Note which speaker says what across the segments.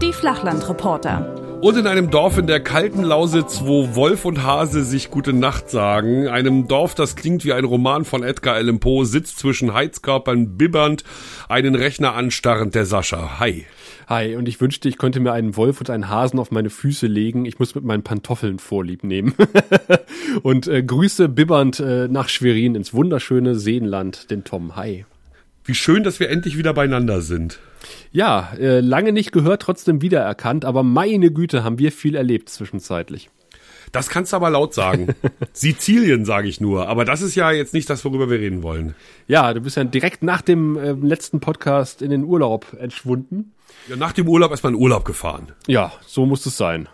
Speaker 1: Die Flachlandreporter.
Speaker 2: Und in einem Dorf in der kalten Lausitz, wo Wolf und Hase sich gute Nacht sagen, einem Dorf, das klingt wie ein Roman von Edgar Allan Poe, sitzt zwischen Heizkörpern bibbernd, einen Rechner anstarrend der Sascha. Hi.
Speaker 3: Hi, und ich wünschte, ich könnte mir einen Wolf und einen Hasen auf meine Füße legen. Ich muss mit meinen Pantoffeln vorlieb nehmen. und äh, Grüße bibbernd äh, nach Schwerin ins wunderschöne Seenland, den Tom. Hi.
Speaker 2: Wie schön, dass wir endlich wieder beieinander sind.
Speaker 3: Ja, äh, lange nicht gehört, trotzdem wiedererkannt, aber meine Güte, haben wir viel erlebt zwischenzeitlich.
Speaker 2: Das kannst du aber laut sagen. Sizilien sage ich nur, aber das ist ja jetzt nicht das, worüber wir reden wollen.
Speaker 3: Ja, du bist ja direkt nach dem äh, letzten Podcast in den Urlaub entschwunden.
Speaker 2: Ja, nach dem Urlaub erstmal in Urlaub gefahren.
Speaker 3: Ja, so muss es sein.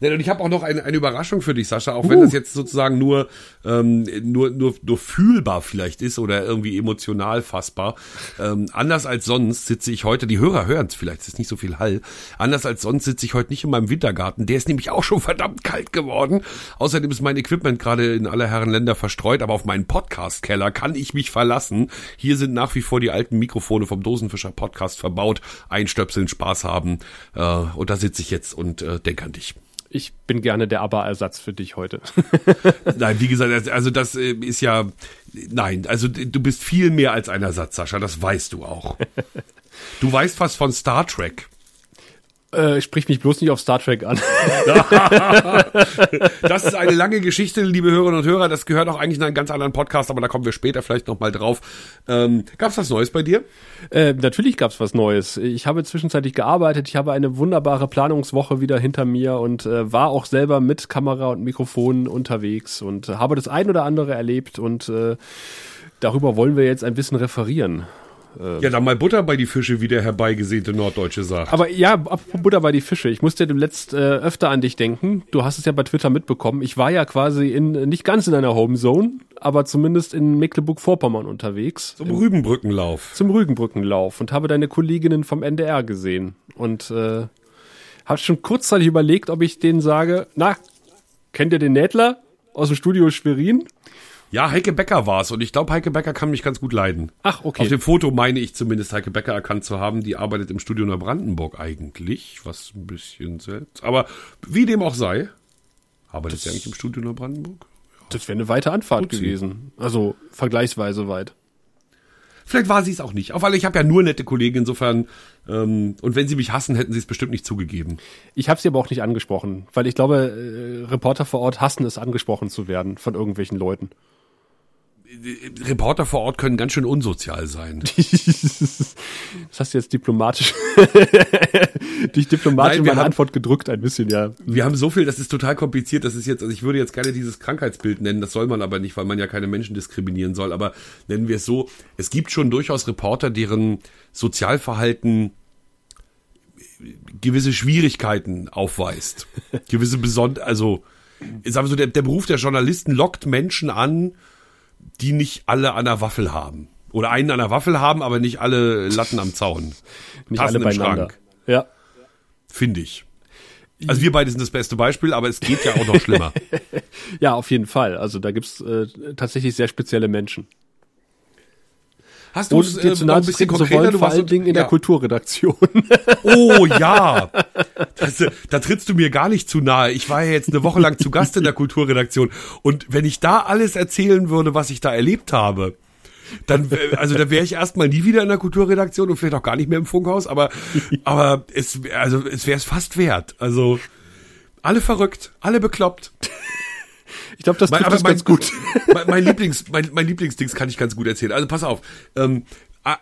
Speaker 2: Und ich habe auch noch eine, eine Überraschung für dich, Sascha, auch uh. wenn das jetzt sozusagen nur, ähm, nur, nur, nur fühlbar vielleicht ist oder irgendwie emotional fassbar. Ähm, anders als sonst sitze ich heute, die Hörer hören es vielleicht, es ist nicht so viel Hall. Anders als sonst sitze ich heute nicht in meinem Wintergarten. Der ist nämlich auch schon verdammt kalt geworden. Außerdem ist mein Equipment gerade in aller Herren Länder verstreut, aber auf meinen Podcast-Keller kann ich mich verlassen. Hier sind nach wie vor die alten Mikrofone vom Dosenfischer Podcast verbaut. Einstöpseln, Spaß haben. Äh, und da sitze ich jetzt und äh, denke an dich
Speaker 3: ich bin gerne der Aber-Ersatz für dich heute.
Speaker 2: nein, wie gesagt, also das äh, ist ja, nein, also du bist viel mehr als ein Ersatz, Sascha, das weißt du auch. Du weißt was von Star Trek.
Speaker 3: Äh, sprich mich bloß nicht auf Star Trek an.
Speaker 2: das ist eine lange Geschichte, liebe Hörerinnen und Hörer. Das gehört auch eigentlich in einen ganz anderen Podcast, aber da kommen wir später vielleicht nochmal drauf. Ähm, Gab es was Neues bei dir?
Speaker 3: Äh, natürlich gab es was Neues. Ich habe zwischenzeitlich gearbeitet. Ich habe eine wunderbare Planungswoche wieder hinter mir und äh, war auch selber mit Kamera und Mikrofon unterwegs und habe das ein oder andere erlebt und äh, darüber wollen wir jetzt ein bisschen referieren.
Speaker 2: Äh, ja, dann mal Butter bei die Fische, wie der herbeigesehnte Norddeutsche sagt.
Speaker 3: Aber ja, Butter bei die Fische. Ich musste dem letzt äh, öfter an dich denken. Du hast es ja bei Twitter mitbekommen. Ich war ja quasi in nicht ganz in einer Homezone, aber zumindest in Mecklenburg-Vorpommern unterwegs.
Speaker 2: Zum Rügenbrückenlauf.
Speaker 3: Zum Rügenbrückenlauf und habe deine Kolleginnen vom NDR gesehen und äh, habe schon kurzzeitig überlegt, ob ich denen sage, na, kennt ihr den Nädler aus dem Studio Schwerin?
Speaker 2: Ja, Heike Becker war's und ich glaube, Heike Becker kann mich ganz gut leiden.
Speaker 3: Ach, okay.
Speaker 2: Auf dem Foto meine ich zumindest Heike Becker erkannt zu haben. Die arbeitet im Studio Neubrandenburg eigentlich, was ein bisschen selbst. Aber wie dem auch sei, arbeitet sie eigentlich im Studio Neubrandenburg?
Speaker 3: Ja. Das wäre eine weite Anfahrt gewesen. Also vergleichsweise weit.
Speaker 2: Vielleicht war sie es auch nicht. Auf alle, ich habe ja nur nette Kollegen, insofern. Ähm, und wenn sie mich hassen, hätten sie es bestimmt nicht zugegeben.
Speaker 3: Ich habe sie aber auch nicht angesprochen, weil ich glaube, äh, Reporter vor Ort hassen es, angesprochen zu werden von irgendwelchen Leuten.
Speaker 2: Reporter vor Ort können ganz schön unsozial sein.
Speaker 3: das hast du jetzt diplomatisch, dich diplomatisch Nein, in meine haben, Antwort gedrückt ein bisschen, ja.
Speaker 2: Wir haben so viel, das ist total kompliziert, das ist jetzt, also ich würde jetzt gerne dieses Krankheitsbild nennen, das soll man aber nicht, weil man ja keine Menschen diskriminieren soll, aber nennen wir es so, es gibt schon durchaus Reporter, deren Sozialverhalten gewisse Schwierigkeiten aufweist. gewisse besondere, also, sagen wir so, der, der Beruf der Journalisten lockt Menschen an, die nicht alle an der Waffel haben. Oder einen an der Waffel haben, aber nicht alle Latten am Zaun.
Speaker 3: nicht Tassen alle im Schrank. Ja.
Speaker 2: Finde ich. Also wir beide sind das beste Beispiel, aber es geht ja auch noch schlimmer.
Speaker 3: ja, auf jeden Fall. Also da gibt's äh, tatsächlich sehr spezielle Menschen.
Speaker 2: Hast du es äh,
Speaker 3: noch ein bisschen konkreter? Wollen, vor allen Dingen in ja. der Kulturredaktion.
Speaker 2: Oh ja, das, da trittst du mir gar nicht zu nahe. Ich war ja jetzt eine Woche lang zu Gast in der Kulturredaktion und wenn ich da alles erzählen würde, was ich da erlebt habe, dann, also da wäre ich erstmal nie wieder in der Kulturredaktion und vielleicht auch gar nicht mehr im Funkhaus, aber, aber es, also es wäre es fast wert. Also alle verrückt, alle bekloppt.
Speaker 3: Ich glaube, das trifft mein, ganz gut.
Speaker 2: Mein, mein Lieblings, mein, mein Lieblingsdings kann ich ganz gut erzählen. Also pass auf. Ähm,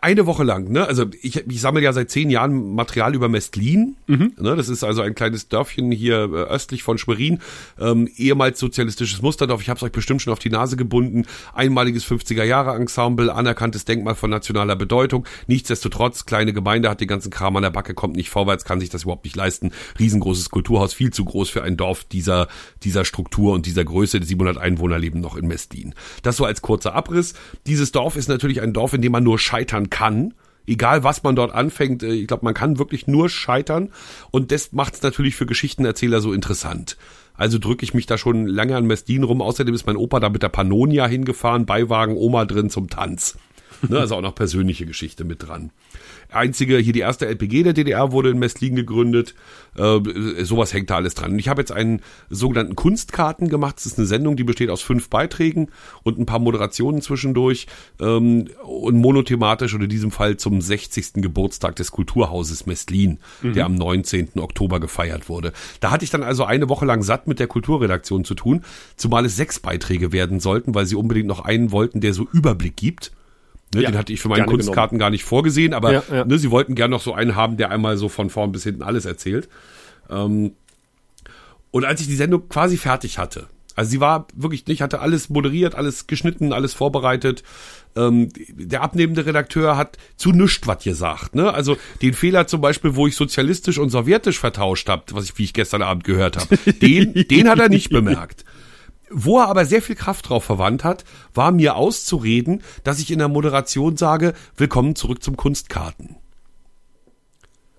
Speaker 2: eine Woche lang, ne? Also ich, ich sammle ja seit zehn Jahren Material über Mestlin. Mhm. Ne? Das ist also ein kleines Dörfchen hier äh, östlich von Schwerin, ähm, ehemals sozialistisches Musterdorf. Ich habe es euch bestimmt schon auf die Nase gebunden. Einmaliges 50er Jahre Ensemble, anerkanntes Denkmal von nationaler Bedeutung. Nichtsdestotrotz, kleine Gemeinde hat den ganzen Kram an der Backe, kommt nicht vorwärts, kann sich das überhaupt nicht leisten. Riesengroßes Kulturhaus, viel zu groß für ein Dorf dieser dieser Struktur und dieser Größe. 700 Einwohner leben noch in Mestlin. Das so als kurzer Abriss. Dieses Dorf ist natürlich ein Dorf, in dem man nur scheitern scheitern kann. Egal, was man dort anfängt, äh, ich glaube, man kann wirklich nur scheitern. Und das macht es natürlich für Geschichtenerzähler so interessant. Also drücke ich mich da schon lange an Mestlin rum. Außerdem ist mein Opa da mit der Pannonia hingefahren, Beiwagen, Oma drin zum Tanz. Ne, also auch noch persönliche Geschichte mit dran einzige, hier die erste LPG der DDR wurde in Mestlin gegründet. Äh, sowas hängt da alles dran. Und ich habe jetzt einen sogenannten Kunstkarten gemacht. Das ist eine Sendung, die besteht aus fünf Beiträgen und ein paar Moderationen zwischendurch ähm, und monothematisch oder in diesem Fall zum 60. Geburtstag des Kulturhauses Mestlin, mhm. der am 19. Oktober gefeiert wurde. Da hatte ich dann also eine Woche lang satt mit der Kulturredaktion zu tun, zumal es sechs Beiträge werden sollten, weil sie unbedingt noch einen wollten, der so Überblick gibt. Ne, ja, den hatte ich für meine Kunstkarten genommen. gar nicht vorgesehen, aber ja, ja. Ne, sie wollten gern noch so einen haben, der einmal so von vorn bis hinten alles erzählt. Ähm, und als ich die Sendung quasi fertig hatte, also sie war wirklich, ich hatte alles moderiert, alles geschnitten, alles vorbereitet. Ähm, der abnehmende Redakteur hat zu nüscht was gesagt. Ne? Also den Fehler zum Beispiel, wo ich sozialistisch und sowjetisch vertauscht habe, was ich, wie ich gestern Abend gehört habe, den, den hat er nicht bemerkt. Wo er aber sehr viel Kraft drauf verwandt hat, war mir auszureden, dass ich in der Moderation sage, willkommen zurück zum Kunstkarten.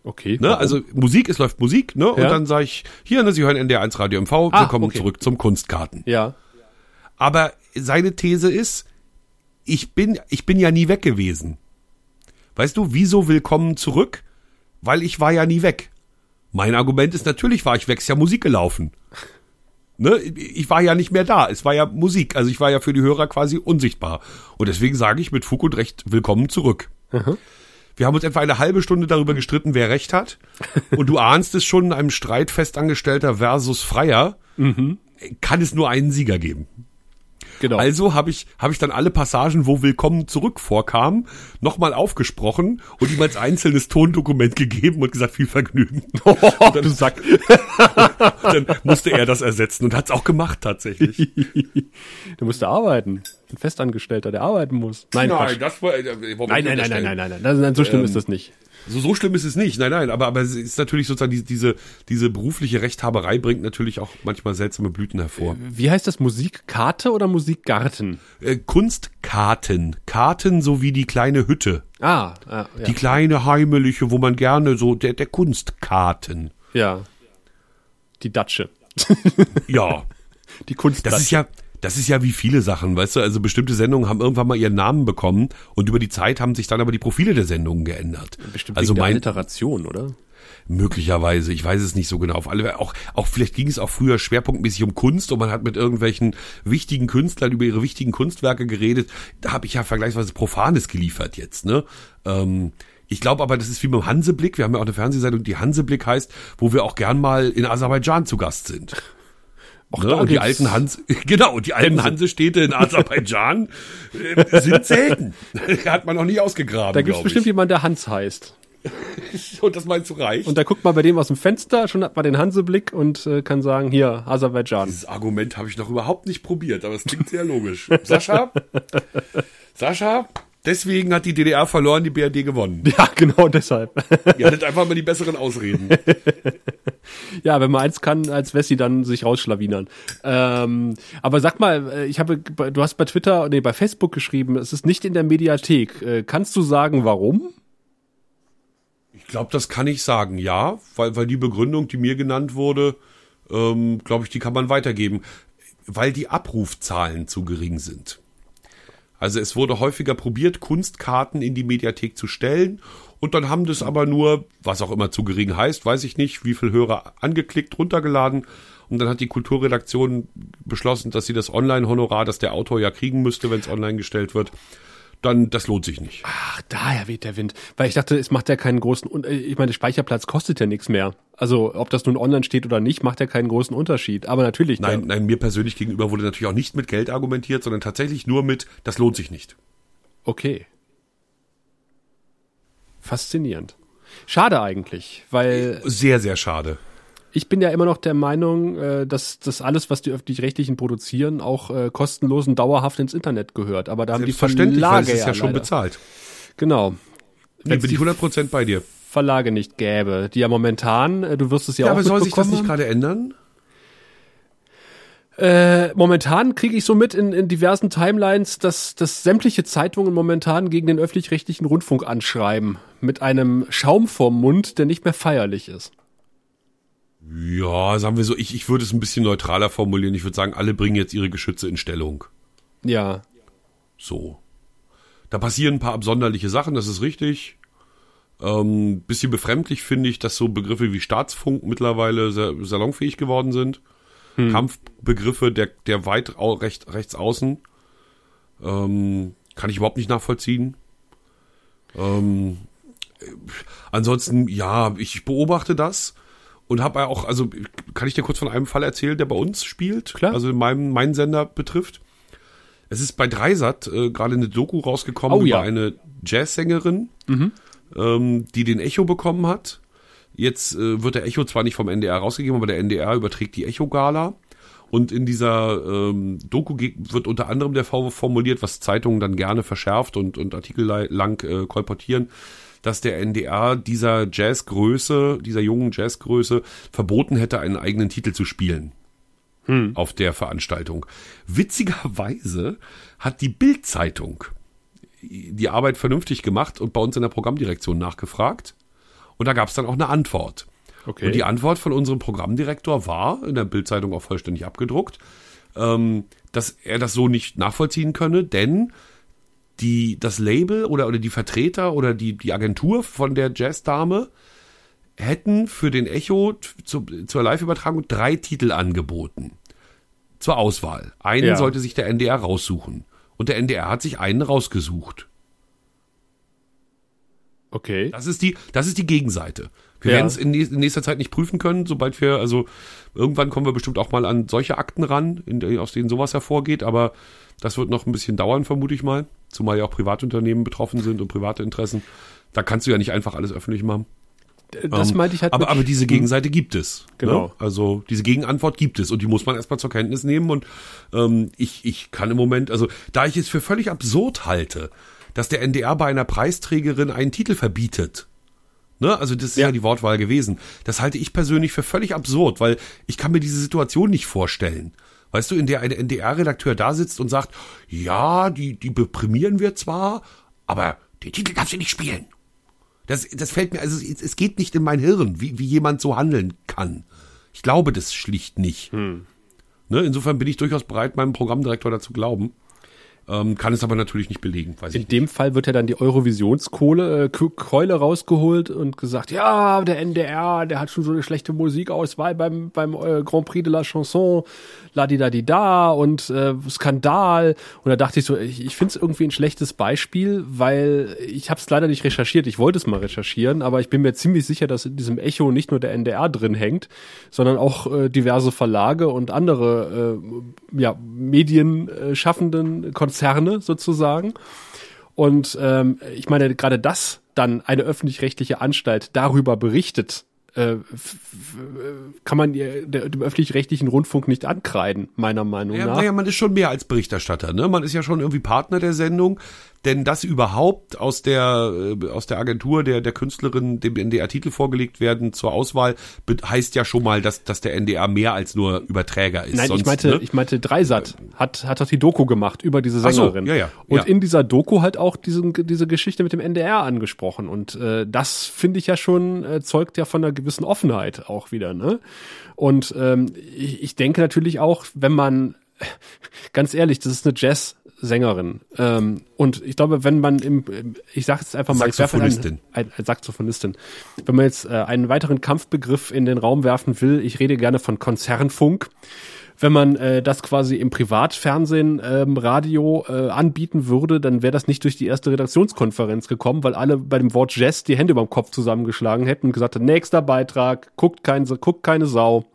Speaker 3: Okay.
Speaker 2: Ne? Also Musik, es läuft Musik, ne? Ja. Und dann sage ich, hier, ne, Sie hören NDR1 Radio MV, ah, willkommen okay. zurück zum Kunstkarten.
Speaker 3: Ja.
Speaker 2: Aber seine These ist, ich bin, ich bin ja nie weg gewesen. Weißt du, wieso willkommen zurück? Weil ich war ja nie weg. Mein Argument ist, natürlich war ich weg, ist ja Musik gelaufen ne, ich war ja nicht mehr da. Es war ja Musik. Also ich war ja für die Hörer quasi unsichtbar. Und deswegen sage ich mit Fug und Recht willkommen zurück. Mhm. Wir haben uns etwa eine halbe Stunde darüber gestritten, wer Recht hat. Und du ahnst es schon, in einem Streit Festangestellter versus Freier mhm. kann es nur einen Sieger geben. Genau. Also habe ich, hab ich dann alle Passagen, wo Willkommen zurück vorkam, nochmal aufgesprochen und ihm als einzelnes Tondokument gegeben und gesagt, viel Vergnügen. Oh, dann, du Sack. dann musste er das ersetzen und hat es auch gemacht tatsächlich.
Speaker 3: du musst arbeiten. Ein Festangestellter, der arbeiten muss.
Speaker 2: Nein, nein, das war, äh,
Speaker 3: nein, nein, nein, nein, nein, nein, nein, nein, so schlimm ähm, ist das nicht.
Speaker 2: So, so schlimm ist es nicht, nein, nein, aber, aber es ist natürlich sozusagen diese, diese, diese berufliche Rechthaberei bringt natürlich auch manchmal seltsame Blüten hervor.
Speaker 3: Wie heißt das? Musikkarte oder Musikgarten?
Speaker 2: Äh, Kunstkarten. Karten sowie die kleine Hütte.
Speaker 3: Ah, ah
Speaker 2: ja. Die kleine heimeliche, wo man gerne so, der, der Kunstkarten.
Speaker 3: Ja. Die Datsche.
Speaker 2: ja.
Speaker 3: Die Kunstdatsche.
Speaker 2: Das ist ja, das ist ja wie viele Sachen, weißt du, also bestimmte Sendungen haben irgendwann mal ihren Namen bekommen und über die Zeit haben sich dann aber die Profile der Sendungen geändert.
Speaker 3: Bestimmt also meine Literation, oder?
Speaker 2: Möglicherweise, ich weiß es nicht so genau. Auf alle, auch, auch vielleicht ging es auch früher schwerpunktmäßig um Kunst und man hat mit irgendwelchen wichtigen Künstlern über ihre wichtigen Kunstwerke geredet. Da habe ich ja vergleichsweise Profanes geliefert jetzt, ne? Ähm, ich glaube aber, das ist wie beim Hanseblick. Wir haben ja auch eine Fernsehsendung, die Hanseblick heißt, wo wir auch gern mal in Aserbaidschan zu Gast sind. Auch ne? Und die alten Hans, genau, die alten Hansestädte in Aserbaidschan äh, sind selten. Hat man noch nie ausgegraben.
Speaker 3: Da gibt es bestimmt jemand, der Hans heißt.
Speaker 2: und das meinst du reicht?
Speaker 3: Und da guckt man bei dem aus dem Fenster, schon hat man den Hanseblick und äh, kann sagen, hier, Aserbaidschan.
Speaker 2: Dieses Argument habe ich noch überhaupt nicht probiert, aber es klingt sehr logisch. Sascha? Sascha? Deswegen hat die DDR verloren, die BRD gewonnen.
Speaker 3: Ja, genau deshalb.
Speaker 2: Ihr hattet einfach mal die besseren Ausreden.
Speaker 3: ja, wenn man eins kann, als Wessi dann sich rausschlawinern. Ähm, aber sag mal, äh, ich habe, du hast bei Twitter, nee, bei Facebook geschrieben, es ist nicht in der Mediathek. Äh, kannst du sagen, warum?
Speaker 2: Ich glaube, das kann ich sagen, ja, weil, weil die Begründung, die mir genannt wurde, ähm, glaube ich, die kann man weitergeben, weil die Abrufzahlen zu gering sind. Also es wurde häufiger probiert, Kunstkarten in die Mediathek zu stellen. Und dann haben das aber nur, was auch immer zu gering heißt, weiß ich nicht, wie viel Hörer angeklickt, runtergeladen. Und dann hat die Kulturredaktion beschlossen, dass sie das Online-Honorar, das der Autor ja kriegen müsste, wenn es online gestellt wird, dann das lohnt sich nicht.
Speaker 3: Ach, daher weht der Wind. Weil ich dachte, es macht ja keinen großen, äh, ich meine, Speicherplatz kostet ja nichts mehr. Also, ob das nun online steht oder nicht, macht ja keinen großen Unterschied. Aber natürlich.
Speaker 2: Nein, nein, mir persönlich gegenüber wurde natürlich auch nicht mit Geld argumentiert, sondern tatsächlich nur mit, das lohnt sich nicht.
Speaker 3: Okay. Faszinierend. Schade eigentlich, weil.
Speaker 2: Sehr, sehr schade
Speaker 3: ich bin ja immer noch der Meinung, äh, dass das alles, was die öffentlich-rechtlichen produzieren, auch äh, kostenlos und dauerhaft ins Internet gehört. Aber da haben die Verlage
Speaker 2: weil es ist ja, ja schon bezahlt.
Speaker 3: Genau.
Speaker 2: Wenn bin ich 100% bei dir.
Speaker 3: Verlage nicht gäbe, die ja momentan, äh, du wirst es ja, ja auch
Speaker 2: aber soll sich das nicht gerade ändern?
Speaker 3: Äh, momentan kriege ich so mit in, in diversen Timelines, dass, dass sämtliche Zeitungen momentan gegen den öffentlich-rechtlichen Rundfunk anschreiben. Mit einem Schaum vorm Mund, der nicht mehr feierlich ist.
Speaker 2: Ja, sagen wir so, ich, ich würde es ein bisschen neutraler formulieren. Ich würde sagen, alle bringen jetzt ihre Geschütze in Stellung.
Speaker 3: Ja.
Speaker 2: So. Da passieren ein paar absonderliche Sachen, das ist richtig. Ähm, bisschen befremdlich finde ich, dass so Begriffe wie Staatsfunk mittlerweile sehr salonfähig geworden sind. Hm. Kampfbegriffe der, der weit recht, rechts außen. Ähm, kann ich überhaupt nicht nachvollziehen. Ähm, ansonsten, ja, ich beobachte das und habe auch, also kann ich dir kurz von einem Fall erzählen, der bei uns spielt,
Speaker 3: Klar.
Speaker 2: also meinem meinen Sender betrifft. Es ist bei Dreisat äh, gerade eine Doku rausgekommen
Speaker 3: Oh,
Speaker 2: über
Speaker 3: ja.
Speaker 2: eine Jazzsängerin,
Speaker 3: Mhm.
Speaker 2: ähm, die den Echo bekommen hat. Jetzt äh, wird der Echo zwar nicht vom NDR rausgegeben, aber der NDR überträgt die Echo-Gala. Und in dieser ähm, Doku wird unter anderem der Vorwurf formuliert, was Zeitungen dann gerne verschärft und, und Artikel lang äh, kolportieren, dass der NDR dieser Jazzgröße, dieser jungen Jazzgröße, verboten hätte, einen eigenen Titel zu spielen auf der Veranstaltung. Witzigerweise hat die Bild-Zeitung die Arbeit vernünftig gemacht und bei uns in der Programmdirektion nachgefragt. Und da gab es dann auch eine Antwort.
Speaker 3: Okay.
Speaker 2: Und die Antwort von unserem Programmdirektor war, in der Bildzeitung auch vollständig abgedruckt, ähm, dass er das so nicht nachvollziehen könne, denn die, das Label oder, oder die Vertreter oder die, die Agentur von der Jazzdame hätten für den Echo zu, zur Live-Übertragung drei Titel angeboten. Zur Auswahl. Einen
Speaker 3: Ja.
Speaker 2: sollte sich der NDR raussuchen. Und der NDR hat sich einen rausgesucht.
Speaker 3: Okay.
Speaker 2: Das ist die, das ist die Gegenseite. Wir
Speaker 3: Ja.
Speaker 2: werden es in, nächster Zeit nicht prüfen können, sobald wir, also irgendwann kommen wir bestimmt auch mal an solche Akten ran, in, aus denen sowas hervorgeht, aber das wird noch ein bisschen dauern, vermute ich mal. Zumal ja auch Privatunternehmen betroffen sind und private Interessen. Da kannst du ja nicht einfach alles öffentlich machen.
Speaker 3: Das
Speaker 2: Ähm,
Speaker 3: meinte ich halt.
Speaker 2: aber, aber diese Gegenseite gibt es.
Speaker 3: Genau.
Speaker 2: Ne? Also diese Gegenantwort gibt es und die muss man erstmal zur Kenntnis nehmen. Und ähm, ich, ich kann im Moment, also da ich es für völlig absurd halte, dass der NDR bei einer Preisträgerin einen Titel verbietet. Ne? Also das ist ja.
Speaker 3: Ja.
Speaker 2: die Wortwahl gewesen. Das halte ich persönlich für völlig absurd, weil ich kann mir diese Situation nicht vorstellen. Weißt du, in der ein NDR-Redakteur da sitzt und sagt, ja, die, die prämieren wir zwar, aber den Titel darf sie nicht spielen. Das, das fällt mir, also es, es geht nicht in mein Hirn, wie, wie jemand so handeln kann. Ich glaube das schlicht nicht. Ne, insofern bin ich durchaus bereit, meinem Programmdirektor dazu glauben. Ähm, kann es aber natürlich nicht belegen,
Speaker 3: In dem Fall wird ja dann die Eurovisionskohle äh, Keule rausgeholt und gesagt, ja, der NDR, der hat schon so eine schlechte Musikauswahl beim beim äh, Grand Prix de la Chanson, la di da di da und äh, Skandal. Und da dachte ich so, ich, ich finde es irgendwie ein schlechtes Beispiel, weil ich habe es leider nicht recherchiert. Ich wollte es mal recherchieren, aber ich bin mir ziemlich sicher, dass in diesem Echo nicht nur der NDR drin hängt, sondern auch äh, diverse Verlage und andere äh, ja, medienschaffenden Konzerne sozusagen. Und ähm, ich meine, gerade das dann eine öffentlich-rechtliche Anstalt darüber berichtet, äh, f- kann man der, dem öffentlich-rechtlichen Rundfunk nicht ankreiden, meiner Meinung
Speaker 2: Ja,
Speaker 3: nach.
Speaker 2: naja, man ist schon mehr als Berichterstatter, ne? Man ist ja schon irgendwie Partner der Sendung, denn das überhaupt aus der äh, aus der Agentur der der Künstlerin dem NDR Titel vorgelegt werden zur Auswahl heißt ja schon mal, dass dass der NDR mehr als nur Überträger ist.
Speaker 3: Nein,
Speaker 2: Sonst,
Speaker 3: ich meinte,
Speaker 2: ne?
Speaker 3: ich meinte Dreisat hat hat doch die Doku gemacht über diese
Speaker 2: Ach so,
Speaker 3: Sängerin.
Speaker 2: ja, ja,
Speaker 3: Und
Speaker 2: ja.
Speaker 3: in dieser Doku halt auch diesen, diese Geschichte mit dem NDR angesprochen. Und äh, das finde ich ja schon äh, zeugt ja von einer gewissen Offenheit auch wieder. Ne? Und ähm, ich, ich denke natürlich auch, wenn man ganz ehrlich, das ist eine Jazz-Sängerin. Ähm, und ich glaube, wenn man im, ich sage jetzt einfach mal, ich
Speaker 2: Saxophonistin.
Speaker 3: ein, ein Saxophonistin. Wenn man jetzt äh, einen weiteren Kampfbegriff in den Raum werfen will, ich rede gerne von Konzernfunk. Wenn man äh, das quasi im Privatfernsehen, ähm, Radio äh, anbieten würde, dann wäre das nicht durch die erste Redaktionskonferenz gekommen, weil alle bei dem Wort Jazz die Hände überm Kopf zusammengeschlagen hätten und gesagt hätten, nächster Beitrag, guckt, kein, guckt keine Sau.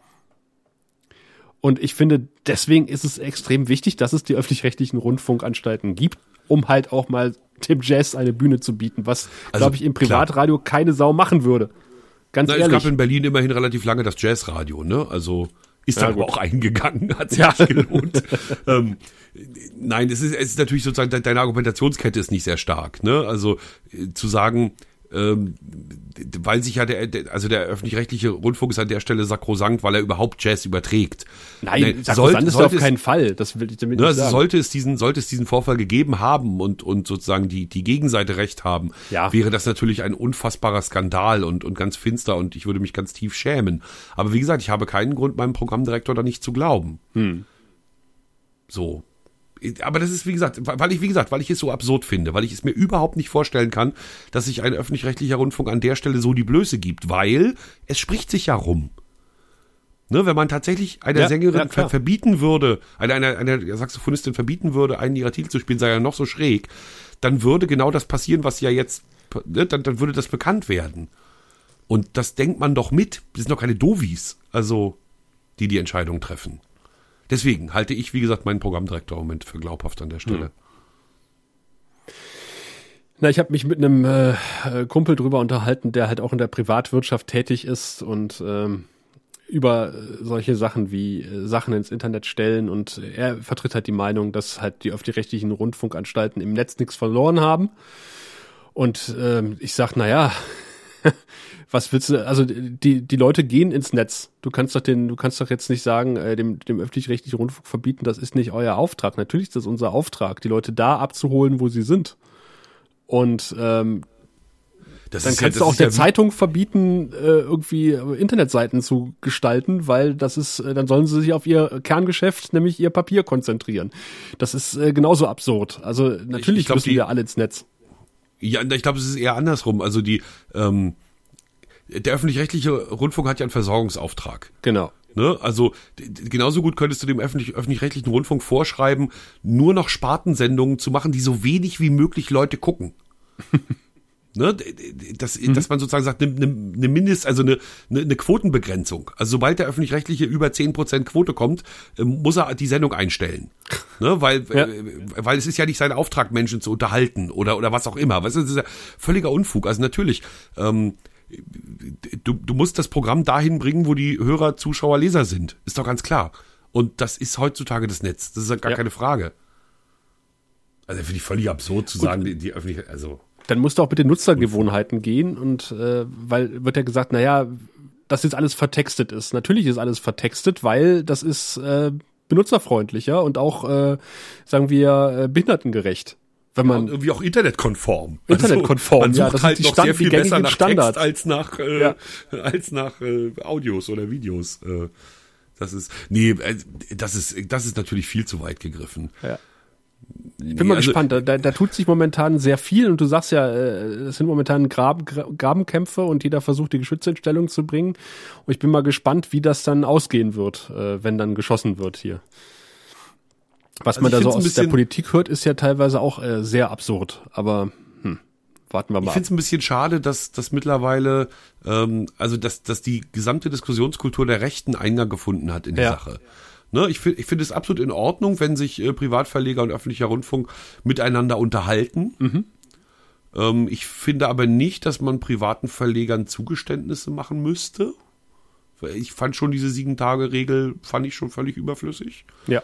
Speaker 3: Und ich finde, deswegen ist es extrem wichtig, dass es die öffentlich-rechtlichen Rundfunkanstalten gibt, um halt auch mal dem Jazz eine Bühne zu bieten, was,
Speaker 2: Also,
Speaker 3: glaube ich, im
Speaker 2: klar.
Speaker 3: Privatradio keine Sau machen würde. Ganz
Speaker 2: Na, es
Speaker 3: ehrlich.
Speaker 2: gab in Berlin immerhin relativ lange das Jazzradio, ne? Also ist
Speaker 3: Ja,
Speaker 2: dann aber auch eingegangen, hat sich
Speaker 3: Ja.
Speaker 2: gelohnt. ähm, nein, es ist, es ist natürlich sozusagen, de- deine Argumentationskette ist nicht sehr stark, ne? Also äh, zu sagen, ähm, weil sich ja der, also der öffentlich-rechtliche Rundfunk ist an der Stelle sakrosankt, weil er überhaupt Jazz überträgt.
Speaker 3: Nein, Nein sakrosankt ist auf keinen Fall. Das will ich damit
Speaker 2: ne, nicht sagen. Sollte es diesen, sollte es diesen Vorfall gegeben haben und und sozusagen die die Gegenseite recht haben, ja. wäre das natürlich ein unfassbarer Skandal und und ganz finster und ich würde mich ganz tief schämen. Aber wie gesagt, ich habe keinen Grund, meinem Programmdirektor da nicht zu glauben. Hm. So, aber das ist, wie gesagt, weil ich, wie gesagt, weil ich es so absurd finde, weil ich es mir überhaupt nicht vorstellen kann, dass sich ein öffentlich-rechtlicher Rundfunk an der Stelle so die Blöße gibt, weil es spricht sich ja rum. Ne, wenn man tatsächlich einer ja, Sängerin ja, verbieten würde, einer, einer, einer Saxophonistin verbieten würde, einen ihrer Titel zu spielen, sei ja noch so schräg, dann würde genau das passieren, was ja jetzt, ne, dann, dann würde das bekannt werden. Und das denkt man doch mit. Das sind doch keine Dovis, also, die die Entscheidung treffen. Deswegen halte ich, wie gesagt, meinen Programmdirektor im Moment für glaubhaft an der Stelle.
Speaker 3: Hm. Na, ich habe mich mit einem äh, Kumpel drüber unterhalten, der halt auch in der Privatwirtschaft tätig ist und ähm, über solche Sachen wie äh, Sachen ins Internet stellen und er vertritt halt die Meinung, dass halt die öffentlich-rechtlichen Rundfunkanstalten im Netz nichts verloren haben. Und ähm, ich sag, na ja, was willst du, also die, die Leute gehen ins Netz. Du kannst doch den, du kannst doch jetzt nicht sagen, äh, dem, dem öffentlich-rechtlichen Rundfunk verbieten, das ist nicht euer Auftrag. Natürlich ist das unser Auftrag, die Leute da abzuholen, wo sie sind. Und ähm, das dann kannst ja, du auch der ja Zeitung verbieten, äh, irgendwie Internetseiten zu gestalten, weil das ist, äh, dann sollen sie sich auf ihr Kerngeschäft, nämlich ihr Papier konzentrieren. Das ist äh, genauso absurd. Also natürlich ich, ich glaub, müssen die, wir alle ins Netz.
Speaker 2: Ja, ich glaube, es ist eher andersrum. Also die, ähm, der öffentlich-rechtliche Rundfunk hat ja einen Versorgungsauftrag.
Speaker 3: Genau.
Speaker 2: Ne? Also genauso gut könntest du dem öffentlich, öffentlich-rechtlichen Rundfunk vorschreiben, nur noch Spartensendungen zu machen, die so wenig wie möglich Leute gucken. ne? dass, mhm. dass man sozusagen sagt, eine, eine Mindest, also eine, eine Quotenbegrenzung. Also sobald der öffentlich-rechtliche über zehn Prozent Quote kommt, ähm, muss er die Sendung einstellen. Ne? Weil, ja. Äh, weil es ist ja nicht sein Auftrag, Menschen zu unterhalten oder, oder was auch immer. Weißt du, das ist ja völliger Unfug. Also natürlich, ähm, du, du musst das Programm dahin bringen, wo die Hörer, Zuschauer, Leser sind. Ist doch ganz klar. Und das ist heutzutage das Netz. Das ist ja gar ja. keine Frage. Also finde ich völlig absurd zu Gut. sagen, die, die öffentliche, also.
Speaker 3: Dann musst du auch mit den Nutzergewohnheiten gehen und äh, weil wird ja gesagt, naja, dass jetzt alles vertextet ist. Natürlich ist alles vertextet, weil das ist äh, benutzerfreundlicher und auch, äh, sagen wir, äh, behindertengerecht wenn man
Speaker 2: ja, irgendwie auch internetkonform.
Speaker 3: Internetkonform,
Speaker 2: also, man sucht ja, halt noch Stand, sehr viel besser nach Standards. Text als nach äh, ja. als nach äh, Audios oder Videos. Äh, das ist nee, äh, das ist das ist natürlich viel zu weit gegriffen.
Speaker 3: Ja. Ich bin mal also, gespannt. Da, da tut sich momentan sehr viel und du sagst ja, äh, es sind momentan Graben, Grabenkämpfe und jeder versucht, die Geschütze in Stellung zu bringen. Und ich bin mal gespannt, wie das dann ausgehen wird, äh, wenn dann geschossen wird hier. Was also man da so aus der Politik hört, ist ja teilweise auch äh, sehr absurd. Aber hm, warten wir mal.
Speaker 2: Ich finde es ein bisschen schade, dass dass mittlerweile, ähm, also dass dass die gesamte Diskussionskultur der Rechten Eingang gefunden hat in die ja. Sache. Ne, ich finde ich finde es absolut in Ordnung, wenn sich äh, Privatverleger und öffentlicher Rundfunk miteinander unterhalten. Mhm. Ähm, ich finde aber nicht, dass man privaten Verlegern Zugeständnisse machen müsste. Ich fand schon diese sieben Tage Regel fand ich schon völlig überflüssig.
Speaker 3: Ja.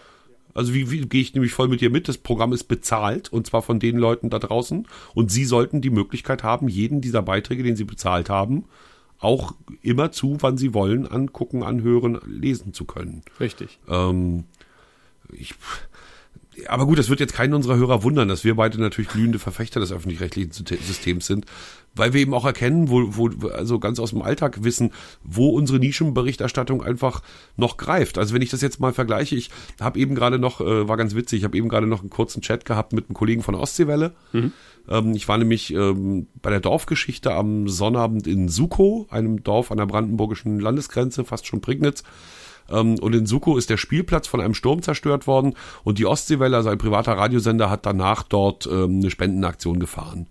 Speaker 2: Also wie, wie gehe ich nämlich voll mit dir mit? Das Programm ist bezahlt und zwar von den Leuten da draußen. Und sie sollten die Möglichkeit haben, jeden dieser Beiträge, den sie bezahlt haben, auch immer zu, wann sie wollen, angucken, anhören, lesen zu können.
Speaker 3: Richtig.
Speaker 2: Ähm, ich, aber gut, das wird jetzt keinen unserer Hörer wundern, dass wir beide natürlich glühende Verfechter des öffentlich-rechtlichen Systems sind weil wir eben auch erkennen, wo, wo, also ganz aus dem Alltag wissen, wo unsere Nischenberichterstattung einfach noch greift. Also wenn ich das jetzt mal vergleiche, ich habe eben gerade noch, äh, war ganz witzig, ich habe eben gerade noch einen kurzen Chat gehabt mit einem Kollegen von Ostseewelle. Mhm. Ähm, ich war nämlich ähm, bei der Dorfgeschichte am Sonnabend in Suko, einem Dorf an der brandenburgischen Landesgrenze, fast schon Prignitz. Ähm, und in Suko ist der Spielplatz von einem Sturm zerstört worden und die Ostseewelle, also ein privater Radiosender, hat danach dort ähm, eine Spendenaktion gefahren.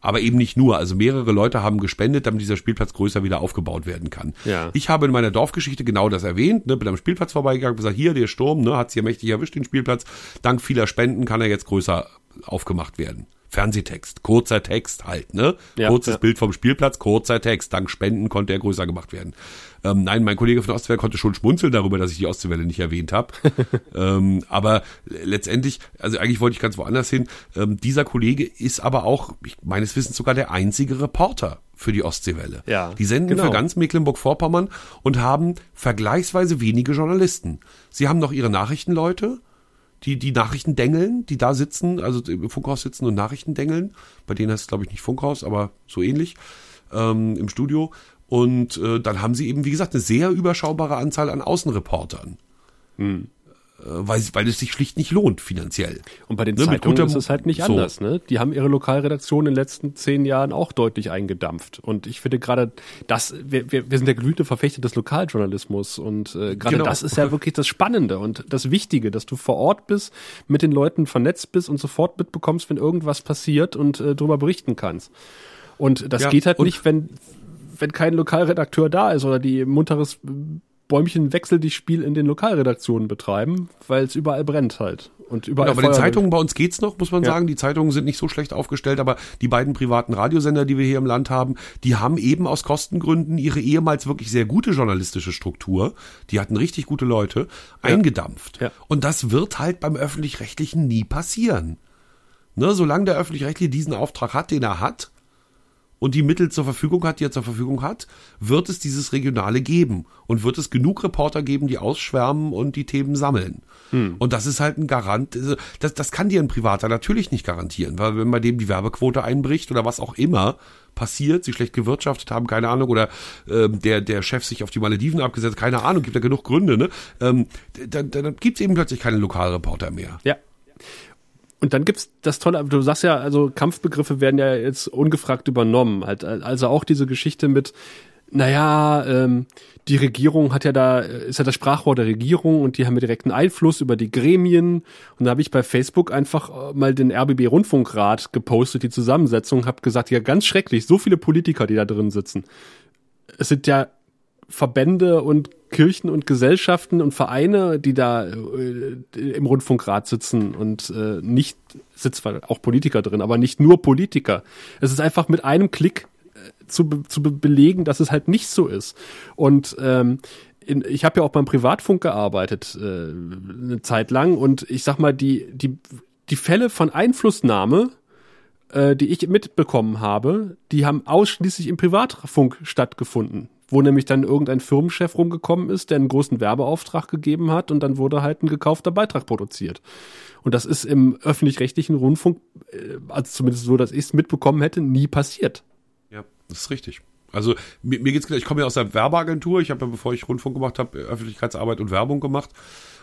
Speaker 2: Aber eben nicht nur. Also mehrere Leute haben gespendet, damit dieser Spielplatz größer wieder aufgebaut werden kann.
Speaker 3: Ja.
Speaker 2: Ich habe in meiner Dorfgeschichte genau das erwähnt, ne, bin am Spielplatz vorbeigegangen, gesagt, hier, der Sturm, ne, hat's hier mächtig erwischt, den Spielplatz. Dank vieler Spenden kann er jetzt größer aufgemacht werden. Fernsehtext, kurzer Text halt, ne?
Speaker 3: Ja,
Speaker 2: Kurzes
Speaker 3: ja.
Speaker 2: Bild vom Spielplatz, kurzer Text. Dank Spenden konnte er größer gemacht werden. Ähm, nein, mein Kollege von der Ostwelle konnte schon schmunzeln darüber, dass ich die Ostwelle nicht erwähnt habe. ähm, aber letztendlich, also eigentlich wollte ich ganz woanders hin. Ähm, dieser Kollege ist aber auch, ich, meines Wissens sogar der einzige Reporter für die Ostseewelle.
Speaker 3: Ja,
Speaker 2: die senden
Speaker 3: genau.
Speaker 2: für ganz Mecklenburg-Vorpommern und haben vergleichsweise wenige Journalisten. Sie haben noch ihre Nachrichtenleute, die die Nachrichten dengeln, die da sitzen, also im Funkhaus sitzen und Nachrichten dengeln. Bei denen heißt es, glaube ich, nicht Funkhaus, aber so ähnlich ähm, im Studio. Und äh, dann haben sie eben, wie gesagt, eine sehr überschaubare Anzahl an Außenreportern.
Speaker 3: Hm.
Speaker 2: Äh, weil, weil es sich schlicht nicht lohnt finanziell.
Speaker 3: Und bei den
Speaker 2: Ne,
Speaker 3: Zeitungen ist es halt nicht
Speaker 2: so.
Speaker 3: anders. Ne? Die haben ihre Lokalredaktion in den letzten zehn Jahren auch deutlich eingedampft. Und ich finde gerade, das, wir, wir, wir sind der glühende Verfechter des Lokaljournalismus. Und äh, gerade
Speaker 2: Genau.
Speaker 3: das ist ja wirklich das Spannende und das Wichtige, dass du vor Ort bist, mit den Leuten vernetzt bist und sofort mitbekommst, wenn irgendwas passiert und äh, darüber berichten kannst. Und das
Speaker 2: Ja,
Speaker 3: geht halt nicht, wenn, wenn kein Lokalredakteur da ist oder die munteres Bäumchen wechsel dich Spiel in den Lokalredaktionen betreiben, weil es überall brennt halt. Und überall
Speaker 2: Genau, bei den Zeitungen bei uns geht's noch, muss man
Speaker 3: Ja.
Speaker 2: sagen. Die Zeitungen sind nicht so schlecht aufgestellt, aber die beiden privaten Radiosender, die wir hier im Land haben, die haben eben aus Kostengründen ihre ehemals wirklich sehr gute journalistische Struktur, die hatten richtig gute Leute, eingedampft.
Speaker 3: Ja.
Speaker 2: Und das wird halt beim öffentlich-rechtlichen nie passieren. Ne, solange der öffentlich-rechtliche diesen Auftrag hat, den er hat, und die Mittel zur Verfügung hat, die er zur Verfügung hat, wird es dieses Regionale geben und wird es genug Reporter geben, die ausschwärmen und die Themen sammeln. Und das ist halt ein Garant, also das, das kann dir ein Privater natürlich nicht garantieren, weil wenn bei dem die Werbequote einbricht oder was auch immer passiert, sie schlecht gewirtschaftet haben, keine Ahnung, oder ähm, der, der Chef sich auf die Malediven abgesetzt, keine Ahnung, gibt ja genug Gründe, ne? Ähm, dann, dann gibt es eben plötzlich keine Lokalreporter mehr.
Speaker 3: Ja. Und dann gibt's das Tolle, du sagst ja, also Kampfbegriffe werden ja jetzt ungefragt übernommen. Halt, also auch diese Geschichte mit, naja, ähm, die Regierung hat ja da, ist ja das Sprachrohr der Regierung und die haben ja direkten Einfluss über die Gremien. Und da habe ich bei Facebook einfach äh, mal den RBB Rundfunkrat gepostet, die Zusammensetzung, habe gesagt, ja, ganz schrecklich, so viele Politiker, die da drin sitzen. Es sind ja Verbände und Kirchen und Gesellschaften und Vereine, die da äh, im Rundfunkrat sitzen und äh, nicht sitzt zwar auch Politiker drin, aber nicht nur Politiker. Es ist einfach mit einem Klick äh, zu, be zu be belegen, dass es halt nicht so ist. Und ähm, in, ich habe ja auch beim Privatfunk gearbeitet äh, eine Zeit lang und ich sag mal die die die Fälle von Einflussnahme äh, die ich mitbekommen habe, die haben ausschließlich im Privatfunk stattgefunden, wo nämlich dann irgendein Firmenchef rumgekommen ist, der einen großen Werbeauftrag gegeben hat und dann wurde halt ein gekaufter Beitrag produziert. Und das ist im öffentlich-rechtlichen Rundfunk, äh, also zumindest so, dass ich es mitbekommen hätte, nie passiert.
Speaker 2: Ja, das ist richtig. Also mir, mir geht's gleich, ich komme ja aus der Werbeagentur, ich habe ja, bevor ich Rundfunk gemacht habe, Öffentlichkeitsarbeit und Werbung gemacht.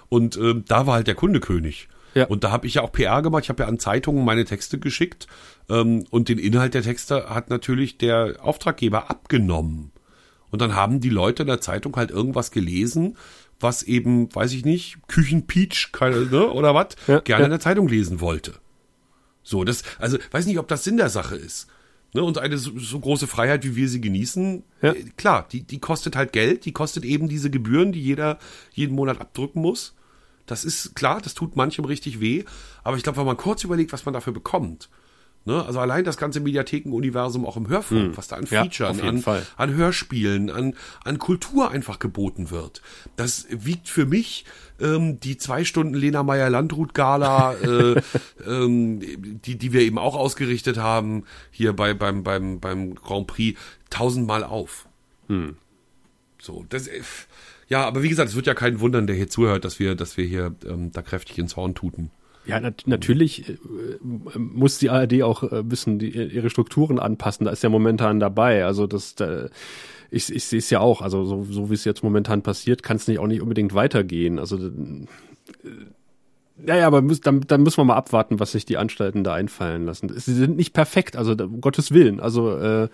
Speaker 2: Und ähm, da war halt der Kunde König.
Speaker 3: Ja.
Speaker 2: Und da habe ich ja auch PR gemacht, ich habe ja an Zeitungen meine Texte geschickt ähm, und den Inhalt der Texte hat natürlich der Auftraggeber abgenommen. Und dann haben die Leute in der Zeitung halt irgendwas gelesen, was eben, weiß ich nicht, Küchenpeach keine, ne, oder was,
Speaker 3: Ja,
Speaker 2: gerne
Speaker 3: ja.
Speaker 2: in der Zeitung lesen wollte. So, das, also weiß nicht, ob das Sinn der Sache ist. Ne, und eine so, so große Freiheit, wie wir sie genießen,
Speaker 3: Ja.
Speaker 2: äh, klar, die, die kostet halt Geld, die kostet eben diese Gebühren, die jeder jeden Monat abdrücken muss. Das ist klar, das tut manchem richtig weh, aber ich glaube, wenn man kurz überlegt, was man dafür bekommt, ne, also allein das ganze Mediathekenuniversum auch im Hörfunk, was da an
Speaker 3: Hm. Ja,
Speaker 2: Features,
Speaker 3: jeden
Speaker 2: an,
Speaker 3: Fall.
Speaker 2: an Hörspielen, an, an Kultur einfach geboten wird. Das wiegt für mich ähm, die zwei Stunden Lena Meyer-Landrut-Gala, äh, ähm, die, die wir eben auch ausgerichtet haben, hier bei, beim, beim, beim Grand Prix, tausendmal auf. So, das, äh, ja, aber wie gesagt, es wird ja keinen wundern, der hier zuhört, dass wir, dass wir hier ähm, da kräftig ins Horn tuten.
Speaker 3: Ja, nat natürlich äh, muss die ARD auch äh, bisschen die, ihre Strukturen anpassen. Da ist ja momentan dabei. Also das, da, ich, ich sehe es ja auch. Also so, so wie es jetzt momentan passiert, kann es nicht auch nicht unbedingt weitergehen. Also äh, naja, aber muss, dann, dann müssen wir mal abwarten, was sich die Anstalten da einfallen lassen. Sie sind nicht perfekt, also um Gottes Willen. Also äh,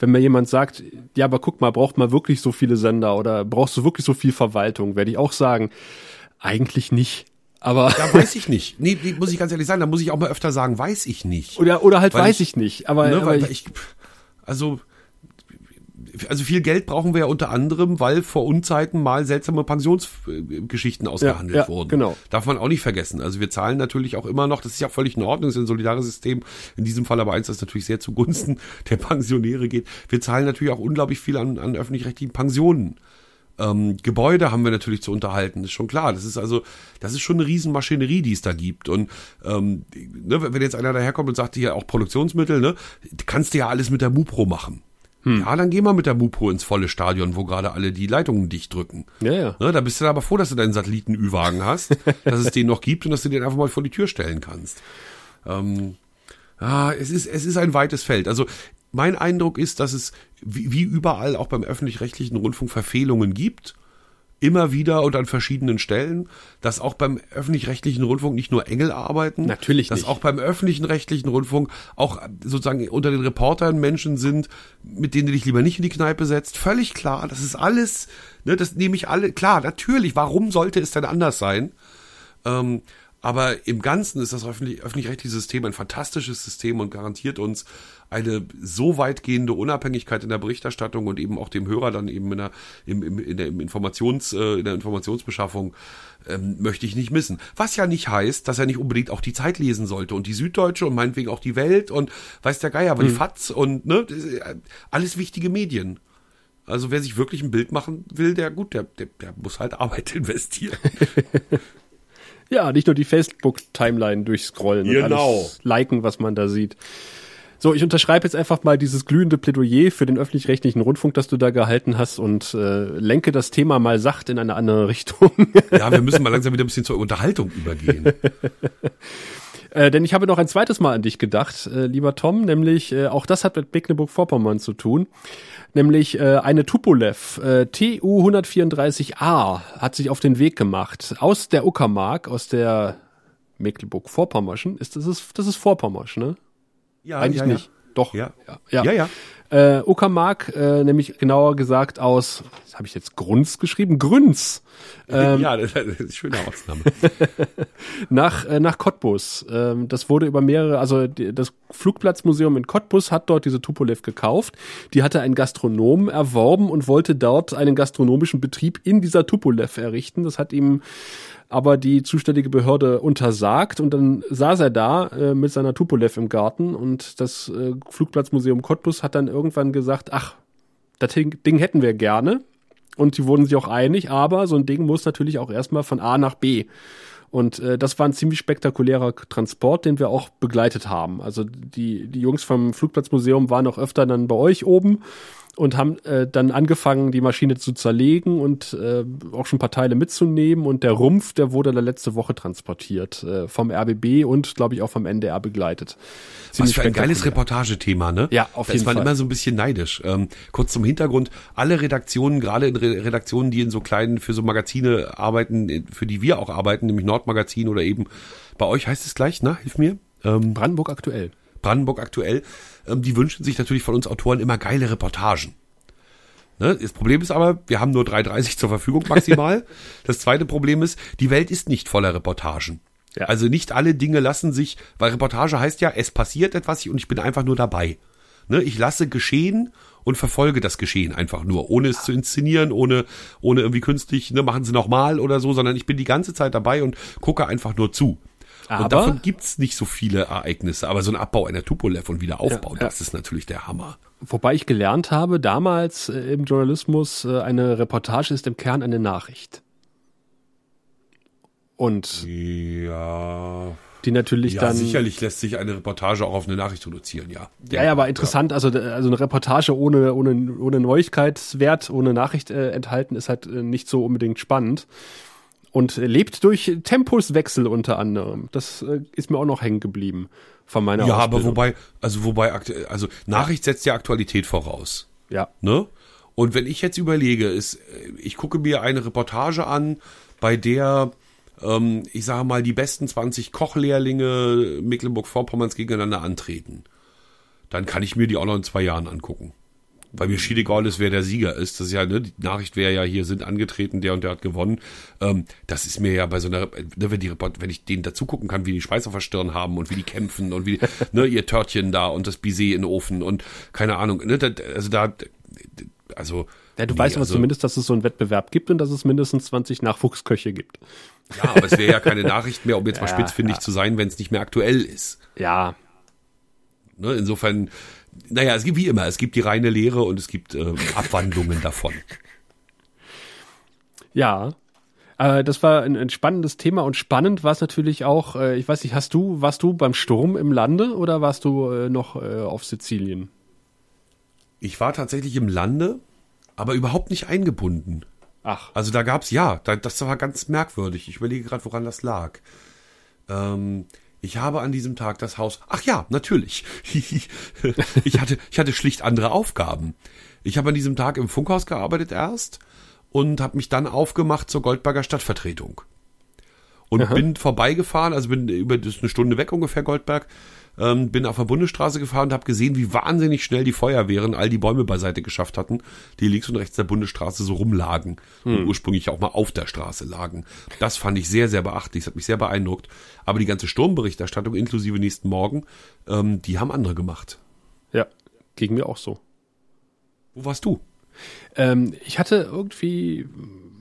Speaker 3: wenn mir jemand sagt, ja, aber guck mal, braucht man wirklich so viele Sender oder brauchst du wirklich so viel Verwaltung, werde ich auch sagen, eigentlich nicht. Aber
Speaker 2: Ja, weiß ich nicht. Nee, muss ich ganz ehrlich sagen, da muss ich auch mal öfter sagen, weiß ich nicht.
Speaker 3: Oder, oder halt
Speaker 2: Weil
Speaker 3: weiß
Speaker 2: ich-
Speaker 3: ich, nicht. Aber,
Speaker 2: ne,
Speaker 3: aber
Speaker 2: weil,
Speaker 3: ich,
Speaker 2: weil ich, also also viel Geld brauchen wir ja unter anderem, weil vor Unzeiten mal seltsame Pensionsgeschichten ausgehandelt
Speaker 3: Ja, ja,
Speaker 2: wurden.
Speaker 3: genau.
Speaker 2: Darf man auch nicht vergessen. Also wir zahlen natürlich auch immer noch, das ist ja völlig in Ordnung, das ist ein solidares System, in diesem Fall aber eins, das natürlich sehr zugunsten der Pensionäre geht. Wir zahlen natürlich auch unglaublich viel an, an öffentlich-rechtlichen Pensionen. Ähm, Gebäude haben wir natürlich zu unterhalten, ist schon klar. Das ist also, das ist schon eine Riesenmaschinerie, die es da gibt. Und ähm, ne, wenn jetzt einer daherkommt und sagt, hier auch Produktionsmittel, ne, kannst du ja alles mit der Mupro machen. Ja, dann geh mal mit der Mupro ins volle Stadion, wo gerade alle die Leitungen dicht drücken.
Speaker 3: Ja, ja.
Speaker 2: Ne, da bist du dann aber froh, dass du deinen Satelliten-Ü-Wagen hast, dass es den noch gibt und dass du den einfach mal vor die Tür stellen kannst. Ähm, ah, es ist, es ist ein weites Feld. Also mein Eindruck ist, dass es wie, überall auch beim öffentlich-rechtlichen Rundfunk Verfehlungen gibt. Immer wieder und an verschiedenen Stellen, dass auch beim öffentlich-rechtlichen Rundfunk nicht nur Engel arbeiten.
Speaker 3: Natürlich
Speaker 2: Dass
Speaker 3: nicht.
Speaker 2: auch beim öffentlichen rechtlichen Rundfunk auch sozusagen unter den Reportern Menschen sind, mit denen du dich lieber nicht in die Kneipe setzt. Völlig klar. Das ist alles, ne, das nehme ich alle, klar, natürlich. Warum sollte es denn anders sein? Ähm, aber im Ganzen ist das öffentlich- öffentlich-rechtliche System ein fantastisches System und garantiert uns eine so weitgehende Unabhängigkeit in der Berichterstattung und eben auch dem Hörer dann eben in der, im, im, in der, im Informations, äh, in der Informationsbeschaffung ähm, möchte ich nicht missen. Was ja nicht heißt, dass er nicht unbedingt auch die Zeit lesen sollte und die Süddeutsche und meinetwegen auch die Welt und weiß der Geier, aber die FAZ und ne, äh, alles wichtige Medien. Also wer sich wirklich ein Bild machen will, der gut, der, der, der muss halt Arbeit investieren.
Speaker 3: Ja, nicht nur die Facebook-Timeline durchscrollen
Speaker 2: Genau.
Speaker 3: und alles liken, was man da sieht. So, ich unterschreibe jetzt einfach mal dieses glühende Plädoyer für den öffentlich-rechtlichen Rundfunk, das du da gehalten hast und äh, lenke das Thema mal sacht in eine andere Richtung.
Speaker 2: Ja, wir müssen mal langsam wieder ein bisschen zur Unterhaltung übergehen.
Speaker 3: Äh, denn ich habe noch ein zweites Mal an dich gedacht, äh, lieber Tom, nämlich äh, auch das hat mit Mecklenburg-Vorpommern zu tun. Nämlich äh, eine Tupolev äh, TU 134a hat sich auf den Weg gemacht aus der Uckermark, aus der Mecklenburg-Vorpommerschen. Ist das ist das ist Vorpommersch, ne?
Speaker 2: Ja,
Speaker 3: Eigentlich
Speaker 2: ja,
Speaker 3: nicht. Doch.
Speaker 2: Ja.
Speaker 3: Ja.
Speaker 2: Ja, ja.
Speaker 3: Äh, Uckermark, äh, nämlich genauer gesagt aus, habe ich jetzt Grunz geschrieben? Grünz.
Speaker 2: Ja, ja das, ist eine schöne Ausnahme.
Speaker 3: nach, äh, nach Cottbus. Ähm, das wurde über mehrere, also die, das Flugplatzmuseum in Cottbus hat dort diese Tupolev gekauft. Die hatte ein Gastronom erworben und wollte dort einen gastronomischen Betrieb in dieser Tupolev errichten. Das hat ihm aber die zuständige Behörde untersagt und dann saß er da äh, mit seiner Tupolev im Garten und das äh, Flugplatzmuseum Cottbus hat dann irgendwann gesagt, ach, das Ding hätten wir gerne und die wurden sich auch einig, aber so ein Ding muss natürlich auch erstmal von A nach B. Und äh, das war ein ziemlich spektakulärer Transport, den wir auch begleitet haben. Also die, die Jungs vom Flugplatzmuseum waren auch öfter dann bei euch oben und haben äh, dann angefangen, die Maschine zu zerlegen und äh, auch schon ein paar Teile mitzunehmen. Und der Rumpf, der wurde dann letzte Woche transportiert, äh, vom RBB und, glaube ich, auch vom NDR begleitet.
Speaker 2: Was
Speaker 3: Ziemlich
Speaker 2: für ein geiles. Reportagethema, ne?
Speaker 3: Ja, auf
Speaker 2: da
Speaker 3: jeden
Speaker 2: ist man
Speaker 3: Fall.
Speaker 2: immer so ein bisschen neidisch. Ähm, kurz zum Hintergrund, alle Redaktionen, gerade in Re Redaktionen, die in so kleinen, für so Magazine arbeiten, für die wir auch arbeiten, nämlich Nordmagazin oder eben bei euch heißt es gleich, na, hilf mir. Ähm,
Speaker 3: Brandenburg aktuell.
Speaker 2: Brandenburg aktuell, ähm, die wünschen sich natürlich von uns Autoren immer geile Reportagen. Ne? Das Problem ist aber, wir haben nur 3,30 zur Verfügung maximal. das zweite Problem ist, die Welt ist nicht voller Reportagen.
Speaker 3: Ja.
Speaker 2: Also nicht alle Dinge lassen sich, weil Reportage heißt ja, es passiert etwas und ich bin einfach nur dabei. Ne? Ich lasse geschehen und verfolge das Geschehen einfach nur, ohne es zu inszenieren, ohne, ohne irgendwie künstlich, ne, machen sie nochmal oder so, sondern ich bin die ganze Zeit dabei und gucke einfach nur zu.
Speaker 3: Aber-
Speaker 2: und davon gibt's nicht so viele Ereignisse. Aber so ein Abbau einer Tupolev und Wiederaufbau,
Speaker 3: Ja, ja.
Speaker 2: das ist natürlich der Hammer.
Speaker 3: Wobei ich gelernt habe, damals äh, im Journalismus, äh, eine Reportage ist im Kern eine Nachricht. Und
Speaker 2: Ja.
Speaker 3: die natürlich
Speaker 2: Ja,
Speaker 3: dann.
Speaker 2: sicherlich lässt sich eine Reportage auch auf eine Nachricht reduzieren, ja.
Speaker 3: Ja, ja, aber interessant, also, also eine Reportage ohne, ohne, ohne Neuigkeitswert, ohne Nachricht äh, enthalten, ist halt äh, nicht so unbedingt spannend. Und lebt durch Tempuswechsel unter anderem. Das äh, ist mir auch noch hängen geblieben von meiner
Speaker 2: Ja, aber
Speaker 3: Ausbildung.
Speaker 2: wobei, also wobei, also Nachricht setzt ja Aktualität voraus.
Speaker 3: Ja.
Speaker 2: Ne? Und wenn ich jetzt überlege, ist, ich gucke mir eine Reportage an, bei der, ähm, ich sage mal, die besten 20 Kochlehrlinge Mecklenburg-Vorpommerns gegeneinander antreten, dann kann ich mir die auch noch in zwei Jahren angucken. Weil mir schied egal ist, wer der Sieger ist. Das ist ja, ne, die Nachricht wäre ja, hier sind angetreten, der und der hat gewonnen. Ähm, das ist mir ja bei so einer, ne, wenn die Report, wenn ich denen dazu gucken kann, wie die Speise auf der Stirn haben und wie die kämpfen und wie, ne, ihr Törtchen da und das Baiser in den Ofen und keine Ahnung, ne, da, also da, also.
Speaker 3: Ja, du
Speaker 2: nee,
Speaker 3: weißt aber
Speaker 2: also,
Speaker 3: zumindest, dass es so einen Wettbewerb gibt und dass es mindestens 20 Nachwuchsköche gibt.
Speaker 2: Ja, aber es wäre ja keine Nachricht mehr, um jetzt mal
Speaker 3: Ja,
Speaker 2: spitzfindig
Speaker 3: ja.
Speaker 2: zu sein, wenn es nicht mehr aktuell ist.
Speaker 3: Ja,
Speaker 2: Ne? Insofern, naja, es gibt wie immer, es gibt die reine Lehre und es gibt ähm, Abwandlungen davon.
Speaker 3: ja. Äh, das war ein, ein spannendes Thema und spannend war es natürlich auch, äh, ich weiß nicht, hast du, warst du beim Sturm im Lande oder warst du äh, noch äh, auf Sizilien?
Speaker 2: Ich war tatsächlich im Lande, aber überhaupt nicht eingebunden.
Speaker 3: Ach,
Speaker 2: Also da gab's ja, da, das war ganz merkwürdig. Ich überlege gerade, woran das lag. Ähm, ich habe an diesem Tag das Haus. Ach ja, natürlich. ich hatte, ich hatte schlicht andere Aufgaben. Ich habe an diesem Tag im Funkhaus gearbeitet erst und habe mich dann aufgemacht zur Goldberger Stadtvertretung und
Speaker 3: Aha.
Speaker 2: bin vorbeigefahren, also bin über das ist eine Stunde weg ungefähr Goldberg, ähm, bin auf der Bundesstraße gefahren und habe gesehen, wie wahnsinnig schnell die Feuerwehren all die Bäume beiseite geschafft hatten, die links und rechts der Bundesstraße so rumlagen und ursprünglich auch mal auf der Straße lagen. Das fand ich sehr, sehr beachtlich, das hat mich sehr beeindruckt. Aber die ganze Sturmberichterstattung inklusive nächsten Morgen, ähm, die haben andere gemacht.
Speaker 3: ja, ging mir auch so.
Speaker 2: Wo warst du?
Speaker 3: Ähm, ich hatte irgendwie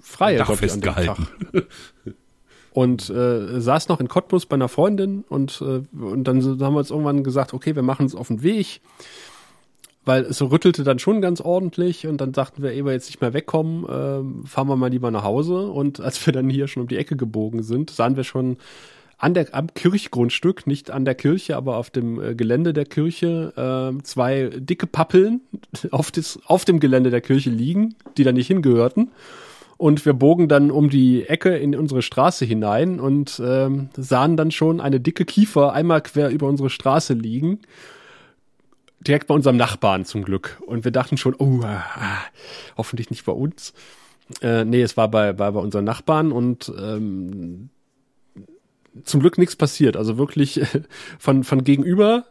Speaker 3: frei
Speaker 2: Dach festgehalten.
Speaker 3: Tag. Und äh, saß noch in Cottbus bei einer Freundin und, äh, und dann haben wir uns irgendwann gesagt, okay, wir machen uns auf den Weg, weil es rüttelte dann schon ganz ordentlich und dann sagten wir, ehe wir jetzt nicht mehr wegkommen, ähm, fahren wir mal lieber nach Hause. Und als wir dann hier schon um die Ecke gebogen sind, sahen wir schon an der, am Kirchgrundstück, nicht an der Kirche, aber auf dem äh, Gelände der Kirche, ähm, zwei dicke Pappeln auf, das, auf dem Gelände der Kirche liegen, die da nicht hingehörten. Und wir bogen dann um die Ecke in unsere Straße hinein und ähm, sahen dann schon eine dicke Kiefer einmal quer über unsere Straße liegen. Direkt bei unserem Nachbarn zum Glück. Und wir dachten schon, oh, ah, ah, hoffentlich nicht bei uns. Äh, nee, es war bei, bei, bei unseren Nachbarn und ähm, zum Glück nichts passiert. Also wirklich von, von gegenüber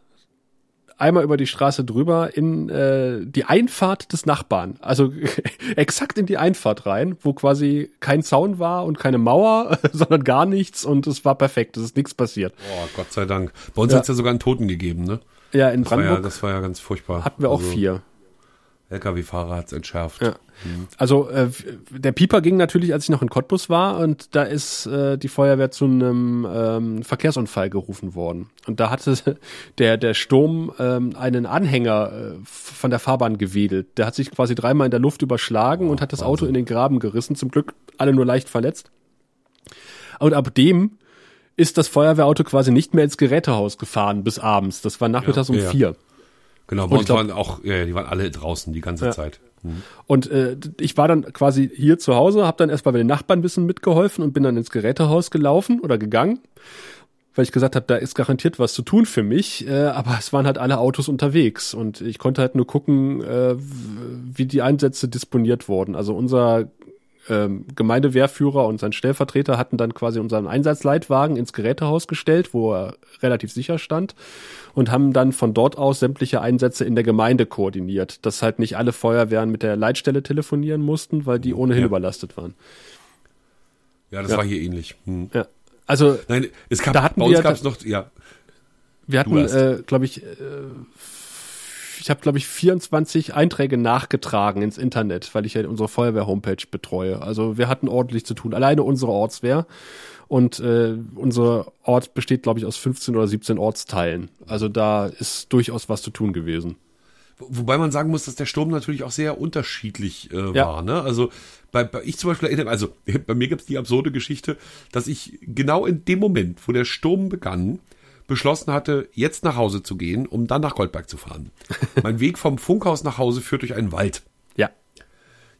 Speaker 3: einmal über die Straße drüber in äh, die Einfahrt des Nachbarn. Also exakt in die Einfahrt rein, wo quasi kein Zaun war und keine Mauer, sondern gar nichts und es war perfekt. Es ist nichts passiert.
Speaker 2: Oh, Gott sei Dank. Bei uns
Speaker 3: Ja.
Speaker 2: hat's ja sogar einen Toten gegeben, ne?
Speaker 3: Ja, in
Speaker 2: Das war ja,
Speaker 3: Brandenburg
Speaker 2: das war ja ganz furchtbar.
Speaker 3: hatten wir auch
Speaker 2: Also,
Speaker 3: vier.
Speaker 2: LKW-Fahrer hat's entschärft.
Speaker 3: Ja. Also äh, der Pieper ging natürlich, als ich noch in Cottbus war und da ist äh, die Feuerwehr zu einem ähm, Verkehrsunfall gerufen worden. Und da hatte der, der Sturm ähm, einen Anhänger äh, von der Fahrbahn gewedelt. Der hat sich quasi dreimal in der Luft überschlagen und hat das Auto in den Graben gerissen. Zum Glück alle nur leicht verletzt. Und ab dem ist das Feuerwehrauto quasi nicht mehr ins Gerätehaus gefahren bis abends. Das war nachmittags
Speaker 2: Ja,
Speaker 3: um
Speaker 2: ja.
Speaker 3: vier.
Speaker 2: Genau, bei uns
Speaker 3: glaub-
Speaker 2: waren auch, ja, die waren alle draußen die ganze
Speaker 3: Ja.
Speaker 2: Zeit. Hm.
Speaker 3: Und äh, ich war dann quasi hier zu Hause, habe dann erstmal bei den Nachbarn ein bisschen mitgeholfen und bin dann ins Gerätehaus gelaufen oder gegangen, weil ich gesagt habe, da ist garantiert was zu tun für mich. Äh, aber es waren halt alle Autos unterwegs und ich konnte halt nur gucken, äh, wie die Einsätze disponiert wurden. Also unser ähm, Gemeindewehrführer und sein Stellvertreter hatten dann quasi unseren Einsatzleitwagen ins Gerätehaus gestellt, wo er relativ sicher stand und haben dann von dort aus sämtliche Einsätze in der Gemeinde koordiniert, dass halt nicht alle Feuerwehren mit der Leitstelle telefonieren mussten, weil die ohnehin
Speaker 2: Ja.
Speaker 3: überlastet waren.
Speaker 2: Ja, das
Speaker 3: Ja.
Speaker 2: war hier ähnlich. Hm.
Speaker 3: Ja. Also
Speaker 2: Nein, es gab,
Speaker 3: Da hatten
Speaker 2: bei uns
Speaker 3: wir-
Speaker 2: gab's noch, ja,
Speaker 3: wir hatten, äh, glaube ich, äh, ich habe, glaube ich, 24 Einträge nachgetragen ins Internet, weil ich ja unsere Feuerwehr-Homepage betreue. Also wir hatten ordentlich zu tun. Alleine unsere Ortswehr. Und äh, unser Ort besteht, glaube ich, aus 15 oder 17 Ortsteilen. Also da ist durchaus was zu tun gewesen.
Speaker 2: Wo- Wobei man sagen muss, dass der Sturm natürlich auch sehr unterschiedlich äh,
Speaker 3: Ja.
Speaker 2: war. Ne? Also bei, bei ich zum Beispiel erinnere, also bei mir gibt's die absurde Geschichte, dass ich genau in dem Moment, wo der Sturm begann, beschlossen hatte, jetzt nach Hause zu gehen, um dann nach Goldberg zu fahren. mein Weg vom Funkhaus nach Hause führt durch einen Wald.
Speaker 3: Ja.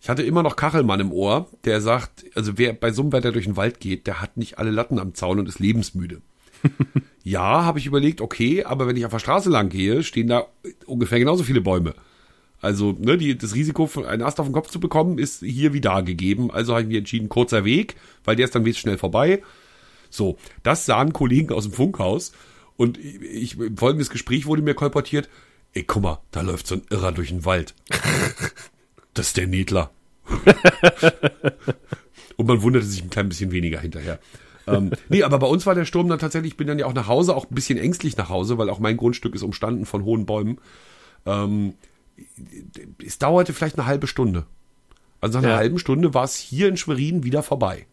Speaker 2: Ich hatte immer noch Kachelmann im Ohr, der sagt, also wer bei so einem Wetter durch den Wald geht, der hat nicht alle Latten am Zaun und ist lebensmüde. ja, habe ich überlegt, okay, aber wenn ich auf der Straße lang gehe, stehen da ungefähr genauso viele Bäume. Also, ne, die, das Risiko, einen Ast auf den Kopf zu bekommen, ist hier wie da gegeben. Also habe ich mir entschieden, kurzer Weg, weil der ist dann schnell vorbei. So, das sahen Kollegen aus dem Funkhaus und ich, ich folgendes Gespräch wurde mir kolportiert. Ey, guck mal, da läuft so ein Irrer durch den Wald. Das ist der Nedler. und man wunderte sich ein klein bisschen weniger hinterher. ähm, nee, aber bei uns war der Sturm dann tatsächlich, ich bin dann ja auch nach Hause, auch ein bisschen ängstlich nach Hause, weil auch mein Grundstück ist umstanden von hohen Bäumen. Ähm, es dauerte vielleicht eine halbe Stunde. Also nach einer
Speaker 3: Ja.
Speaker 2: halben Stunde war es hier in Schwerin wieder vorbei.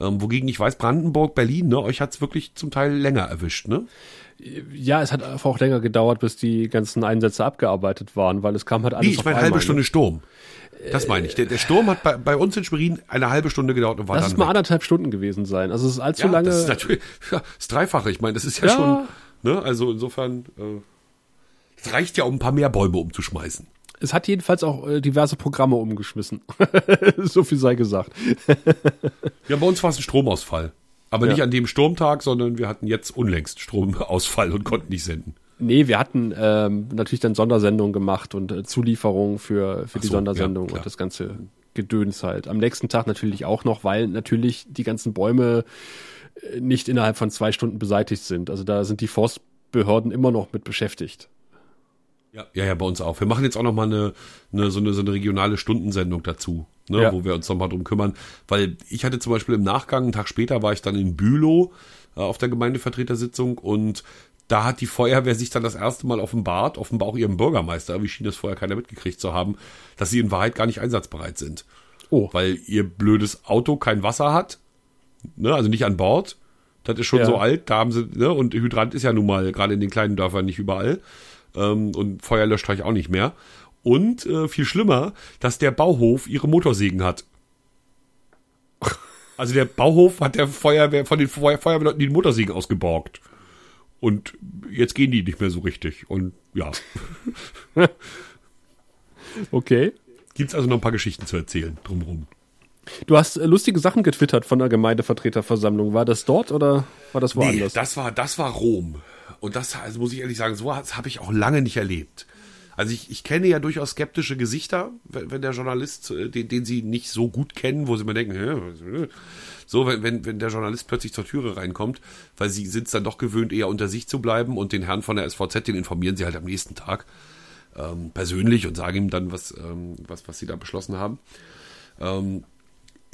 Speaker 2: Ähm, wogegen ich weiß, Brandenburg, Berlin, ne, euch hat's wirklich zum Teil länger erwischt, ne?
Speaker 3: Ja, es hat einfach auch länger gedauert, bis die ganzen Einsätze abgearbeitet waren, weil es kam halt alles
Speaker 2: Nee, ich meine halbe
Speaker 3: ne?
Speaker 2: Stunde Sturm. Das meine ich. Der, der Sturm hat bei, bei uns in Schwerin eine halbe Stunde gedauert und war
Speaker 3: Lass
Speaker 2: dann
Speaker 3: es mal
Speaker 2: weg.
Speaker 3: anderthalb Stunden gewesen sein. Also es ist allzu
Speaker 2: ja,
Speaker 3: lange.
Speaker 2: Das ist natürlich ja, das Dreifache. Ich meine, das ist ja,
Speaker 3: Ja.
Speaker 2: schon, ne, also insofern, äh, es reicht ja, um ein paar mehr Bäume umzuschmeißen.
Speaker 3: Es hat jedenfalls auch äh, diverse Programme umgeschmissen. so viel sei gesagt.
Speaker 2: Ja, bei uns war es ein Stromausfall. Aber
Speaker 3: Ja.
Speaker 2: nicht an dem Sturmtag, sondern wir hatten jetzt unlängst Stromausfall und konnten nicht senden.
Speaker 3: Nee, wir hatten ähm, natürlich dann Sondersendungen gemacht und äh, Zulieferungen für, für die
Speaker 2: so,
Speaker 3: Sondersendung
Speaker 2: ja,
Speaker 3: und das ganze Gedöns halt. Am nächsten Tag natürlich auch noch, weil natürlich die ganzen Bäume äh, nicht innerhalb von zwei Stunden beseitigt sind. Also da sind die Forstbehörden immer noch mit beschäftigt.
Speaker 2: Ja, ja, ja, bei uns auch. Wir machen jetzt auch noch mal eine, eine, so, eine so eine regionale Stundensendung dazu, ne,
Speaker 3: Ja.
Speaker 2: wo wir uns noch mal drum kümmern. Weil ich hatte zum Beispiel im Nachgang, einen Tag später war ich dann in Bülow äh, auf der Gemeindevertretersitzung und da hat die Feuerwehr sich dann das erste Mal offenbart, offenbar auch ihrem Bürgermeister, wie schien das vorher keiner mitgekriegt zu haben, dass sie in Wahrheit gar nicht einsatzbereit sind.
Speaker 3: Oh.
Speaker 2: Weil ihr blödes Auto kein Wasser hat, ne, also nicht an Bord. Das ist schon
Speaker 3: Ja.
Speaker 2: so alt, da haben sie, ne, und Hydrant ist ja nun mal gerade in den kleinen Dörfern nicht überall. Ähm, und Feuerlöschstreich auch nicht mehr. Und äh, viel schlimmer, dass der Bauhof ihre Motorsägen hat. Also der Bauhof hat der Feuerwehr von den Feuer Feuerwehrleuten die Motorsägen ausgeborgt. Und jetzt gehen die nicht mehr so richtig. Und ja,
Speaker 3: Okay.
Speaker 2: gibt's also noch ein paar Geschichten zu erzählen drumherum.
Speaker 3: Du hast äh, lustige Sachen getwittert von der Gemeindevertreterversammlung. War das dort oder war das
Speaker 2: Nee,
Speaker 3: woanders?
Speaker 2: das war, das war Rom. Und das, also muss ich ehrlich sagen, so habe ich auch lange nicht erlebt. Also ich, ich kenne ja durchaus skeptische Gesichter, wenn, wenn der Journalist, äh, den, den sie nicht so gut kennen, wo sie mir denken, was- so, wenn, wenn, wenn der Journalist plötzlich zur Türe reinkommt, weil sie sind es dann doch gewöhnt, eher unter sich zu bleiben und den Herrn von der SVZ, den informieren sie halt am nächsten Tag ähm, persönlich und sagen ihm dann, was, ähm, was, was sie da beschlossen haben. Ähm,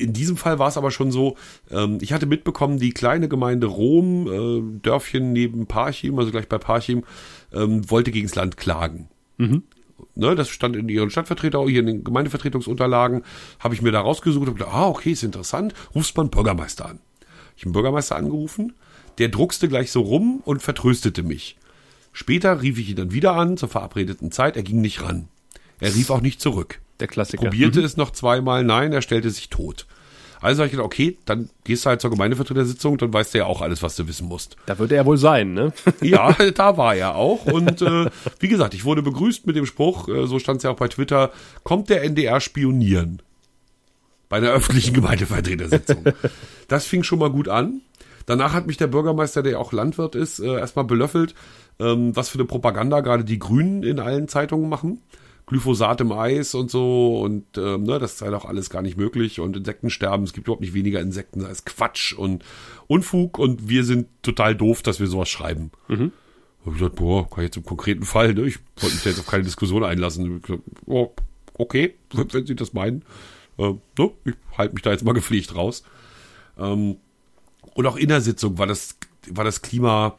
Speaker 2: in diesem Fall war es aber schon so, ähm, ich hatte mitbekommen, die kleine Gemeinde Rom, äh, Dörfchen neben Parchim, also gleich bei Parchim, ähm, wollte gegens Land klagen. Ne, das stand in ihren Stadtvertreter, hier in den Gemeindevertretungsunterlagen, habe ich mir da rausgesucht und gedacht, ah, okay, ist interessant, rufst mal einen Bürgermeister an. Ich habe einen Bürgermeister angerufen, der druckste gleich so rum und vertröstete mich. Später rief ich ihn dann wieder an, zur verabredeten Zeit, er ging nicht ran. Er rief auch nicht zurück.
Speaker 3: Der Klassiker.
Speaker 2: Probierte es noch zweimal, nein, er stellte sich tot. Also habe ich gedacht, okay, dann gehst du halt zur Gemeindevertretersitzung, dann weißt du ja auch alles, was du wissen musst.
Speaker 3: Da würde er wohl sein, ne?
Speaker 2: Ja, da war er auch. Und äh, wie gesagt, ich wurde begrüßt mit dem Spruch, äh, so stand es ja auch bei Twitter, kommt der NDR spionieren. Bei einer öffentlichen Gemeindevertretersitzung. Das fing schon mal gut an. Danach hat mich der Bürgermeister, der auch Landwirt ist, äh, erstmal belöffelt, ähm, was für eine Propaganda gerade die Grünen in allen Zeitungen machen. Glyphosat im Eis und so und ähm, ne, das sei doch alles gar nicht möglich und Insektensterben, es gibt überhaupt nicht weniger Insekten als Quatsch und Unfug und wir sind total doof, dass wir sowas schreiben. Mhm. Hab ich gesagt, boah, kann ich jetzt im konkreten Fall, ne? Ich wollte mich da jetzt auf keine Diskussion einlassen. Ich gesagt, oh, okay, wenn Sie das meinen. Äh, ne? Ich halte mich da jetzt mal gepflegt raus. Ähm, und auch in der Sitzung war das, war das Klima,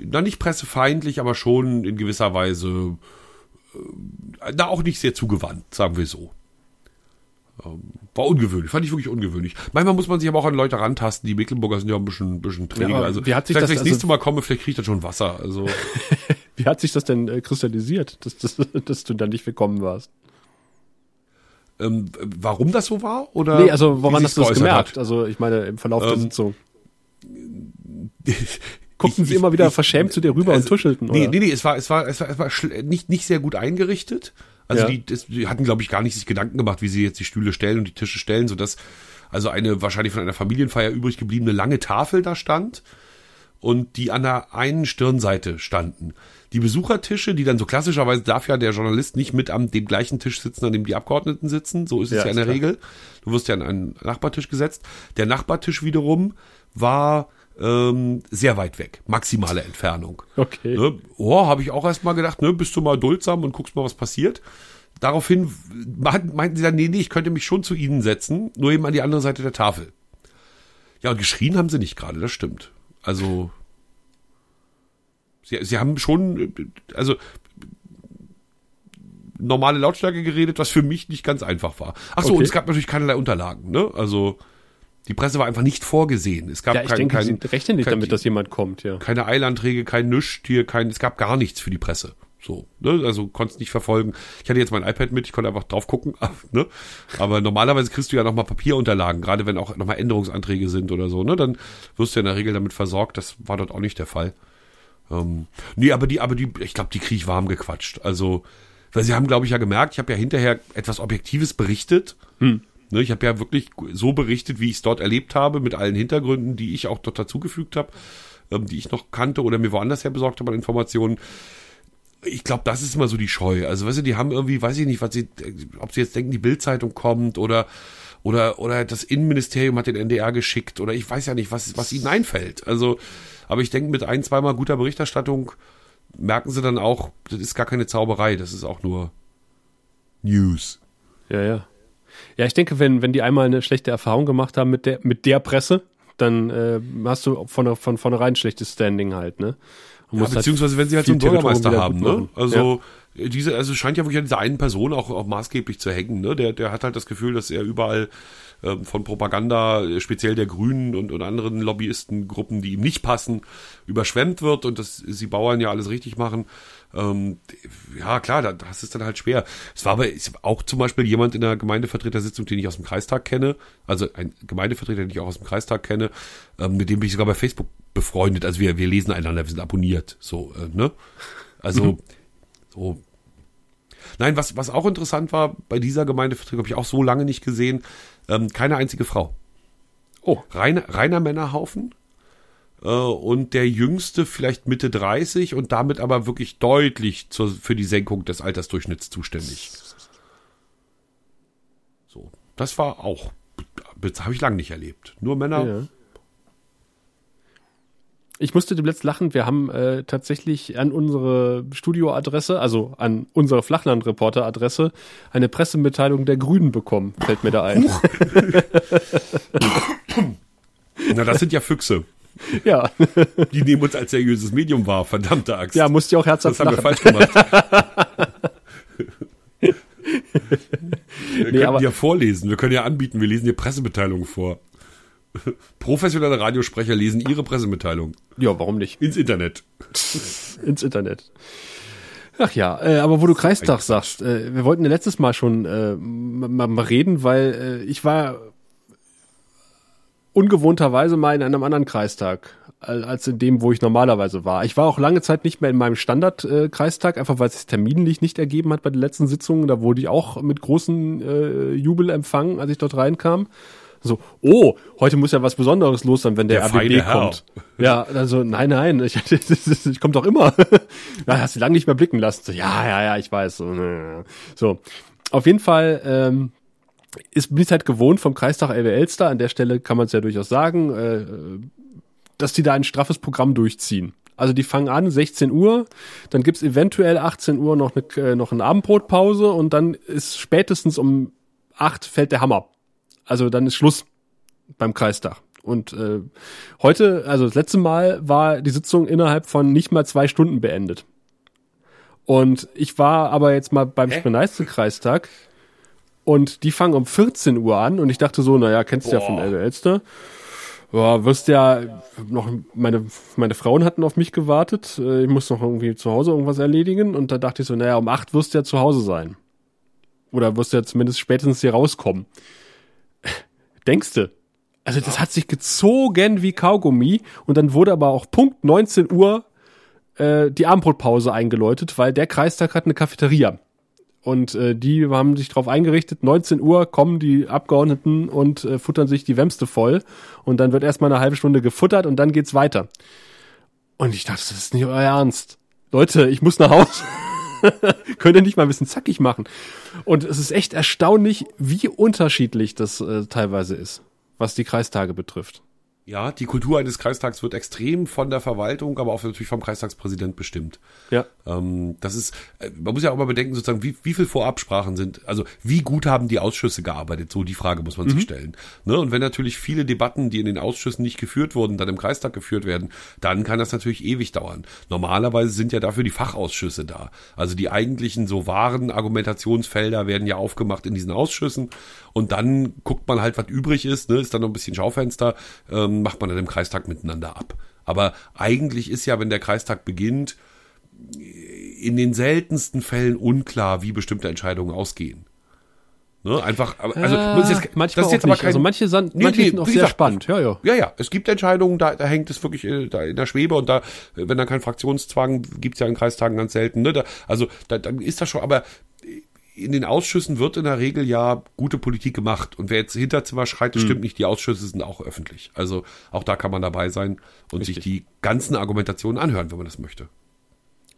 Speaker 2: na nicht pressefeindlich, aber schon in gewisser Weise da auch nicht sehr zugewandt, sagen wir so. Ähm, war ungewöhnlich, fand ich wirklich ungewöhnlich. Manchmal muss man sich aber auch an Leute rantasten. Die Mecklenburger sind ja ein bisschen, bisschen träge.
Speaker 3: Ja,
Speaker 2: also
Speaker 3: wie hat sich
Speaker 2: vielleicht,
Speaker 3: das-
Speaker 2: wenn ich das
Speaker 3: also-
Speaker 2: nächste Mal komme, vielleicht kriege ich dann schon Wasser. Also
Speaker 3: Wie hat sich das denn äh, kristallisiert, dass, dass, dass du da nicht willkommen warst?
Speaker 2: ähm, warum das so war? Oder
Speaker 3: Nee, also woran hast du das gemerkt?
Speaker 2: hat?
Speaker 3: Also ich meine, im Verlauf der
Speaker 2: Ähm,
Speaker 3: Sitzung. Guckten
Speaker 2: Ich-
Speaker 3: sie immer
Speaker 2: ich-
Speaker 3: wieder
Speaker 2: ich-
Speaker 3: verschämt zu dir rüber und
Speaker 2: also,
Speaker 3: tuschelten,
Speaker 2: Nee,
Speaker 3: oder?
Speaker 2: nee, nee, es war, es war, es war, es war nicht, nicht sehr gut eingerichtet. Also
Speaker 3: Ja.
Speaker 2: die, das, die hatten, glaube ich, gar nicht sich Gedanken gemacht, wie sie jetzt die Stühle stellen und die Tische stellen, sodass also eine wahrscheinlich von einer Familienfeier übrig gebliebene lange Tafel da stand und die an der einen Stirnseite standen. Die Besuchertische, die dann so klassischerweise darf ja der Journalist nicht mit am dem gleichen Tisch sitzen, an dem die Abgeordneten sitzen. So ist es
Speaker 3: Ja,
Speaker 2: ja in der
Speaker 3: klar.
Speaker 2: Regel. Du wirst ja an einen Nachbartisch gesetzt. Der Nachbartisch wiederum war ähm, sehr weit weg, maximale Entfernung.
Speaker 3: Okay.
Speaker 2: Ne? Oh, habe ich auch erst mal gedacht, ne, bist du mal duldsam und guckst mal, was passiert. Daraufhin meinten sie dann, nee, nee, ich könnte mich schon zu ihnen setzen, nur eben an die andere Seite der Tafel. Ja, und geschrien haben sie nicht gerade, das stimmt. Also, sie, sie haben schon, also, normale Lautstärke geredet, was für mich nicht ganz einfach war. Ach so,
Speaker 3: Okay.
Speaker 2: und es gab natürlich keinerlei Unterlagen, ne? Also die Presse war einfach nicht vorgesehen. Es gab
Speaker 3: Ja, ich
Speaker 2: kein,
Speaker 3: denke,
Speaker 2: kein,
Speaker 3: sie rechnen nicht
Speaker 2: kein-
Speaker 3: damit, dass jemand kommt, ja.
Speaker 2: keine Eilanträge, kein Nüscht hier, kein, es gab gar nichts für die Presse. So, ne? Also konntest nicht verfolgen. Ich hatte jetzt mein iPad mit, ich konnte einfach drauf gucken, ne? Aber normalerweise kriegst du ja nochmal Papierunterlagen, gerade wenn auch nochmal Änderungsanträge sind oder so, ne? Dann wirst du ja in der Regel damit versorgt. Das war dort auch nicht der Fall. Ähm, nee, aber die, aber die, ich glaube, die krieg ich warm gequatscht. Also, weil sie haben, glaube ich, ja gemerkt, ich habe ja hinterher etwas Objektives berichtet. Ne, ich habe ja wirklich so berichtet, wie ich es dort erlebt habe, mit allen Hintergründen, die ich auch dort dazugefügt habe, ähm, die ich noch kannte oder mir woanders her besorgt habe an Informationen. Ich glaube, das ist immer so die Scheu. Also, weißt du, die haben irgendwie, weiß ich nicht, was sie, ob sie jetzt denken, die Bildzeitung kommt oder oder oder das Innenministerium hat den NDR geschickt oder ich weiß ja nicht, was was ihnen einfällt. Also, aber ich denke, mit ein, zweimal guter Berichterstattung merken sie dann auch, das ist gar keine Zauberei, das ist auch nur News.
Speaker 3: Ja, ja. Ja, ich denke, wenn, wenn die einmal eine schlechte Erfahrung gemacht haben mit der, mit der Presse, dann äh, hast du von, von vornherein ein schlechtes Standing halt, ne?
Speaker 2: Ja,
Speaker 3: halt
Speaker 2: beziehungsweise wenn sie halt so einen Bürgermeister haben, ne? Also diese, also es scheint ja wirklich an dieser einen Person auch, auch maßgeblich zu hängen, ne? Der, der hat halt das Gefühl, dass er überall ähm, von Propaganda, äh, speziell der Grünen und, und anderen Lobbyistengruppen, die ihm nicht passen, überschwemmt wird und dass sie Bauern ja alles richtig machen. Ähm, ja, klar, da, das ist dann halt schwer. Es war aber ist auch zum Beispiel jemand in der Gemeindevertretersitzung, den ich aus dem Kreistag kenne, also ein Gemeindevertreter, den ich auch aus dem Kreistag kenne, ähm, mit dem bin ich sogar bei Facebook befreundet. Also wir, wir lesen einander, wir sind abonniert, so, äh, ne? Also, so. Nein, was, was auch interessant war, bei dieser Gemeindevertretung habe ich auch so lange nicht gesehen, ähm, keine einzige Frau.
Speaker 3: Oh.
Speaker 2: Reiner, reiner Männerhaufen. Äh, und der jüngste vielleicht Mitte 30 und damit aber wirklich deutlich zur, für die Senkung des Altersdurchschnitts zuständig. So, das war auch, habe ich lange nicht erlebt. Nur Männer.
Speaker 3: Ja. Ich musste dem letzt lachen. Wir haben äh, tatsächlich an unsere Studioadresse, also an unsere Flachlandreporter-Adresse, eine Pressemitteilung der Grünen bekommen. Fällt mir da ein.
Speaker 2: Na, das sind ja Füchse.
Speaker 3: Ja.
Speaker 2: Die nehmen uns als seriöses Medium wahr, verdammte Axt.
Speaker 3: ja, musste ich auch herzhaft
Speaker 2: das haben wir
Speaker 3: lachen.
Speaker 2: falsch gemacht. wir könnten
Speaker 3: aber-
Speaker 2: ja vorlesen. Wir können ja anbieten, wir lesen hier Pressemitteilungen vor. Professionelle Radiosprecher lesen ihre Pressemitteilung
Speaker 3: Ja, warum nicht?
Speaker 2: ins Internet.
Speaker 3: Ins Internet. Ach ja, äh, aber wo du Kreistag sagst, äh, wir wollten ja letztes Mal schon äh, mal, mal reden, weil äh, ich war ungewohnterweise mal in einem anderen Kreistag al- als in dem, wo ich normalerweise war. Ich war auch lange Zeit nicht mehr in meinem Standard-Kreistag, einfach weil es sich terminlich nicht ergeben hat bei den letzten Sitzungen. Da wurde ich auch mit großen äh, Jubel empfangen, als ich dort reinkam. So, oh, heute muss ja was Besonderes los sein, wenn der,
Speaker 2: Der
Speaker 3: RBB
Speaker 2: feine Herr.
Speaker 3: kommt. Ja, also nein, nein, ich, ich komme doch immer. Ja, hast du lange nicht mehr blicken lassen. So, ja, ja, ja, ich weiß. So, so. auf jeden Fall ähm, ist bin ich halt gewohnt vom Kreistag Elbe Elster. An der Stelle kann man es ja durchaus sagen, äh, dass die da ein straffes Programm durchziehen. Also die fangen an 16 Uhr, dann gibt's eventuell 18 Uhr noch eine, äh, noch eine Abendbrotpause und dann ist spätestens um 8 fällt der Hammer. Also dann ist Schluss beim Kreistag. Und äh, heute, also das letzte Mal, war die Sitzung innerhalb von nicht mal zwei Stunden beendet. Und ich war aber jetzt mal beim Spreneiste-Kreistag und die fangen um 14 Uhr an und ich dachte so, naja, kennst du ja von Elbe Elster. Ja, wirst ja noch, meine, meine Frauen hatten auf mich gewartet. Äh, Ich muss noch irgendwie zu Hause irgendwas erledigen und da dachte ich so, naja, um 8 wirst du ja zu Hause sein. Oder wirst du ja zumindest spätestens hier rauskommen. Denkste. Also das hat sich gezogen wie Kaugummi und dann wurde aber auch Punkt 19 Uhr äh, die Abendbrotpause eingeläutet, weil der Kreistag hat eine Cafeteria. Und äh, die haben sich darauf eingerichtet, 19 Uhr kommen die Abgeordneten und äh, futtern sich die Wemste voll. Und dann wird erstmal eine halbe Stunde gefuttert und dann geht's weiter. Und ich dachte, das ist nicht euer Ernst. Leute, ich muss nach Hause. Könnt ihr nicht mal ein bisschen zackig machen? Und es ist echt erstaunlich, wie unterschiedlich das äh, teilweise ist, was die Kreistage betrifft.
Speaker 2: Ja, die Kultur eines Kreistags wird extrem von der Verwaltung, aber auch natürlich vom Kreistagspräsident bestimmt.
Speaker 3: Ja.
Speaker 2: Ähm, das ist, äh, man muss ja auch mal bedenken, sozusagen, wie, wie viel Vorabsprachen sind, also wie gut haben die Ausschüsse gearbeitet? So die Frage muss man sich stellen. Ne? Und wenn natürlich viele Debatten, die in den Ausschüssen nicht geführt wurden, dann im Kreistag geführt werden, dann kann das natürlich ewig dauern. Normalerweise sind ja dafür die Fachausschüsse da. Also die eigentlichen so wahren Argumentationsfelder werden ja aufgemacht in diesen Ausschüssen und dann guckt man halt, was übrig ist, ne? ist dann noch ein bisschen Schaufenster, ähm, macht man dann im Kreistag miteinander ab. Aber eigentlich ist ja, wenn der Kreistag beginnt, in den seltensten Fällen unklar, wie bestimmte Entscheidungen ausgehen. Ne? Einfach, also
Speaker 3: Ah,
Speaker 2: muss jetzt,
Speaker 3: manchmal
Speaker 2: das ist jetzt aber
Speaker 3: nicht.
Speaker 2: kein,
Speaker 3: also manche, sind,
Speaker 2: Nee,
Speaker 3: manche
Speaker 2: nee,
Speaker 3: sind auch sehr
Speaker 2: gesagt,
Speaker 3: spannend. Ja, ja.
Speaker 2: ja, ja, es gibt Entscheidungen, da, da hängt es wirklich äh, da in der Schwebe und da, äh, wenn da kein Fraktionszwang, gibt's ja in Kreistagen ganz selten, ne? Da, also da, dann ist das schon, aber in den Ausschüssen wird in der Regel ja gute Politik gemacht. Und wer jetzt Hinterzimmer schreit, das stimmt nicht, die Ausschüsse sind auch öffentlich. Also auch da kann man dabei sein und sich die ganzen Argumentationen anhören, wenn man das möchte.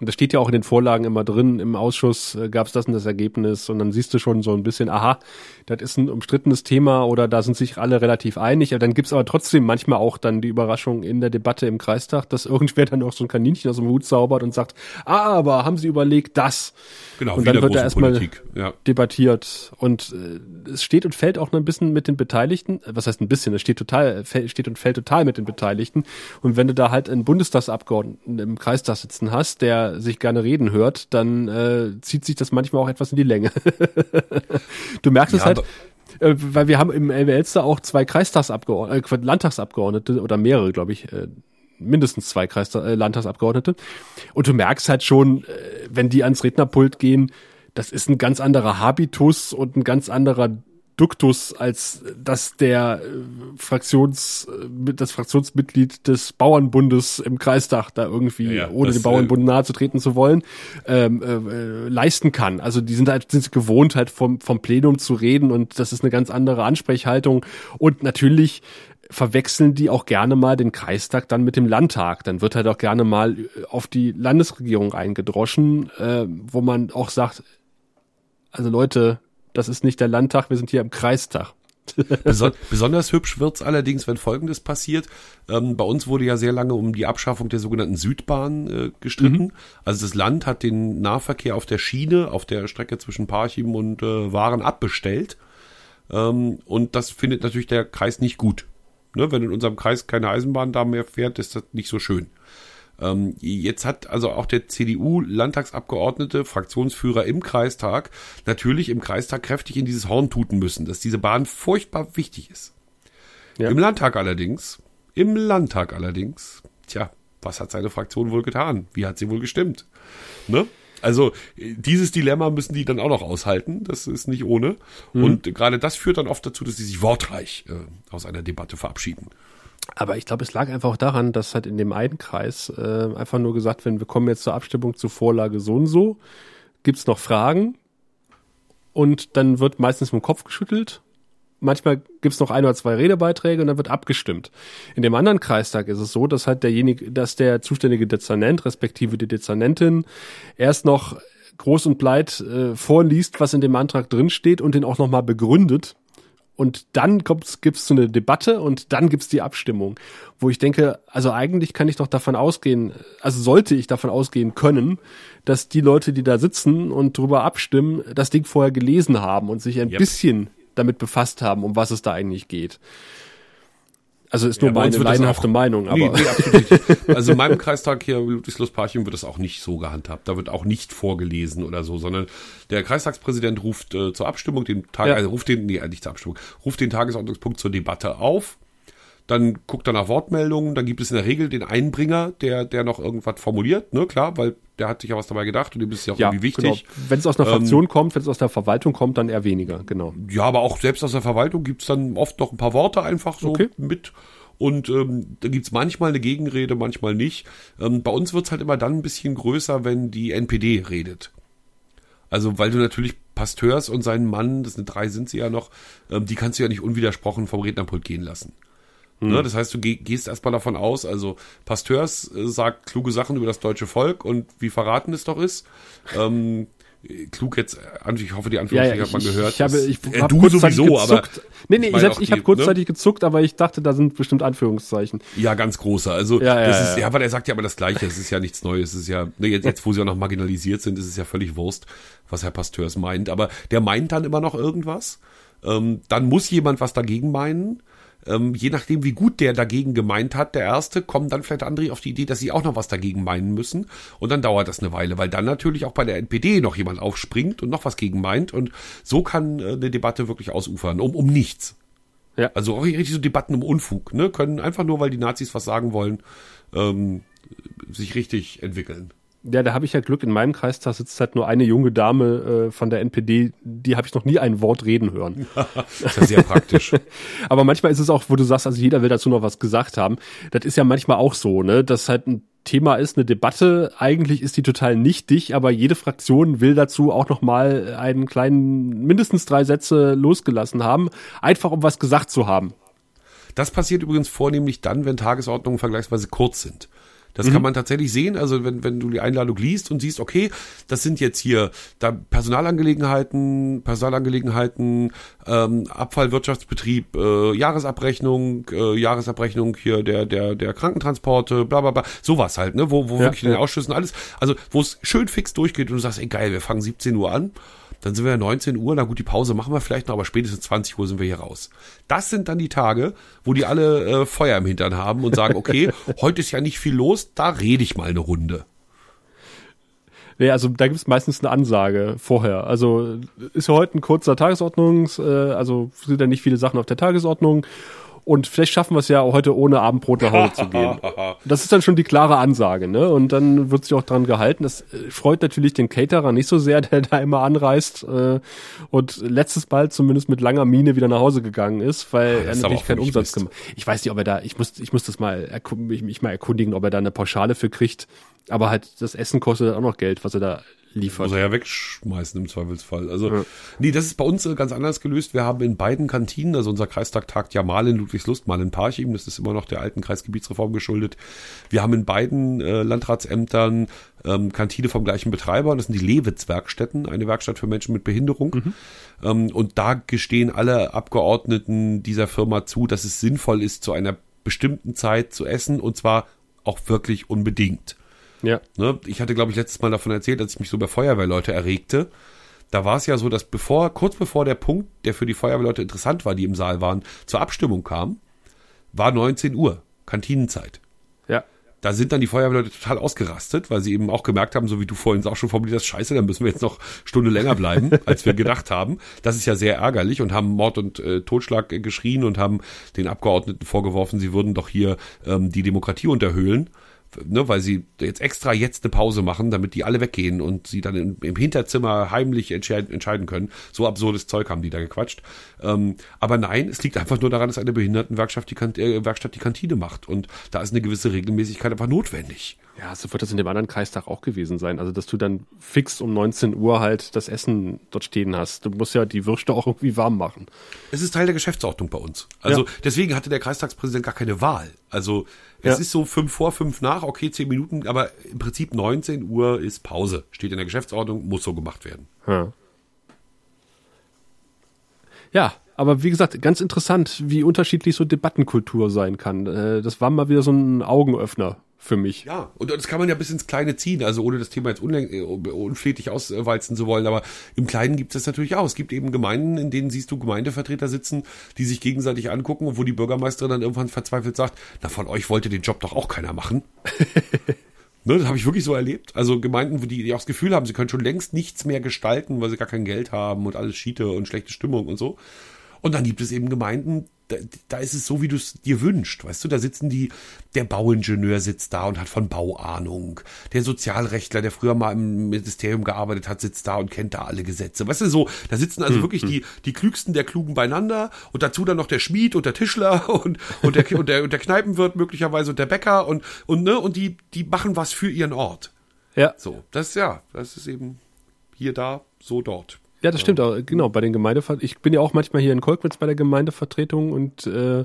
Speaker 3: Und das steht ja auch in den Vorlagen immer drin, im Ausschuss äh, gab es das und das Ergebnis und dann siehst du schon so ein bisschen, aha, das ist ein umstrittenes Thema oder da sind sich alle relativ einig, aber dann gibt's aber trotzdem manchmal auch dann die Überraschung in der Debatte im Kreistag, dass irgendwer dann auch so ein Kaninchen aus dem Hut zaubert und sagt, ah, aber haben sie überlegt das?
Speaker 2: Genau,
Speaker 3: und
Speaker 2: wieder
Speaker 3: dann wird da erstmal
Speaker 2: Politik, ja.
Speaker 3: debattiert und äh, es steht und fällt auch noch ein bisschen mit den Beteiligten. Äh, Was heißt ein bisschen? Es steht total, fäll- steht und fällt total mit den Beteiligten. Und wenn du da halt einen Bundestagsabgeordneten im Kreistag sitzen hast, der sich gerne reden hört, dann äh, zieht sich das manchmal auch etwas in die Länge. du merkst es
Speaker 2: Ja,
Speaker 3: halt.
Speaker 2: aber-
Speaker 3: Äh, weil wir haben im Elster auch zwei Kreistagsabgeordnete, äh, Landtagsabgeordnete oder mehrere, glaube ich, äh, mindestens zwei Kreistag, äh, Landtagsabgeordnete. Und du merkst halt schon, äh, wenn die ans Rednerpult gehen, das ist ein ganz anderer Habitus und ein ganz anderer Duktus, als dass der äh, Fraktions, äh, das Fraktionsmitglied des Bauernbundes im Kreistag da irgendwie,
Speaker 2: Ja,
Speaker 3: ohne dem Bauernbund nahe zu treten zu wollen, ähm, äh, äh, leisten kann. Also die sind halt sind gewohnt, halt vom, vom Plenum zu reden und das ist eine ganz andere Ansprechhaltung. Und natürlich verwechseln die auch gerne mal den Kreistag dann mit dem Landtag. Dann wird halt auch gerne mal äh, auf die Landesregierung eingedroschen, äh, wo man auch sagt, also Leute, das ist nicht der Landtag, wir sind hier im Kreistag.
Speaker 2: Beson besonders hübsch wird's allerdings, wenn Folgendes passiert. Ähm, bei uns wurde ja sehr lange um die Abschaffung der sogenannten Südbahn äh, gestritten. Also das Land hat den Nahverkehr auf der Schiene, auf der Strecke zwischen Parchim und äh, Waren abbestellt. Ähm, und das findet natürlich der Kreis nicht gut. Ne? Wenn in unserem Kreis keine Eisenbahn da mehr fährt, ist das nicht so schön. Ähm, jetzt hat also auch der CDU-Landtagsabgeordnete, Fraktionsführer im Kreistag, natürlich im Kreistag kräftig in dieses Horn tuten müssen, dass diese Bahn furchtbar wichtig ist.
Speaker 3: Ja.
Speaker 2: Im Landtag allerdings, im Landtag allerdings, tja, was hat seine Fraktion wohl getan? Wie hat sie wohl gestimmt? Ne? Also äh, dieses Dilemma müssen die dann auch noch aushalten. Das ist nicht ohne. Und gerade das führt dann oft dazu, dass sie sich wortreich äh, aus einer Debatte verabschieden.
Speaker 3: Aber ich glaube, es lag einfach auch daran, dass halt in dem einen Kreis äh, einfach nur gesagt, wenn wir kommen jetzt zur Abstimmung zur Vorlage so und so, gibt's noch Fragen und dann wird meistens mit dem Kopf geschüttelt. Manchmal gibt's noch ein oder zwei Redebeiträge und dann wird abgestimmt. In dem anderen Kreistag ist es so, dass halt derjenige, dass der zuständige Dezernent, respektive die Dezernentin, erst noch groß und breit äh, vorliest, was in dem Antrag drinsteht und den auch nochmal begründet. Und dann kommt's, gibt's so eine Debatte und dann gibt's die Abstimmung, wo ich denke, also eigentlich kann ich doch davon ausgehen, also sollte ich davon ausgehen können, dass die Leute, die da sitzen und drüber abstimmen, das Ding vorher gelesen haben und sich ein
Speaker 2: Yep.
Speaker 3: bisschen damit befasst haben, um was es da eigentlich geht. Also ist nur
Speaker 2: Ja,
Speaker 3: meine
Speaker 2: auch-
Speaker 3: Meinung, aber
Speaker 2: Nee, nee, absolut nicht. Also in meinem Kreistag hier, Ludwigslust-Parchim, wird das auch nicht so gehandhabt. Da wird auch nicht vorgelesen oder so, sondern der Kreistagspräsident ruft äh, zur Abstimmung den Tag,
Speaker 3: Ja.
Speaker 2: also ruft den, nee, nicht zur Abstimmung, ruft den Tagesordnungspunkt zur Debatte auf. Dann guckt er nach Wortmeldungen, dann gibt es in der Regel den Einbringer, der, der noch irgendwas formuliert, ne, klar, weil der hat sich ja was dabei gedacht und dem ist ja auch
Speaker 3: ja,
Speaker 2: irgendwie wichtig.
Speaker 3: genau. Wenn es aus einer Fraktion kommt, wenn es aus der Verwaltung kommt, dann eher weniger, genau.
Speaker 2: Ja, aber auch selbst aus der Verwaltung gibt's dann oft noch ein paar Worte einfach so
Speaker 3: Okay.
Speaker 2: mit. Und ähm, da gibt's manchmal eine Gegenrede, manchmal nicht. Ähm, bei uns wird's halt immer dann ein bisschen größer, wenn die NPD redet. Also weil du natürlich Pasteurs und seinen Mann, das sind drei sind sie ja noch, ähm, die kannst du ja nicht unwidersprochen vom Rednerpult gehen lassen. Ne, das heißt, du geh, gehst erstmal davon aus, also Pasteurs äh, sagt kluge Sachen über das deutsche Volk und wie verraten es doch ist. Ähm, klug jetzt, ich hoffe, die Anführungsstriche
Speaker 3: Ja, ja,
Speaker 2: hat man
Speaker 3: ich-
Speaker 2: gehört.
Speaker 3: ich habe- ich
Speaker 2: äh,
Speaker 3: hab
Speaker 2: du sowieso, aber
Speaker 3: gezuckt. Nee, nee, ich, ich habe
Speaker 2: ne?
Speaker 3: kurzzeitig gezuckt, aber ich dachte, da sind bestimmt Anführungszeichen.
Speaker 2: Ja, ganz große. Also
Speaker 3: Ja, ja,
Speaker 2: das
Speaker 3: ja,
Speaker 2: ist,
Speaker 3: ja.
Speaker 2: ja, aber der sagt ja aber das Gleiche. Es ist ja nichts Neues. Es ist ja, ne, jetzt, jetzt wo sie auch noch marginalisiert sind, ist es ja völlig Wurst, was Herr Pasteurs meint. Aber der meint dann immer noch irgendwas. Ähm, dann muss jemand was dagegen meinen. Ähm, je nachdem, wie gut der dagegen gemeint hat, der Erste, kommen dann vielleicht andere auf die Idee, dass sie auch noch was dagegen meinen müssen. Und dann dauert das eine Weile, weil dann natürlich auch bei der NPD noch jemand aufspringt und noch was gegen meint. Und so kann äh, eine Debatte wirklich ausufern, um, um nichts.
Speaker 3: Ja.
Speaker 2: Also auch richtig so Debatten um Unfug, ne? Können einfach nur, weil die Nazis was sagen wollen, ähm, sich richtig entwickeln.
Speaker 3: Ja, da habe ich ja Glück. In meinem Kreistag sitzt halt nur eine junge Dame äh, von der NPD, die habe ich noch nie ein Wort reden hören.
Speaker 2: Das ist ja sehr praktisch.
Speaker 3: Aber manchmal ist es auch, wo du sagst, also jeder will dazu noch was gesagt haben. Das ist ja manchmal auch so, ne, dass halt ein Thema ist, eine Debatte. Eigentlich ist die total nichtig, aber jede Fraktion will dazu auch noch mal einen kleinen, mindestens drei Sätze losgelassen haben, einfach um was gesagt zu haben.
Speaker 2: Das passiert übrigens vornehmlich dann, wenn Tagesordnungen vergleichsweise kurz sind. Das kann man tatsächlich sehen. Also wenn, wenn du die Einladung liest und siehst, okay, das sind jetzt hier da Personalangelegenheiten, Personalangelegenheiten, ähm, Abfallwirtschaftsbetrieb, äh, Jahresabrechnung, äh, Jahresabrechnung hier der der der Krankentransporte, bla bla bla, sowas halt, ne, wo wo
Speaker 3: Ja,
Speaker 2: wirklich in den
Speaker 3: ja.
Speaker 2: Ausschüssen alles, also wo es schön fix durchgeht und du sagst, ey geil, wir fangen 17 Uhr an. Dann sind wir ja 19 Uhr, na gut, die Pause machen wir vielleicht noch, aber spätestens 20 Uhr sind wir hier raus. Das sind dann die Tage, wo die alle äh, Feuer im Hintern haben und sagen, okay, heute ist ja nicht viel los, da rede ich mal eine Runde.
Speaker 3: Nee, also da gibt es meistens eine Ansage vorher. Also ist ja heute ein kurzer Tagesordnungs, äh, also sind ja nicht viele Sachen auf der Tagesordnung. Und vielleicht schaffen wir es ja auch heute ohne Abendbrot nach Hause zu gehen. Das ist dann schon die klare Ansage, ne? Und dann wird sich auch dran gehalten. Das äh, freut natürlich den Caterer nicht so sehr, der da immer anreist äh, und letztes Mal zumindest mit langer Miene wieder nach Hause gegangen ist, weil er
Speaker 2: ist aber
Speaker 3: natürlich keinen Umsatz
Speaker 2: Mist.
Speaker 3: gemacht. Ich weiß nicht, ob er da, ich muss, ich muss das mal, mich, mich mal erkundigen, ob er da eine Pauschale für kriegt. Aber halt das Essen kostet auch noch Geld, was er da liefert.
Speaker 2: Muss er ja wegschmeißen im Zweifelsfall. Also, nee, das ist bei uns äh, ganz anders gelöst. Wir haben in beiden Kantinen, also unser Kreistag tagt ja mal in Ludwigslust, mal in Parchim, das ist immer noch der alten Kreisgebietsreform geschuldet. Wir haben in beiden äh, Landratsämtern ähm, Kantine vom gleichen Betreiber, und das sind die Lewitz-Werkstätten, eine Werkstatt für Menschen mit Behinderung. Ähm, und da gestehen alle Abgeordneten dieser Firma zu, dass es sinnvoll ist, zu einer bestimmten Zeit zu essen, und zwar auch wirklich unbedingt.
Speaker 3: Ja.
Speaker 2: Ne? Ich hatte, glaube ich, letztes Mal davon erzählt, als ich mich so bei Feuerwehrleute erregte. Da war es ja so, dass bevor, kurz bevor der Punkt, der für die Feuerwehrleute interessant war, die im Saal waren, zur Abstimmung kam, war 19 Uhr, Kantinenzeit.
Speaker 3: Ja.
Speaker 2: Da sind dann die Feuerwehrleute total ausgerastet, weil sie eben auch gemerkt haben, so wie du vorhin auch schon formuliert hast, scheiße, dann müssen wir jetzt noch Stunde länger bleiben, als wir gedacht haben. Das ist ja sehr ärgerlich und haben Mord und äh, Totschlag geschrien und haben den Abgeordneten vorgeworfen, sie würden doch hier ähm, die Demokratie unterhöhlen. Ne, weil sie jetzt extra jetzt eine Pause machen, damit die alle weggehen und sie dann im, im Hinterzimmer heimlich entscheiden, entscheiden können. So absurdes Zeug haben die da gequatscht. Ähm, aber nein, es liegt einfach nur daran, dass eine Behindertenwerkstatt die, äh, Werkstatt die Kantine macht. Und da ist eine gewisse Regelmäßigkeit einfach notwendig.
Speaker 3: Ja, so wird das in dem anderen Kreistag auch gewesen sein. Also, dass du dann fix um 19 Uhr halt das Essen dort stehen hast. Du musst ja die Würste auch irgendwie warm machen.
Speaker 2: Es ist Teil der Geschäftsordnung bei uns. Also
Speaker 3: Ja.
Speaker 2: deswegen hatte der Kreistagspräsident gar keine Wahl. Also es
Speaker 3: Ja.
Speaker 2: ist so fünf vor, fünf nach, okay, zehn Minuten, aber im Prinzip 19 Uhr ist Pause. Steht in der Geschäftsordnung, muss so gemacht werden.
Speaker 3: Ja. Ja, aber wie gesagt, ganz interessant, wie unterschiedlich so Debattenkultur sein kann. Äh, Das war mal wieder so ein Augenöffner für mich.
Speaker 2: Ja, und das kann man ja bis ins Kleine ziehen, also ohne das Thema jetzt äh, unflätig auswalzen zu wollen, aber im Kleinen gibt es das natürlich auch. Es gibt eben Gemeinden, in denen siehst du Gemeindevertreter sitzen, die sich gegenseitig angucken und wo die Bürgermeisterin dann irgendwann verzweifelt sagt, na von euch wollte den Job doch auch keiner machen. Ne, das habe ich wirklich so erlebt. Also Gemeinden, wo die, die auch das Gefühl haben, sie können schon längst nichts mehr gestalten, weil sie gar kein Geld haben und alles Schiete und schlechte Stimmung und so. Und dann gibt es eben Gemeinden, da, da ist es so, wie du es dir wünschst. Weißt du, da sitzen die, der Bauingenieur sitzt da und hat von Bauahnung. Der Sozialrechtler, der früher mal im Ministerium gearbeitet hat, sitzt da und kennt da alle Gesetze. Weißt du, so, da sitzen also wirklich die, die Klügsten der Klugen beieinander und dazu dann noch der Schmied und der Tischler und, und der, und der, und der Kneipenwirt möglicherweise und der Bäcker und, und, ne, und die, die machen was für ihren Ort.
Speaker 3: Ja.
Speaker 2: So, das, ja, das ist eben hier, da, so, dort.
Speaker 3: Ja, das stimmt auch, genau, bei den Gemeindevertretungen. Ich bin ja auch manchmal hier in Kolkwitz bei der Gemeindevertretung und äh,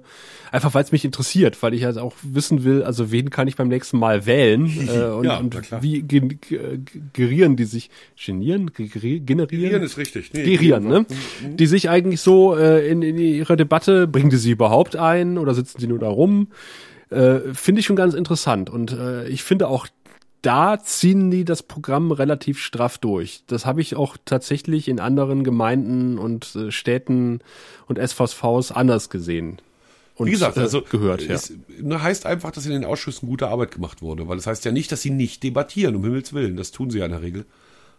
Speaker 3: einfach weil es mich interessiert, weil ich halt auch wissen will, also wen kann ich beim nächsten Mal wählen äh, und,
Speaker 2: Ja,
Speaker 3: und wie gen- ge- gerieren die sich, genieren, Ge- generieren?
Speaker 2: Gerieren ist richtig. Nee,
Speaker 3: gerieren, ne? Die sich eigentlich so äh, in, in ihre Debatte, bringen die sie überhaupt ein oder sitzen sie nur da rum? Äh, finde ich schon ganz interessant. Und äh, ich finde auch, da ziehen die das Programm relativ straff durch. Das habe ich auch tatsächlich in anderen Gemeinden und äh, Städten und SVSVs anders gesehen. Und
Speaker 2: Wie gesagt,
Speaker 3: äh,
Speaker 2: also
Speaker 3: gehört, ja.
Speaker 2: es ne, heißt einfach, dass in den Ausschüssen gute Arbeit gemacht wurde, weil das heißt ja nicht, dass sie nicht debattieren, um Himmels Willen. Das tun sie ja in der Regel.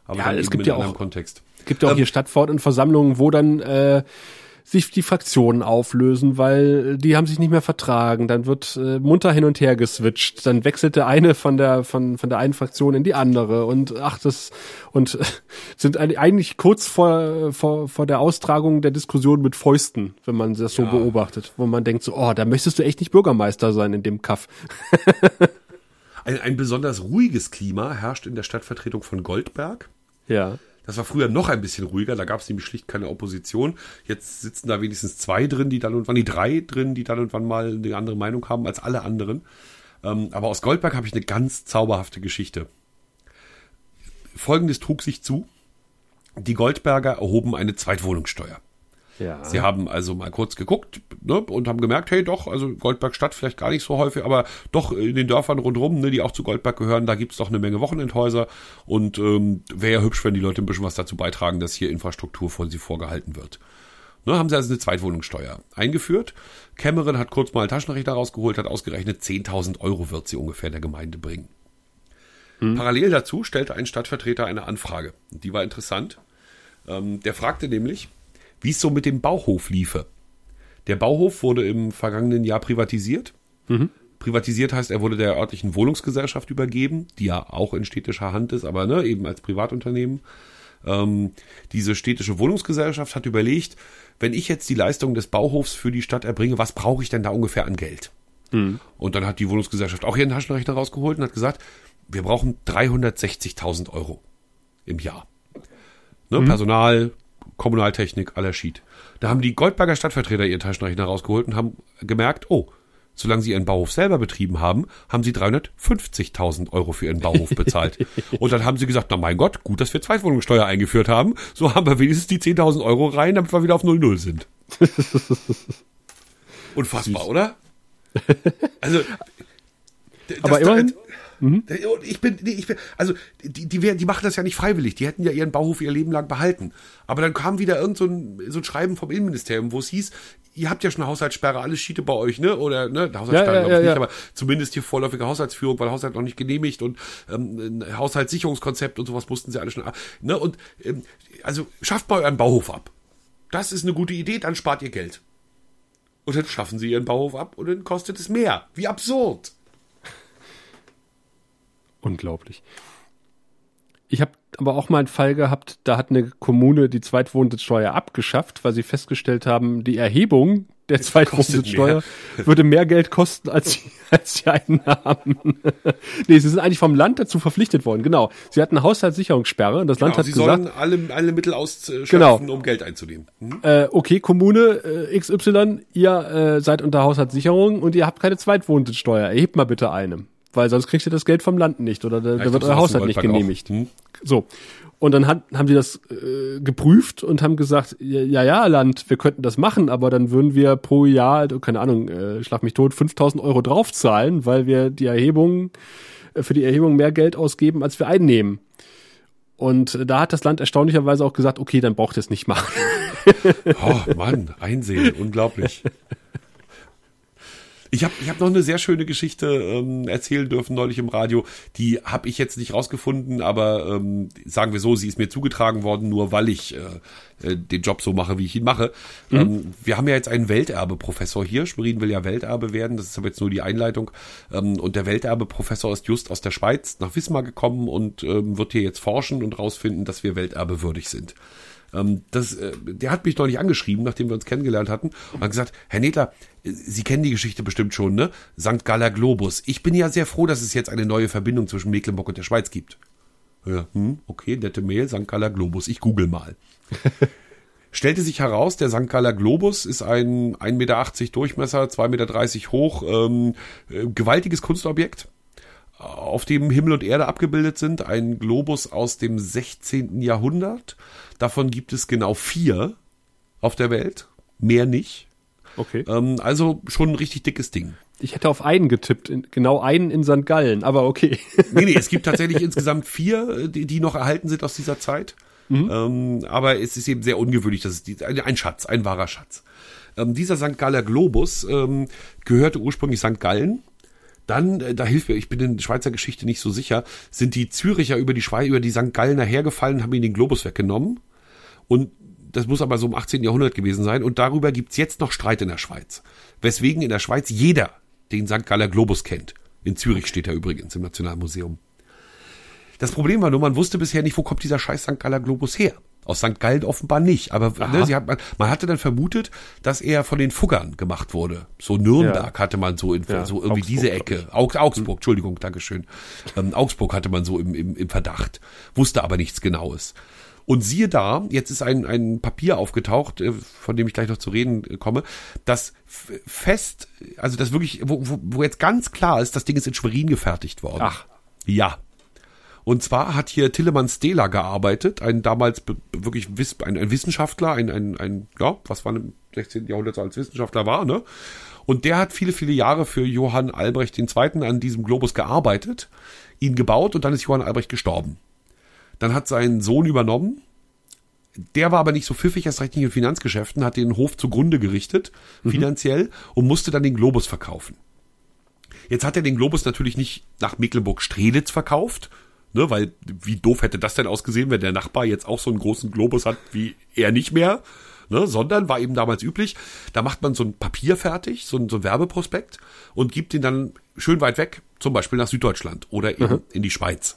Speaker 2: Aber
Speaker 3: Ja, es gibt ja auch-
Speaker 2: Kontext.
Speaker 3: gibt ja auch
Speaker 2: Ähm,
Speaker 3: hier Stadtverordnetenversammlungen, wo dann äh, sich die Fraktionen auflösen, weil die haben sich nicht mehr vertragen. Dann wird äh, munter hin und her geswitcht. Dann wechselt der eine von der von von der einen Fraktion in die andere und ach das und äh, sind eigentlich- eigentlich kurz vor vor vor der Austragung der Diskussion mit Fäusten, wenn man das so
Speaker 2: Ja.
Speaker 3: beobachtet, wo man denkt so, oh, da möchtest du echt nicht Bürgermeister sein in dem Kaff.
Speaker 2: Ein, ein besonders ruhiges Klima herrscht in der Stadtvertretung von Goldberg.
Speaker 3: Ja.
Speaker 2: Das war früher noch ein bisschen ruhiger, da gab es nämlich schlicht keine Opposition. Jetzt sitzen da wenigstens zwei drin, die dann und wann, die drei drin, die dann und wann mal eine andere Meinung haben als alle anderen. Ähm, aber aus Goldberg habe ich eine ganz zauberhafte Geschichte. Folgendes trug sich zu. Die Goldberger erhoben eine Zweitwohnungssteuer.
Speaker 3: Ja.
Speaker 2: Sie haben also mal kurz geguckt ne, und haben gemerkt, hey doch, also Goldberg Stadt vielleicht gar nicht so häufig, aber doch in den Dörfern rundherum, ne, die auch zu Goldberg gehören, da gibt's doch eine Menge Wochenendhäuser und ähm, wäre ja hübsch, wenn die Leute ein bisschen was dazu beitragen, dass hier Infrastruktur von sie vorgehalten wird. Ne, haben sie also eine Zweitwohnungssteuer eingeführt. Cameron hat kurz mal einen Taschenrechner rausgeholt, hat ausgerechnet, 10.000 Euro wird sie ungefähr der Gemeinde bringen. Parallel dazu stellte ein Stadtvertreter eine Anfrage. Die war interessant. Ähm, der fragte nämlich, wie es so mit dem Bauhof liefe. Der Bauhof wurde im vergangenen Jahr privatisiert. Privatisiert heißt, er wurde der örtlichen Wohnungsgesellschaft übergeben, die ja auch in städtischer Hand ist, aber ne, eben als Privatunternehmen. Ähm, diese städtische Wohnungsgesellschaft hat überlegt, wenn ich jetzt die Leistung des Bauhofs für die Stadt erbringe, was brauche ich denn da ungefähr an Geld? Und dann hat die Wohnungsgesellschaft auch ihren Taschenrechner rausgeholt und hat gesagt, wir brauchen 360.000 Euro im Jahr. Ne, Personal, Kommunaltechnik, aller Schied. Da haben die Goldberger Stadtvertreter ihren Taschenrechner rausgeholt und haben gemerkt, oh, solange sie ihren Bauhof selber betrieben haben, haben sie 350.000 Euro für ihren Bauhof bezahlt. und dann haben sie gesagt, na mein Gott, gut, dass wir Zweitwohnungssteuer eingeführt haben. So haben wir wenigstens die 10.000 Euro rein, damit wir wieder auf 0,0 sind. Unfassbar, oder? Also,
Speaker 3: Aber immerhin-
Speaker 2: und Ich bin, nee, ich bin, also die, die, wär- die machen das ja nicht freiwillig. Die hätten ja ihren Bauhof ihr Leben lang behalten. Aber dann kam wieder irgend so ein, so ein Schreiben vom Innenministerium, wo es hieß, ihr habt ja schon eine Haushaltssperre, alles Schiete bei euch, ne? Oder ne, Haushaltssperre
Speaker 3: Ja, ja, ja,
Speaker 2: nicht,
Speaker 3: ja.
Speaker 2: aber zumindest hier vorläufige Haushaltsführung, weil Haushalt noch nicht genehmigt und ähm, ein Haushaltssicherungskonzept und sowas mussten sie alle schon. Ne? Und ähm, also schafft mal euren Bauhof ab. Das ist eine gute Idee, dann spart ihr Geld. Und dann schaffen sie ihren Bauhof ab und dann kostet es mehr. Wie absurd.
Speaker 3: Unglaublich. Ich habe aber auch mal einen Fall gehabt, da hat eine Kommune die Zweitwohnsitzsteuer abgeschafft, weil sie festgestellt haben, die Erhebung der Zweitwohnsitzsteuer würde mehr Geld kosten als die, als die Einnahmen. nee, sie sind eigentlich vom Land dazu verpflichtet worden, genau. Sie hatten eine Haushaltssicherungssperre und das Land
Speaker 2: Genau,
Speaker 3: hat
Speaker 2: sie
Speaker 3: gesagt,
Speaker 2: sollen alle, alle Mittel ausschöpfen,
Speaker 3: Genau.
Speaker 2: um Geld einzunehmen. Hm?
Speaker 3: äh, okay, Kommune äh, XY, ihr äh, seid unter Haushaltssicherung und ihr habt keine Zweitwohnsitzsteuer. Erhebt mal bitte eine. Weil sonst kriegt ihr das Geld vom Land nicht oder da, da
Speaker 2: Vielleicht
Speaker 3: wird euer Haushalt nicht genehmigt.
Speaker 2: Hm?
Speaker 3: So. Und dann hat, haben die das äh, geprüft und haben gesagt, ja, ja, Land, wir könnten das machen, aber dann würden wir pro Jahr, also, keine Ahnung, äh, schlag mich tot, 5000 Euro draufzahlen, weil wir die Erhebung, äh, für die Erhebung mehr Geld ausgeben, als wir einnehmen. Und da hat das Land erstaunlicherweise auch gesagt, okay, dann braucht ihr es nicht machen.
Speaker 2: Oh Mann, einsehen, unglaublich. Ich habe ich hab noch eine sehr schöne Geschichte ähm, erzählen dürfen neulich im Radio. Die habe ich jetzt nicht rausgefunden, aber ähm, sagen wir so, sie ist mir zugetragen worden, nur weil ich äh, äh, den Job so mache, wie ich ihn mache. Ähm, wir haben ja jetzt einen Welterbe-Professor hier. Schwerin will ja Welterbe werden. Das ist aber jetzt nur die Einleitung. Ähm, und der Welterbe-Professor ist just aus der Schweiz nach Wismar gekommen und ähm, wird hier jetzt forschen und rausfinden, dass wir Welterbe würdig sind. Ähm, das, äh, der hat mich neulich angeschrieben, nachdem wir uns kennengelernt hatten, und hat gesagt, Herr Netler, äh, Sie kennen die Geschichte bestimmt schon, ne? St. Galler Globus. Ich bin ja sehr froh, dass es jetzt eine neue Verbindung zwischen Mecklenburg und der Schweiz gibt. Ja, hm, okay, nette Mail, St. Galler Globus. Ich google mal. Stellte sich heraus, der St. Galler Globus ist ein 1,80 Meter Durchmesser, 2,30 Meter hoch, ähm, äh, gewaltiges Kunstobjekt, auf dem Himmel und Erde abgebildet sind. Ein Globus aus dem 16. Jahrhundert. Davon gibt es genau vier auf der Welt, mehr nicht.
Speaker 3: Okay.
Speaker 2: Ähm, also schon ein richtig dickes Ding.
Speaker 3: Ich hätte auf einen getippt, in, genau einen in St. Gallen, aber okay.
Speaker 2: Nee, nee, es gibt tatsächlich insgesamt vier, die, die noch erhalten sind aus dieser Zeit. Mhm. Ähm, aber es ist eben sehr ungewöhnlich, dass es die, ein, ein Schatz, ein wahrer Schatz. Ähm, dieser St. Galler Globus ähm, gehörte ursprünglich St. Gallen. Dann, äh, da hilft mir, ich bin in Schweizer Geschichte nicht so sicher, sind die Züricher über die Schweiz, über die St. Gallener hergefallen, haben ihnen den Globus weggenommen. Und das muss aber so im 18. Jahrhundert gewesen sein. Und darüber gibt's jetzt noch Streit in der Schweiz. Weswegen in der Schweiz jeder den St. Galler Globus kennt. In Zürich steht er übrigens im Nationalmuseum. Das Problem war nur, man wusste bisher nicht, wo kommt dieser scheiß St. Galler Globus her. Aus St. Gallen offenbar nicht. Aber ne, sie hat, man, man hatte dann vermutet, dass er von den Fuggern gemacht wurde. So Nürnberg ja. hatte man so, in, ja, so irgendwie Augsburg, diese Ecke. Augs, Augsburg, hm. Entschuldigung, Dankeschön. Ähm, Augsburg hatte man so im, im, im Verdacht. Wusste aber nichts Genaues. Und siehe da, jetzt ist ein, ein Papier aufgetaucht, äh, von dem ich gleich noch zu reden äh, komme, das fest, also das wirklich, wo, wo, wo jetzt ganz klar ist, das Ding ist in Schwerin gefertigt worden.
Speaker 3: Ach.
Speaker 2: Ja. Und zwar hat hier Tillemann Stehler gearbeitet, ein damals wirklich ein, ein Wissenschaftler, ein, ein, ein, ja, was war im 16. Jahrhundert so als Wissenschaftler war, ne? Und der hat viele, viele Jahre für Johann Albrecht II. an diesem Globus gearbeitet, ihn gebaut und dann ist Johann Albrecht gestorben. Dann hat sein Sohn übernommen. Der war aber nicht so pfiffig, erst recht nicht in Finanzgeschäften, hat den Hof zugrunde gerichtet, mhm. finanziell, und musste dann den Globus verkaufen. Jetzt hat er den Globus natürlich nicht nach Mecklenburg-Strelitz verkauft, ne, weil wie doof hätte das denn ausgesehen, wenn der Nachbar jetzt auch so einen großen Globus hat wie er nicht mehr, ne, sondern war eben damals üblich, da macht man so ein Papier fertig, so ein, so ein Werbeprospekt und gibt den dann schön weit weg, zum Beispiel nach Süddeutschland oder eben mhm. in die Schweiz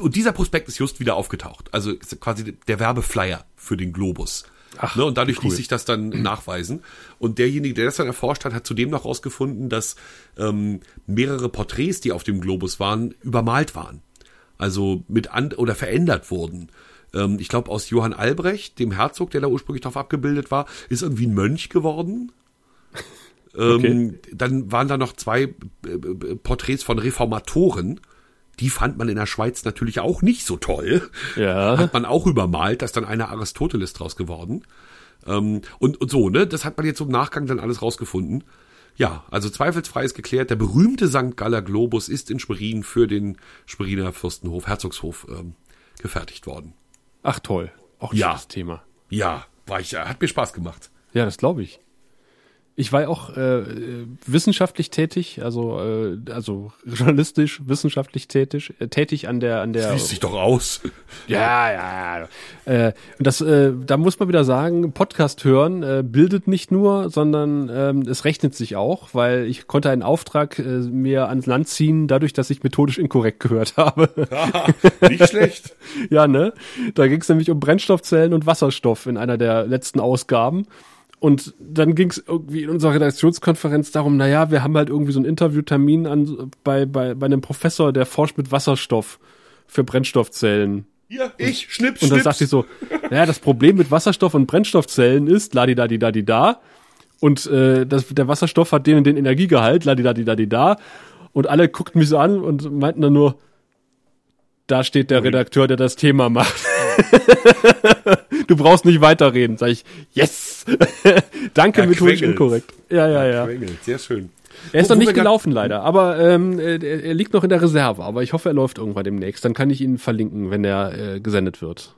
Speaker 2: und dieser Prospekt ist just wieder aufgetaucht. Also quasi der Werbeflyer für den Globus. Ach, ne, und dadurch cool. ließ sich das dann nachweisen. Und derjenige, der das dann erforscht hat, hat zudem noch herausgefunden, dass ähm, mehrere Porträts, die auf dem Globus waren, übermalt waren. Also mit an oder verändert wurden. Ähm, ich glaube, aus Johann Albrecht, dem Herzog, der da ursprünglich drauf abgebildet war, ist irgendwie ein Mönch geworden. Okay. Ähm, dann waren da noch zwei äh, äh Porträts von Reformatoren die fand man in der Schweiz natürlich auch nicht so toll.
Speaker 3: Ja.
Speaker 2: Hat man auch übermalt, da ist dann einer Aristoteles draus geworden. Ähm, und, und so, ne? Das hat man jetzt im Nachgang dann alles rausgefunden. Ja, also zweifelsfrei ist geklärt, der berühmte St. Galler Globus ist in Schwerin für den Schweriner Fürstenhof, Herzogshof ähm, gefertigt worden.
Speaker 3: Ach toll, auch ein
Speaker 2: ja.
Speaker 3: Thema.
Speaker 2: Ja, war ich, hat mir Spaß gemacht.
Speaker 3: Ja, das glaube ich. Ich war auch äh, wissenschaftlich tätig, also äh, also journalistisch, wissenschaftlich tätig, äh, tätig an der an der.
Speaker 2: Schließt sich doch aus.
Speaker 3: Ja, ja. ja. Äh, und das, äh, da muss man wieder sagen, Podcast hören äh, bildet nicht nur, sondern ähm, es rechnet sich auch, weil ich konnte einen Auftrag äh, mir ans Land ziehen, dadurch, dass ich methodisch inkorrekt gehört habe.
Speaker 2: Ja, nicht schlecht.
Speaker 3: ja, ne? Da ging es nämlich um Brennstoffzellen und Wasserstoff in einer der letzten Ausgaben. Und dann ging es irgendwie in unserer Redaktionskonferenz darum, naja, wir haben halt irgendwie so einen Interviewtermin an, bei, bei, bei einem Professor, der forscht mit Wasserstoff für Brennstoffzellen.
Speaker 2: Ja, ich, schnipp,
Speaker 3: Und dann sagte ich so, naja, das Problem mit Wasserstoff und Brennstoffzellen ist, la di da di da di da. Und äh, das, der Wasserstoff hat den und den Energiegehalt, di da di da. Und alle guckten mich so an und meinten dann nur, da steht der Redakteur, der das Thema macht. du brauchst nicht weiterreden. Sag ich, yes! Danke, methodisch inkorrekt. Ja, ja, ja.
Speaker 2: Sehr schön.
Speaker 3: Er ist noch nicht gelaufen, leider, aber ähm, er, er, liegt noch in der Reserve. Aber ich hoffe, er läuft irgendwann demnächst. Dann kann ich ihn verlinken, wenn er äh, gesendet wird.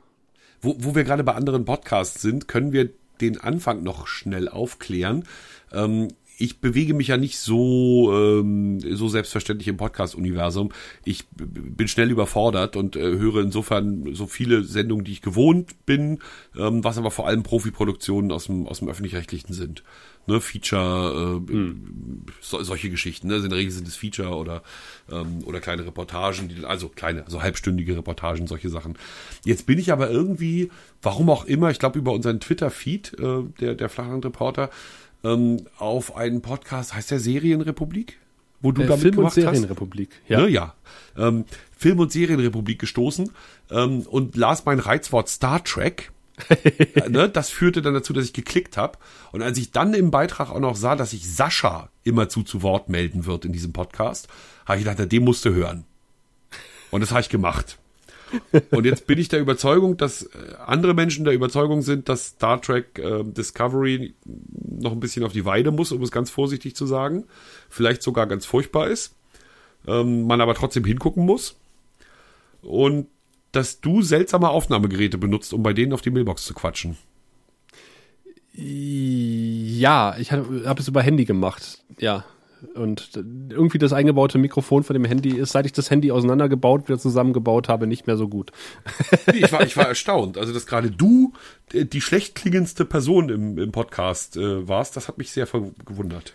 Speaker 2: Wo, wo wir gerade bei anderen Podcasts sind, können wir den Anfang noch schnell aufklären. Ähm, ich bewege mich ja nicht so, ähm, so selbstverständlich im Podcast-Universum. Ich bin schnell überfordert und äh, höre insofern so viele Sendungen, die ich gewohnt bin, ähm, was aber vor allem Profiproduktionen aus dem, aus dem Öffentlich-Rechtlichen sind. Ne, Feature, äh, hm. so, solche Geschichten. Ne? In der Regel sind es Feature oder, ähm, oder kleine Reportagen, die, also kleine, also halbstündige Reportagen, solche Sachen. Jetzt bin ich aber irgendwie, warum auch immer, ich glaube über unseren Twitter-Feed, äh, der, der Flachland-Reporter, ähm, auf einen Podcast, heißt der Serienrepublik? wo du
Speaker 3: Äh,
Speaker 2: damit
Speaker 3: Film- und
Speaker 2: gemacht hast.
Speaker 3: Serienrepublik.
Speaker 2: Ja,
Speaker 3: Ja.
Speaker 2: ne, ja. Ähm, Film- und Serienrepublik gestoßen ähm, und las mein Reizwort Star Trek. Äh, ne, das führte dann dazu, dass ich geklickt habe. Und als ich dann im Beitrag auch noch sah, dass sich Sascha immerzu zu Wort melden wird in diesem Podcast, habe ich gedacht, na, dem musst du hören. Und das habe ich gemacht. Und jetzt bin ich der Überzeugung, dass äh, andere Menschen der Überzeugung sind, dass Star Trek äh, Discovery noch ein bisschen auf die Weide muss, um es ganz vorsichtig zu sagen. Vielleicht sogar ganz furchtbar ist. Ähm, man aber trotzdem hingucken muss. Und dass du seltsame Aufnahmegeräte benutzt, um bei denen auf die Mailbox zu quatschen.
Speaker 3: Ja, ich habe hab es über Handy gemacht. Ja. Und irgendwie das eingebaute Mikrofon von dem Handy ist, seit ich das Handy auseinandergebaut, wieder zusammengebaut habe, nicht mehr so gut.
Speaker 2: Ich war, ich war erstaunt. Also, dass gerade du äh, die schlecht klingendste Person im, im Podcast äh, warst, das hat mich sehr gewundert.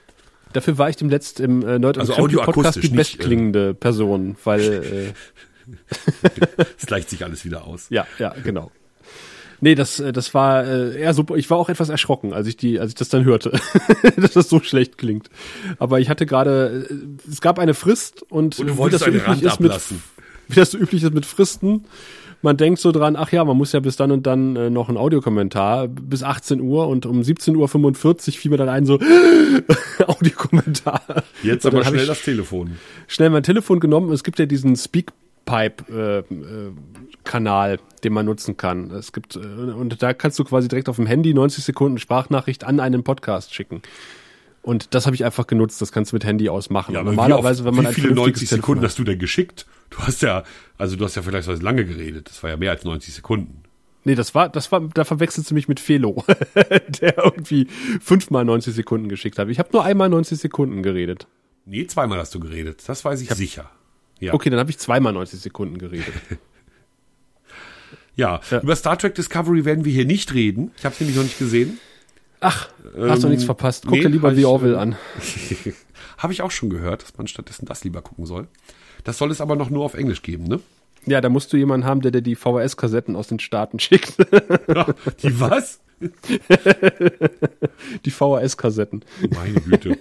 Speaker 3: Dafür war ich dem letzt im äh, Nerd
Speaker 2: Also
Speaker 3: Podcast die
Speaker 2: nicht,
Speaker 3: bestklingende Person, weil äh,
Speaker 2: Es gleicht sich alles wieder aus.
Speaker 3: ja, ja, genau. Nee, das, äh, das war äh, eher super. Ich war auch etwas erschrocken, als ich die, als ich das dann hörte, dass das so schlecht klingt. Aber ich hatte gerade, äh, es gab eine Frist und,
Speaker 2: Und du
Speaker 3: wie
Speaker 2: wolltest
Speaker 3: das so üblich
Speaker 2: Rand
Speaker 3: ist mit,
Speaker 2: ablassen.
Speaker 3: wie das so üblich ist mit Fristen. Man denkt so dran, ach ja, man muss ja bis dann und dann äh, noch ein Audiokommentar bis 18 Uhr und um 17.45 Uhr fiel mir dann ein so Audiokommentar.
Speaker 2: Jetzt aber schnell das Telefon.
Speaker 3: schnell mein Telefon genommen. Es gibt ja diesen Speakpipe-Kanal, den man nutzen kann. Es gibt, äh, und da kannst du quasi direkt auf dem Handy 90 Sekunden Sprachnachricht an einen Podcast schicken. Und das habe ich einfach genutzt. Das kannst du mit Handy aus machen.
Speaker 2: Ja,
Speaker 3: normalerweise,
Speaker 2: wie,
Speaker 3: wenn man
Speaker 2: wie viele
Speaker 3: vernünftiges
Speaker 2: 90
Speaker 3: Telefon
Speaker 2: Sekunden
Speaker 3: hat.
Speaker 2: hast du denn geschickt? Du hast ja, also du hast ja vielleicht was lange geredet. Das war ja mehr als 90 Sekunden.
Speaker 3: Nee, das war, das war, da verwechselst du mich mit Felo, der irgendwie fünfmal 90 Sekunden geschickt hat. Ich habe nur einmal 90 Sekunden geredet.
Speaker 2: Nee, zweimal hast du geredet. Das weiß ich sicher. Ja.
Speaker 3: Okay, dann habe ich zweimal 90 Sekunden geredet.
Speaker 2: Ja.
Speaker 3: Ja.
Speaker 2: über Star Trek Discovery werden wir hier nicht reden. Ich habe es nämlich noch nicht gesehen.
Speaker 3: Ach, hast du
Speaker 2: Ähm,
Speaker 3: nichts verpasst. Guck
Speaker 2: nee,
Speaker 3: dir lieber The Orville
Speaker 2: äh,
Speaker 3: an.
Speaker 2: Habe ich auch schon gehört, dass man stattdessen das lieber gucken soll. Das soll es aber noch nur auf Englisch geben, ne?
Speaker 3: Ja, da musst du jemanden haben, der dir die VHS-Kassetten aus den Staaten schickt.
Speaker 2: Die was?
Speaker 3: die VHS-Kassetten.
Speaker 2: Meine Güte.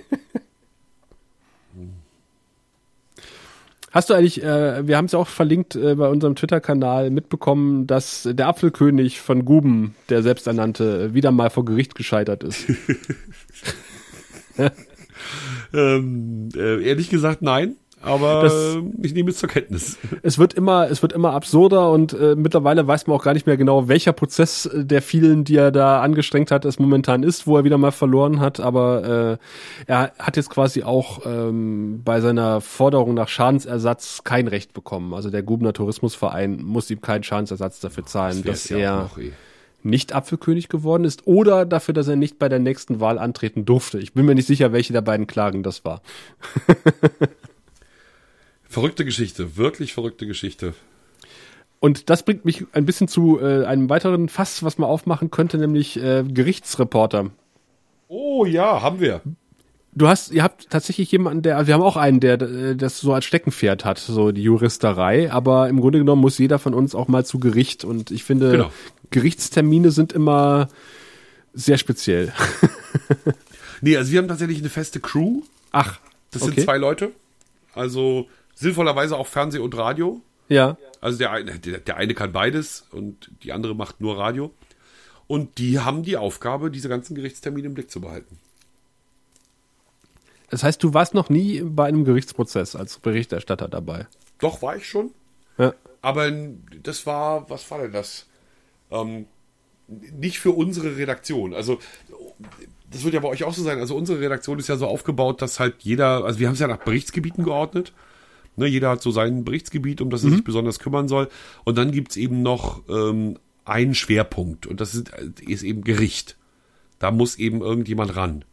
Speaker 3: Hast du eigentlich, äh, wir haben es auch verlinkt äh, bei unserem Twitter-Kanal, mitbekommen, dass der Apfelkönig von Guben, der selbsternannte, wieder mal vor Gericht gescheitert ist?
Speaker 2: ähm, äh, ehrlich gesagt, nein. Aber
Speaker 3: Das-
Speaker 2: ich nehme es zur Kenntnis.
Speaker 3: es wird immer, es wird immer absurder und äh, mittlerweile weiß man auch gar nicht mehr genau, welcher Prozess äh, der vielen, die er da angestrengt hat, es momentan ist, wo er wieder mal verloren hat. Aber äh, er hat jetzt quasi auch ähm, bei seiner Forderung nach Schadensersatz kein Recht bekommen. Also der Gubner Tourismusverein muss ihm keinen Schadensersatz dafür zahlen,
Speaker 2: wär's
Speaker 3: dass er
Speaker 2: eh.
Speaker 3: nicht Apfelkönig geworden ist oder dafür, dass er nicht bei der nächsten Wahl antreten durfte. Ich bin mir nicht sicher, welche der beiden Klagen das war.
Speaker 2: Verrückte Geschichte, wirklich verrückte Geschichte.
Speaker 3: Und das bringt mich ein bisschen zu äh, einem weiteren Fass, was man aufmachen könnte, nämlich äh, Gerichtsreporter.
Speaker 2: Oh ja, haben wir.
Speaker 3: Du hast, ihr habt tatsächlich jemanden, der, also wir haben auch einen, der äh, das so als Steckenpferd hat, so die Juristerei, aber im Grunde genommen muss jeder von uns auch mal zu Gericht und ich finde,
Speaker 2: Genau.
Speaker 3: Gerichtstermine sind immer sehr speziell.
Speaker 2: Nee, also wir haben tatsächlich eine feste Crew.
Speaker 3: Ach,
Speaker 2: Das
Speaker 3: okay.
Speaker 2: sind zwei Leute. Also sinnvollerweise auch Fernseh und Radio.
Speaker 3: Ja,
Speaker 2: Also der eine, der, der eine kann beides und die andere macht nur Radio. Und die haben die Aufgabe, diese ganzen Gerichtstermine im Blick zu behalten.
Speaker 3: das heißt, du warst noch nie bei einem Gerichtsprozess als Berichterstatter dabei.
Speaker 2: Doch, war ich schon.
Speaker 3: Ja.
Speaker 2: Aber das war, was war denn das? Ähm, nicht für unsere Redaktion. Also, das wird ja bei euch auch so sein. Also, unsere Redaktion ist ja so aufgebaut, dass halt jeder, also wir haben es ja nach Berichtsgebieten geordnet. Ne, jeder hat so sein Berichtsgebiet, um das er sich besonders kümmern soll. Und dann gibt's eben noch ähm, einen Schwerpunkt. Und das ist, ist eben Gericht. Da muss eben irgendjemand ran.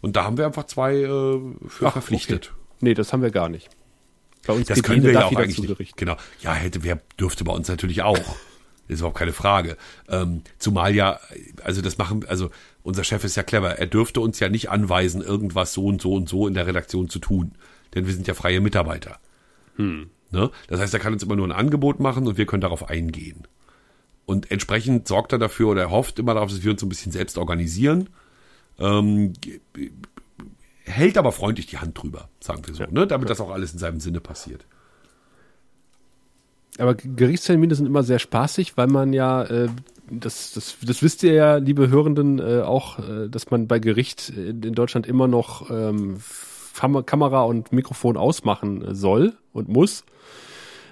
Speaker 2: Und da haben wir einfach zwei äh, für
Speaker 3: Ach,
Speaker 2: verpflichtet.
Speaker 3: Okay. Nee, das haben wir gar nicht. Bei uns
Speaker 2: Das können wir ja auch eigentlich nicht.
Speaker 3: Gericht.
Speaker 2: Genau. Ja, hätte, wer dürfte bei uns natürlich auch. Ist überhaupt keine Frage. Ähm, zumal ja, also das machen, also unser Chef ist ja clever. Er dürfte uns ja nicht anweisen, irgendwas so und so und so in der Redaktion zu tun. Denn wir sind ja freie Mitarbeiter. Ne? Das heißt, er kann uns immer nur ein Angebot machen und wir können darauf eingehen. Und entsprechend sorgt er dafür oder er hofft immer darauf, dass wir uns so ein bisschen selbst organisieren. Ähm, hält aber freundlich die Hand drüber, sagen wir so, ne? damit das auch alles in seinem Sinne passiert.
Speaker 3: Aber Gerichtstermine sind immer sehr spaßig, weil man ja, äh, das, das, das wisst ihr ja, liebe Hörenden, äh, auch, äh, dass man bei Gericht in, in Deutschland immer noch ähm, Kamera und Mikrofon ausmachen soll und muss.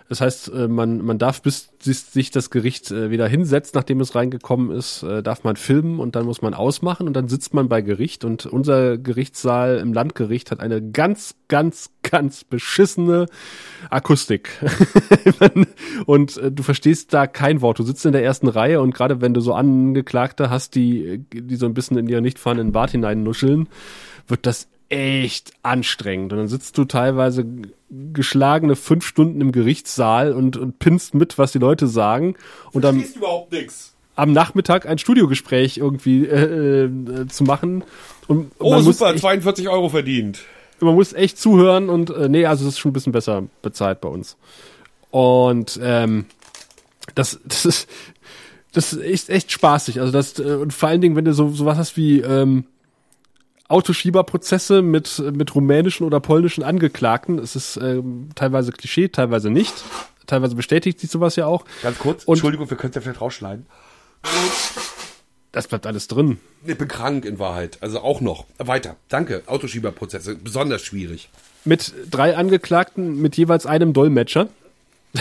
Speaker 3: Das heißt, äh, man, man darf, bis sich das Gericht äh, wieder hinsetzt, nachdem es reingekommen ist, äh, darf man filmen und dann muss man ausmachen und dann sitzt man bei Gericht und unser Gerichtssaal im Landgericht hat eine ganz, ganz, ganz beschissene Akustik. und du verstehst da kein Wort. Du sitzt in der ersten Reihe und gerade wenn du so Angeklagte hast, die, die so ein bisschen in ihr nicht fahrenden Bart hineinnuscheln, wird das echt anstrengend. Und dann sitzt du teilweise geschlagene fünf Stunden im Gerichtssaal und, und pinst mit, was die Leute sagen. Und dann
Speaker 2: überhaupt nichts.
Speaker 3: Am Nachmittag ein Studiogespräch irgendwie äh, äh, zu machen. Und,
Speaker 2: oh, super, echt, 42 Euro verdient.
Speaker 3: Man muss echt zuhören und äh, nee, also es ist schon ein bisschen besser bezahlt bei uns. Und ähm, das, das ist das ist echt spaßig. Also das äh, und vor allen Dingen, wenn du so sowas hast wie ähm, Autoschieberprozesse mit, mit rumänischen oder polnischen Angeklagten. Es ist ähm, teilweise Klischee, teilweise nicht. Teilweise bestätigt sich sowas ja auch.
Speaker 2: Ganz kurz, Und Entschuldigung, wir können es ja vielleicht rausschneiden.
Speaker 3: Das bleibt alles drin.
Speaker 2: Ich bin krank in Wahrheit. Also auch noch. Weiter. Danke. Autoschieberprozesse. Besonders schwierig.
Speaker 3: Mit drei Angeklagten, mit jeweils einem Dolmetscher.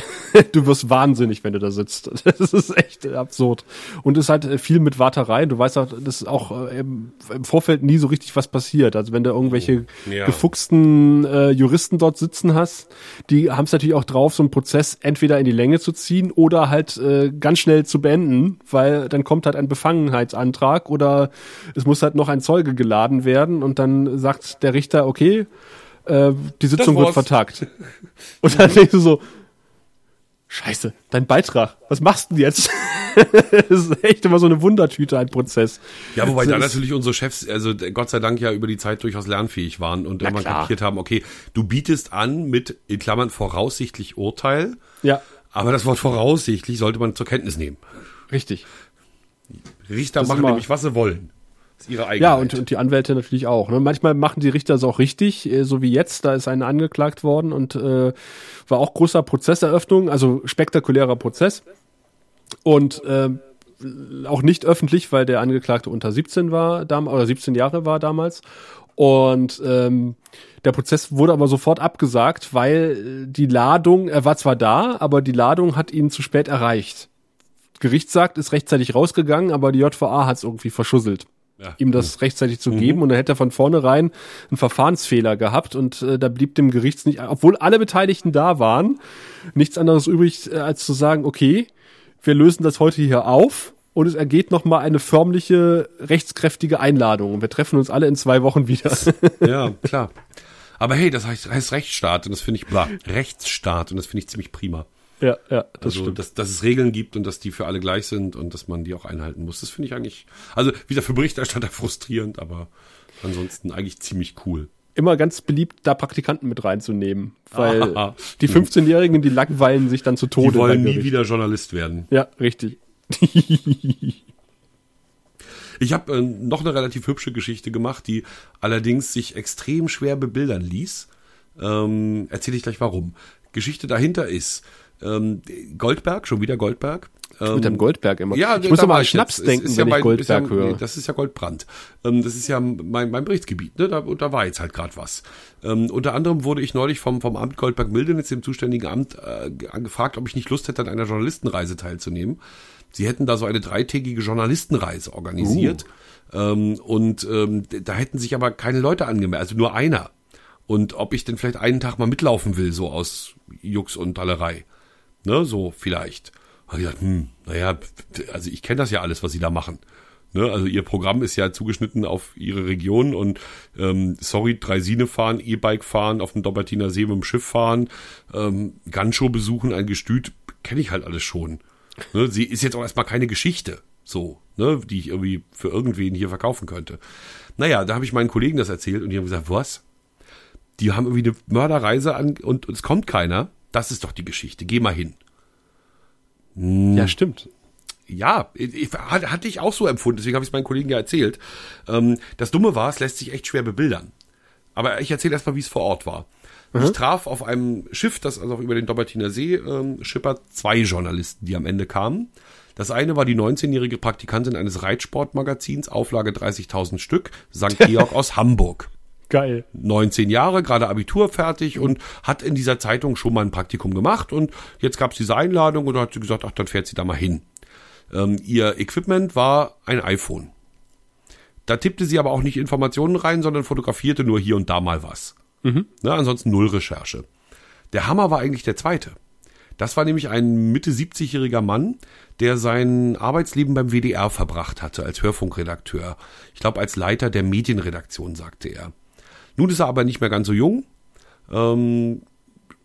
Speaker 3: du wirst wahnsinnig, wenn du da sitzt. Das ist echt absurd. Und es ist halt viel mit Warterei. Du weißt auch, dass auch äh, im, Vorfeld nie so richtig was passiert. Also wenn du irgendwelche oh, ja. gefuchsten äh, Juristen dort sitzen hast, die haben es natürlich auch drauf, so einen Prozess entweder in die Länge zu ziehen oder halt äh, ganz schnell zu beenden, weil dann kommt halt ein Befangenheitsantrag oder es muss halt noch ein Zeuge geladen werden und dann sagt der Richter, okay, äh, die Sitzung wird vertagt. Und dann denkst du so, Scheiße, dein Beitrag. Was machst du denn jetzt? das ist echt immer so eine Wundertüte, ein Prozess.
Speaker 2: Ja, wobei da natürlich unsere Chefs, also Gott sei Dank ja über die Zeit durchaus lernfähig waren und immer kapiert haben, okay, du bietest an mit, in Klammern, voraussichtlich Urteil.
Speaker 3: Ja.
Speaker 2: Aber das Wort voraussichtlich sollte man zur Kenntnis nehmen.
Speaker 3: Richtig.
Speaker 2: Richter das machen nämlich, was sie wollen
Speaker 3: ihre eigene. Ja, und, und die Anwälte natürlich auch. Ne? Manchmal machen die Richter es auch richtig, äh, so wie jetzt. Da ist einer angeklagt worden und äh, war auch großer Prozesseröffnung, also spektakulärer Prozess. Und äh, auch nicht öffentlich, weil der Angeklagte unter 17 war, damals oder 17 Jahre war damals. Und ähm, der Prozess wurde aber sofort abgesagt, weil die Ladung, er war zwar da, aber die Ladung hat ihn zu spät erreicht. Gericht sagt, ist rechtzeitig rausgegangen, aber die JVA hat es irgendwie verschusselt ja. ihm das rechtzeitig zu mhm. geben und dann hätte er von vornherein einen Verfahrensfehler gehabt und äh, da blieb dem Gerichts nicht, obwohl alle Beteiligten da waren, nichts anderes übrig, äh, als zu sagen, okay, wir lösen das heute hier auf und es ergeht nochmal eine förmliche, rechtskräftige Einladung und wir treffen uns alle in zwei Wochen wieder.
Speaker 2: ja, klar. Aber hey, das heißt, heißt Rechtsstaat und das finde ich, bla, Rechtsstaat und das finde ich ziemlich prima.
Speaker 3: Ja, ja,
Speaker 2: das also, stimmt. Dass, dass es Regeln gibt und dass die für alle gleich sind und dass man die auch einhalten muss. Das finde ich eigentlich, also wieder für Berichterstatter frustrierend, aber ansonsten eigentlich ziemlich cool.
Speaker 3: Immer ganz beliebt, da Praktikanten mit reinzunehmen, weil die 15-Jährigen, die langweilen sich dann zu Tode.
Speaker 2: Die wollen nie wieder Journalist werden.
Speaker 3: Ja, richtig.
Speaker 2: Ich habe äh, noch eine relativ hübsche Geschichte gemacht, die allerdings sich extrem schwer bebildern ließ. Ähm, Erzähle ich gleich warum. Geschichte dahinter ist, ähm, Goldberg, schon wieder Goldberg.
Speaker 3: Ähm, mit dem Goldberg immer.
Speaker 2: Ja,
Speaker 3: ich muss immer an Schnaps jetzt. denken, wenn ja ich Goldberg
Speaker 2: ja,
Speaker 3: höre. Nee,
Speaker 2: das ist ja Goldbrand. Ähm, das ist ja mein, mein Berichtsgebiet. Ne? Da, da war jetzt halt gerade was. Ähm, unter anderem wurde ich neulich vom, vom Amt Goldberg-Mildenitz, dem zuständigen Amt, äh, angefragt, ob ich nicht Lust hätte, an einer Journalistenreise teilzunehmen. Sie hätten da so eine dreitägige Journalistenreise organisiert. Uh. Ähm, und ähm, da hätten sich aber keine Leute angemeldet, also nur einer. Und ob ich denn vielleicht einen Tag mal mitlaufen will, so aus Jux und Dallerei. Ne, so vielleicht. Habe ich gedacht, hm, naja, also ich kenne das ja alles, was sie da machen. Ne, also ihr Programm ist ja zugeschnitten auf ihre Region und ähm, sorry, Dreisine fahren, E-Bike fahren, auf dem Dobbertiner See mit dem Schiff fahren, ähm, Ganschow besuchen, ein Gestüt, kenne ich halt alles schon. Ne, sie ist jetzt auch erstmal keine Geschichte, so, ne, die ich irgendwie für irgendwen hier verkaufen könnte. Naja, da habe ich meinen Kollegen das erzählt und die haben gesagt, was? Die haben irgendwie eine Mörderreise an und es kommt keiner. Das ist doch die Geschichte. Geh mal hin.
Speaker 3: Hm. Ja, stimmt.
Speaker 2: Ja, ich, hatte ich auch so empfunden, deswegen habe ich es meinen Kollegen ja erzählt. Ähm, das Dumme war, es lässt sich echt schwer bebildern. Aber ich erzähle erstmal, wie es vor Ort war. Ich traf auf einem Schiff, das also auch über den Dobbertiner See ähm, schippert, zwei Journalisten, die am Ende kamen. Das eine war die 19-jährige Praktikantin eines Reitsportmagazins, Auflage 30.000 Stück, St. Georg aus Hamburg.
Speaker 3: Geil.
Speaker 2: 19 Jahre, gerade Abitur fertig und hat in dieser Zeitung schon mal ein Praktikum gemacht und jetzt gab es diese Einladung und da hat sie gesagt, ach, dann fährt sie da mal hin. Ähm, ihr Equipment war ein iPhone. Da tippte sie aber auch nicht Informationen rein, sondern fotografierte nur hier und da mal was. Ne, ansonsten null Recherche. Der Hammer war eigentlich der zweite. Das war nämlich ein Mitte 70-jähriger Mann, der sein Arbeitsleben beim WDR verbracht hatte als Hörfunkredakteur. Ich glaube, als Leiter der Medienredaktion, sagte er. Nun ist er aber nicht mehr ganz so jung. Ähm,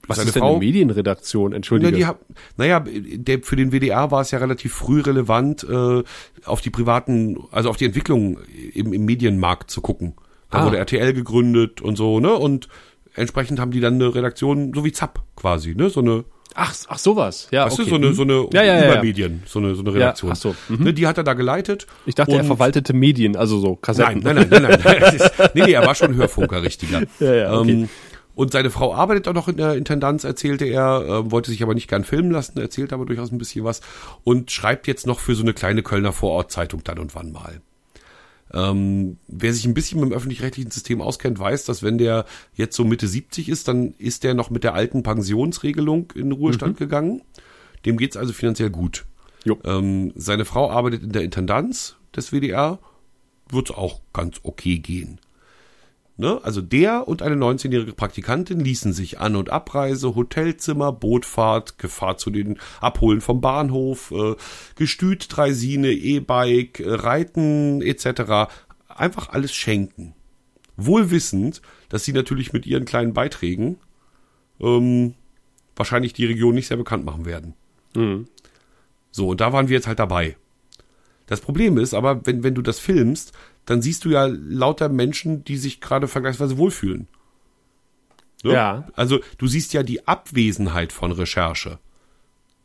Speaker 3: Was ist denn
Speaker 2: Frau-
Speaker 3: eine Medienredaktion?
Speaker 2: na,
Speaker 3: Entschuldige.
Speaker 2: die hab, naja, der, für den WDR war es ja relativ früh relevant, äh, auf die privaten, also auf die Entwicklung im, im Medienmarkt zu gucken. Da
Speaker 3: Ah.
Speaker 2: wurde RTL gegründet und so, ne? Und entsprechend haben die dann eine Redaktion, so wie Zapp quasi, ne? So eine,
Speaker 3: ach, ach, sowas. Ja,
Speaker 2: weißt
Speaker 3: okay.
Speaker 2: du, so eine,
Speaker 3: Mhm.
Speaker 2: so eine
Speaker 3: Ja, ja, ja, ja.
Speaker 2: Übermedien, so eine, so eine Redaktion.
Speaker 3: ach so, mhm.
Speaker 2: Ne, die hat er da geleitet.
Speaker 3: Ich dachte, er verwaltete Medien, also so Kassetten.
Speaker 2: Nein, nein, nein, nein, nein. Das ist, nee, nee, er war schon Hörfunker, richtiger.
Speaker 3: Ja, ja, okay.
Speaker 2: ähm, und seine Frau arbeitet auch noch in der Intendanz, erzählte er, ähm, wollte sich aber nicht gern filmen lassen, erzählt aber durchaus ein bisschen was und schreibt jetzt noch für so eine kleine Kölner Vorortzeitung dann und wann mal. Ähm, wer sich ein bisschen mit dem öffentlich-rechtlichen System auskennt, weiß, dass wenn der jetzt so Mitte 70 ist, dann ist der noch mit der alten Pensionsregelung in den Ruhestand gegangen. Dem geht's also finanziell gut. Ähm, seine Frau arbeitet in der Intendanz des WDR, wird's auch ganz okay gehen. Ne? Also der und eine 19-jährige Praktikantin ließen sich An- und Abreise, Hotelzimmer, Bootfahrt, Gefahr zu den Abholen vom Bahnhof, äh, Gestüt, Dreisine, E-Bike, äh, Reiten etc. einfach alles schenken. Wohl wissend, dass sie natürlich mit ihren kleinen Beiträgen ähm, wahrscheinlich die Region nicht sehr bekannt machen werden. So, und da waren wir jetzt halt dabei. Das Problem ist aber, wenn, wenn du das filmst, dann siehst du ja lauter Menschen, die sich gerade vergleichsweise wohlfühlen. Ne?
Speaker 3: Ja.
Speaker 2: Also du siehst ja die Abwesenheit von Recherche.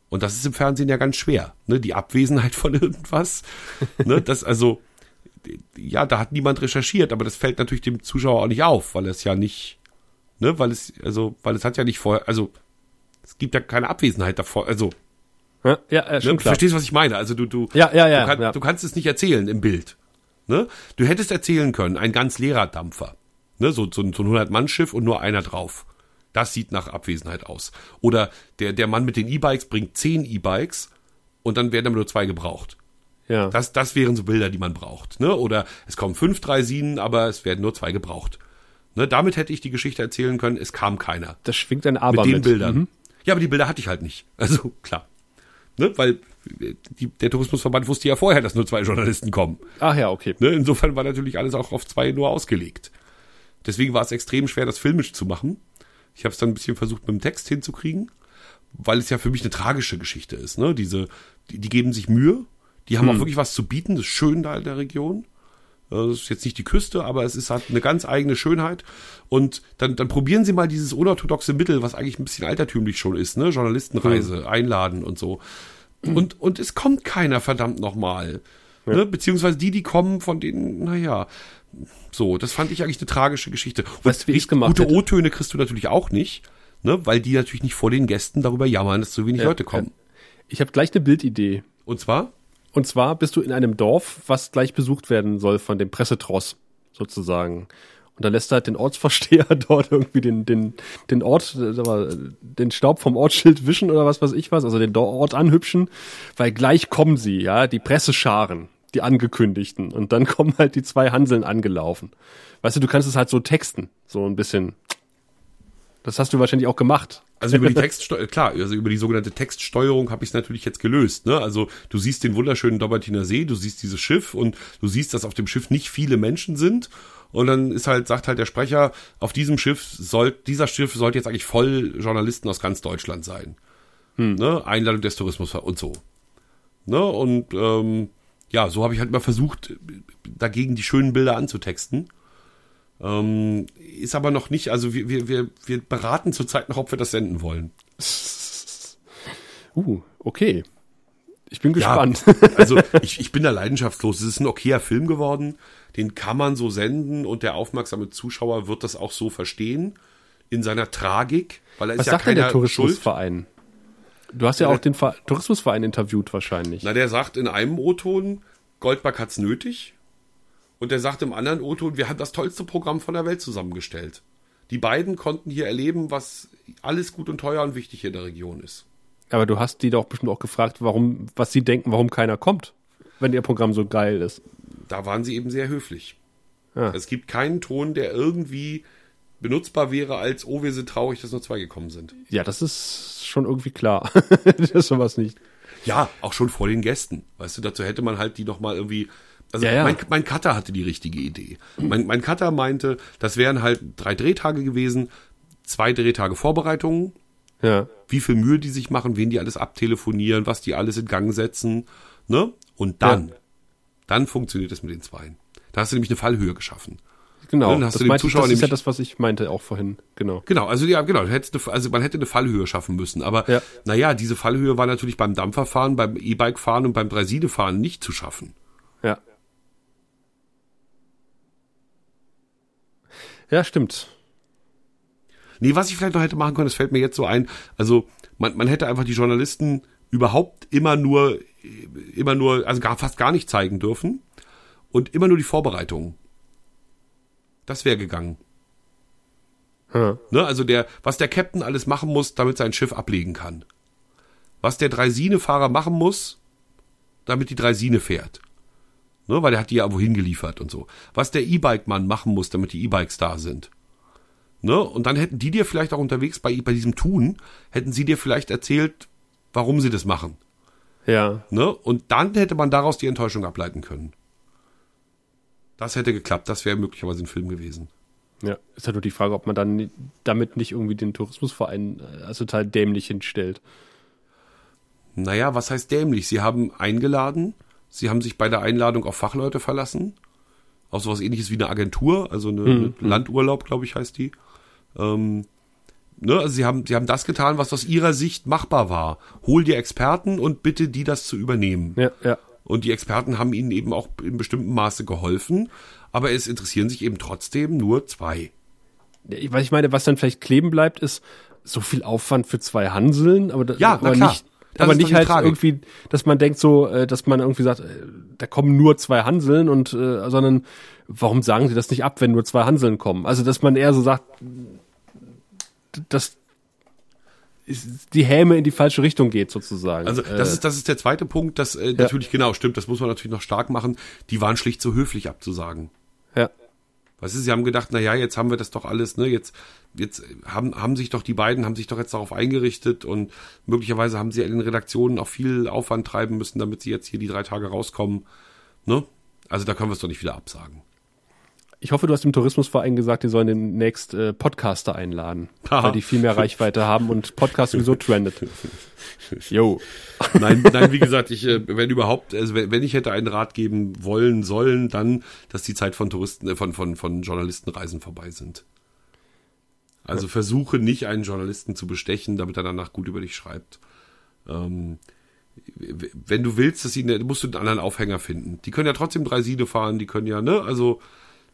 Speaker 2: Und das ist im Fernsehen ja ganz schwer. Ne? Die Abwesenheit von irgendwas. ne? Das also, ja, da hat niemand recherchiert, aber das fällt natürlich dem Zuschauer auch nicht auf, weil es ja nicht, ne, weil es, also, weil es hat ja nicht vorher, also es gibt ja keine Abwesenheit davor, also
Speaker 3: Ja, ja, äh, schon
Speaker 2: Ne?
Speaker 3: klar.
Speaker 2: Verstehst du, was ich meine? Also du, du,
Speaker 3: Ja, ja, ja,
Speaker 2: du, kann,
Speaker 3: ja.
Speaker 2: du kannst es nicht erzählen im Bild. Ne? Du hättest erzählen können, ein ganz leerer Dampfer. Ne? So, so, ein- so ein 100-Mann-Schiff und nur einer drauf. Das sieht nach Abwesenheit aus. Oder der, der Mann mit den E-Bikes bringt zehn E-Bikes und dann werden aber nur zwei gebraucht.
Speaker 3: Ja.
Speaker 2: Das, das wären so Bilder, die man braucht. Ne? Oder es kommen fünf Dreisinen, aber es werden nur zwei gebraucht. Ne? Damit hätte ich die Geschichte erzählen können, es kam keiner
Speaker 3: das schwingt ein Aber
Speaker 2: mit
Speaker 3: mit.
Speaker 2: den Bildern.
Speaker 3: Mhm.
Speaker 2: Ja, aber die Bilder hatte ich halt nicht. Also klar. Ne? Weil die, der Tourismusverband wusste ja vorher, dass nur zwei Journalisten kommen.
Speaker 3: Ach ja, okay.
Speaker 2: Ne? Insofern war natürlich alles auch auf zwei nur ausgelegt. Deswegen war es extrem schwer, das filmisch zu machen. Ich habe es dann ein bisschen versucht, mit dem Text hinzukriegen, weil es ja für mich eine tragische Geschichte ist. Ne? Diese, die, die geben sich Mühe, die haben auch wirklich was zu bieten, das ist schön da in der Region. Äh, Das ist jetzt nicht die Küste, aber es ist halt eine ganz eigene Schönheit. Und dann, dann probieren Sie mal dieses unorthodoxe Mittel, was eigentlich ein bisschen altertümlich schon ist, ne? Journalistenreise, einladen und so. Und, und es kommt keiner, verdammt nochmal. Ne? Beziehungsweise die, die kommen, von denen, naja. So, das fand ich eigentlich eine tragische Geschichte. Und
Speaker 3: Weißt du, wie gemacht
Speaker 2: Gute? O-Töne kriegst du natürlich auch nicht, ne? weil die natürlich nicht vor den Gästen darüber jammern, dass zu wenig Leute kommen.
Speaker 3: Ich habe gleich eine Bildidee.
Speaker 2: Und zwar?
Speaker 3: Und zwar bist du in einem Dorf, was gleich besucht werden soll von dem Pressetross, sozusagen. Und da lässt halt den Ortsvorsteher dort irgendwie den, den, den Ort, äh, mal, den Staub vom Ortsschild wischen oder was weiß ich was, also den Ort anhübschen, weil gleich kommen sie, ja, die Pressescharen, die angekündigten. Und dann kommen halt die zwei Hanseln angelaufen. Weißt du, du kannst es halt so texten, so ein bisschen. Das hast du wahrscheinlich auch gemacht.
Speaker 2: Also über die Textsteuerung, klar, also über die sogenannte Textsteuerung habe ich es natürlich jetzt gelöst. Ne? Also du siehst den wunderschönen Dobbertiner See, du siehst dieses Schiff und du siehst, dass auf dem Schiff nicht viele Menschen sind. Und dann ist halt, sagt halt der Sprecher, auf diesem Schiff soll, dieser Schiff sollte jetzt eigentlich voll Journalisten aus ganz Deutschland sein. Ne? Einladung des Tourismus und so. Ne? Und ähm, ja, so habe ich halt immer versucht, dagegen die schönen Bilder anzutexten. Ähm, ist aber noch nicht, also wir, wir, wir, wir beraten zurzeit noch, ob wir das senden wollen.
Speaker 3: Uh, okay. Ich bin gespannt.
Speaker 2: Ja, also ich, ich bin da leidenschaftslos. Es ist ein okayer Film geworden. Den kann man so senden und der aufmerksame Zuschauer wird das auch so verstehen in seiner Tragik, weil er
Speaker 3: Was
Speaker 2: ist ja keiner
Speaker 3: der Tourismusverein? Du hast ja auch den Ver Tourismusverein interviewt wahrscheinlich.
Speaker 2: Na, der sagt in einem O-Ton, Goldberg hat's nötig. Und der sagt im anderen O-Ton, wir haben das tollste Programm von der Welt zusammengestellt. Die beiden konnten hier erleben, was alles gut und teuer und wichtig hier in der Region ist.
Speaker 3: Aber du hast die doch bestimmt auch gefragt, warum, was sie denken, warum keiner kommt, wenn ihr Programm so geil ist.
Speaker 2: Da waren sie eben sehr höflich.
Speaker 3: Ja.
Speaker 2: Es gibt keinen Ton, der irgendwie benutzbar wäre als, oh, wir sind traurig, dass nur zwei gekommen sind.
Speaker 3: Ja, das ist schon irgendwie klar. das ist sowas nicht.
Speaker 2: Ja, auch schon vor den Gästen. Weißt du, dazu hätte man halt die noch mal irgendwie. Also
Speaker 3: Ja, ja.
Speaker 2: Mein, mein Cutter hatte die richtige Idee. Mein, mein Cutter meinte, das wären halt drei Drehtage gewesen, zwei Drehtage Vorbereitungen,
Speaker 3: Ja.
Speaker 2: wie viel Mühe die sich machen, wen die alles abtelefonieren, was die alles in Gang setzen, ne? Und dann,
Speaker 3: Ja.
Speaker 2: Dann funktioniert es mit den Zweien. Da hast du nämlich eine Fallhöhe geschaffen.
Speaker 3: Genau.
Speaker 2: Dann hast
Speaker 3: das meinte, das ist ja das, was ich meinte auch vorhin. Genau.
Speaker 2: Genau, also ja, genau, eine, also man hätte eine Fallhöhe schaffen müssen, aber
Speaker 3: Ja.
Speaker 2: naja, diese Fallhöhe war natürlich beim Dampferfahren, beim E-Bike-Fahren und beim Dreisidefahren nicht zu schaffen.
Speaker 3: Ja. Ja, stimmt.
Speaker 2: Nee, was ich vielleicht noch hätte machen können, das fällt mir jetzt so ein. Also man, man hätte einfach die Journalisten überhaupt immer nur, immer nur, also gar, fast gar nicht zeigen dürfen und immer nur die Vorbereitungen. Das wäre gegangen.
Speaker 3: Ja.
Speaker 2: Ne? Also der, was der Captain alles machen muss, damit sein Schiff ablegen kann. Was der Dreisine-Fahrer machen muss, damit die Dreisine fährt. Ne? Weil er hat die ja wohin geliefert und so. Was der E-Bike-Mann machen muss, damit die E-Bikes da sind. Ne? Und dann hätten die dir vielleicht auch unterwegs bei, bei diesem Tun, hätten sie dir vielleicht erzählt, warum sie das machen.
Speaker 3: Ja.
Speaker 2: Ne? Und dann hätte man daraus die Enttäuschung ableiten können. Das hätte geklappt, das wäre möglicherweise ein Film gewesen.
Speaker 3: Ja. Ist halt nur die Frage, ob man dann damit nicht irgendwie den Tourismusverein äh, als total dämlich hinstellt.
Speaker 2: Naja, was heißt dämlich? Sie haben eingeladen, sie haben sich bei der Einladung auf Fachleute verlassen, auf sowas ähnliches wie eine Agentur, also eine, eine Landurlaub, glaube ich, heißt die. Ähm, ne, also sie haben, sie haben das getan, was aus ihrer Sicht machbar war. Hol dir Experten und bitte die das zu übernehmen.
Speaker 3: Ja, ja.
Speaker 2: Und die Experten haben ihnen eben auch in bestimmtem Maße geholfen, aber es interessieren sich eben trotzdem nur zwei.
Speaker 3: Ja, ich- meine, was dann vielleicht kleben bleibt, ist so viel Aufwand für zwei Hanseln, aber, da-
Speaker 2: Ja,
Speaker 3: aber
Speaker 2: klar.
Speaker 3: nicht,
Speaker 2: Das
Speaker 3: aber nicht halt
Speaker 2: Tragik.
Speaker 3: irgendwie, dass man denkt so, äh, dass man irgendwie sagt, äh, da kommen nur zwei Hanseln und, äh, sondern warum sagen sie das nicht ab, wenn nur zwei Hanseln kommen? Also, dass man eher so sagt, dass ist- die Häme in die falsche Richtung geht sozusagen.
Speaker 2: Also das ist das ist der zweite Punkt, das äh, natürlich genau stimmt, das muss man natürlich noch stark machen. Die waren schlicht zu höflich abzusagen.
Speaker 3: ja.
Speaker 2: Weißt du, sie haben gedacht, na ja, jetzt haben wir das doch alles, ne, jetzt, jetzt haben, haben sich doch die beiden, haben sich doch jetzt darauf eingerichtet und möglicherweise haben sie in den Redaktionen auch viel Aufwand treiben müssen, damit sie jetzt hier die drei Tage rauskommen, ne? Also da können wir es doch nicht wieder absagen.
Speaker 3: Ich hoffe, du hast dem Tourismusverein gesagt, die sollen demnächst äh, Podcaster einladen,
Speaker 2: Haha.
Speaker 3: weil die viel mehr Reichweite haben und Podcast sowieso trendet. Jo.
Speaker 2: Nein, nein, wie gesagt, ich, äh, wenn überhaupt, also wenn wenn ich hätte einen Rat geben wollen, sollen, dann, dass die Zeit von Touristen, äh, von, von, von Journalistenreisen vorbei sind. Also versuche nicht einen Journalisten zu bestechen, damit er danach gut über dich schreibt. Ähm, wenn du willst, dass sie, ne, musst du einen anderen Aufhänger finden. Die können ja trotzdem drei Siede fahren, die können ja, ne, also,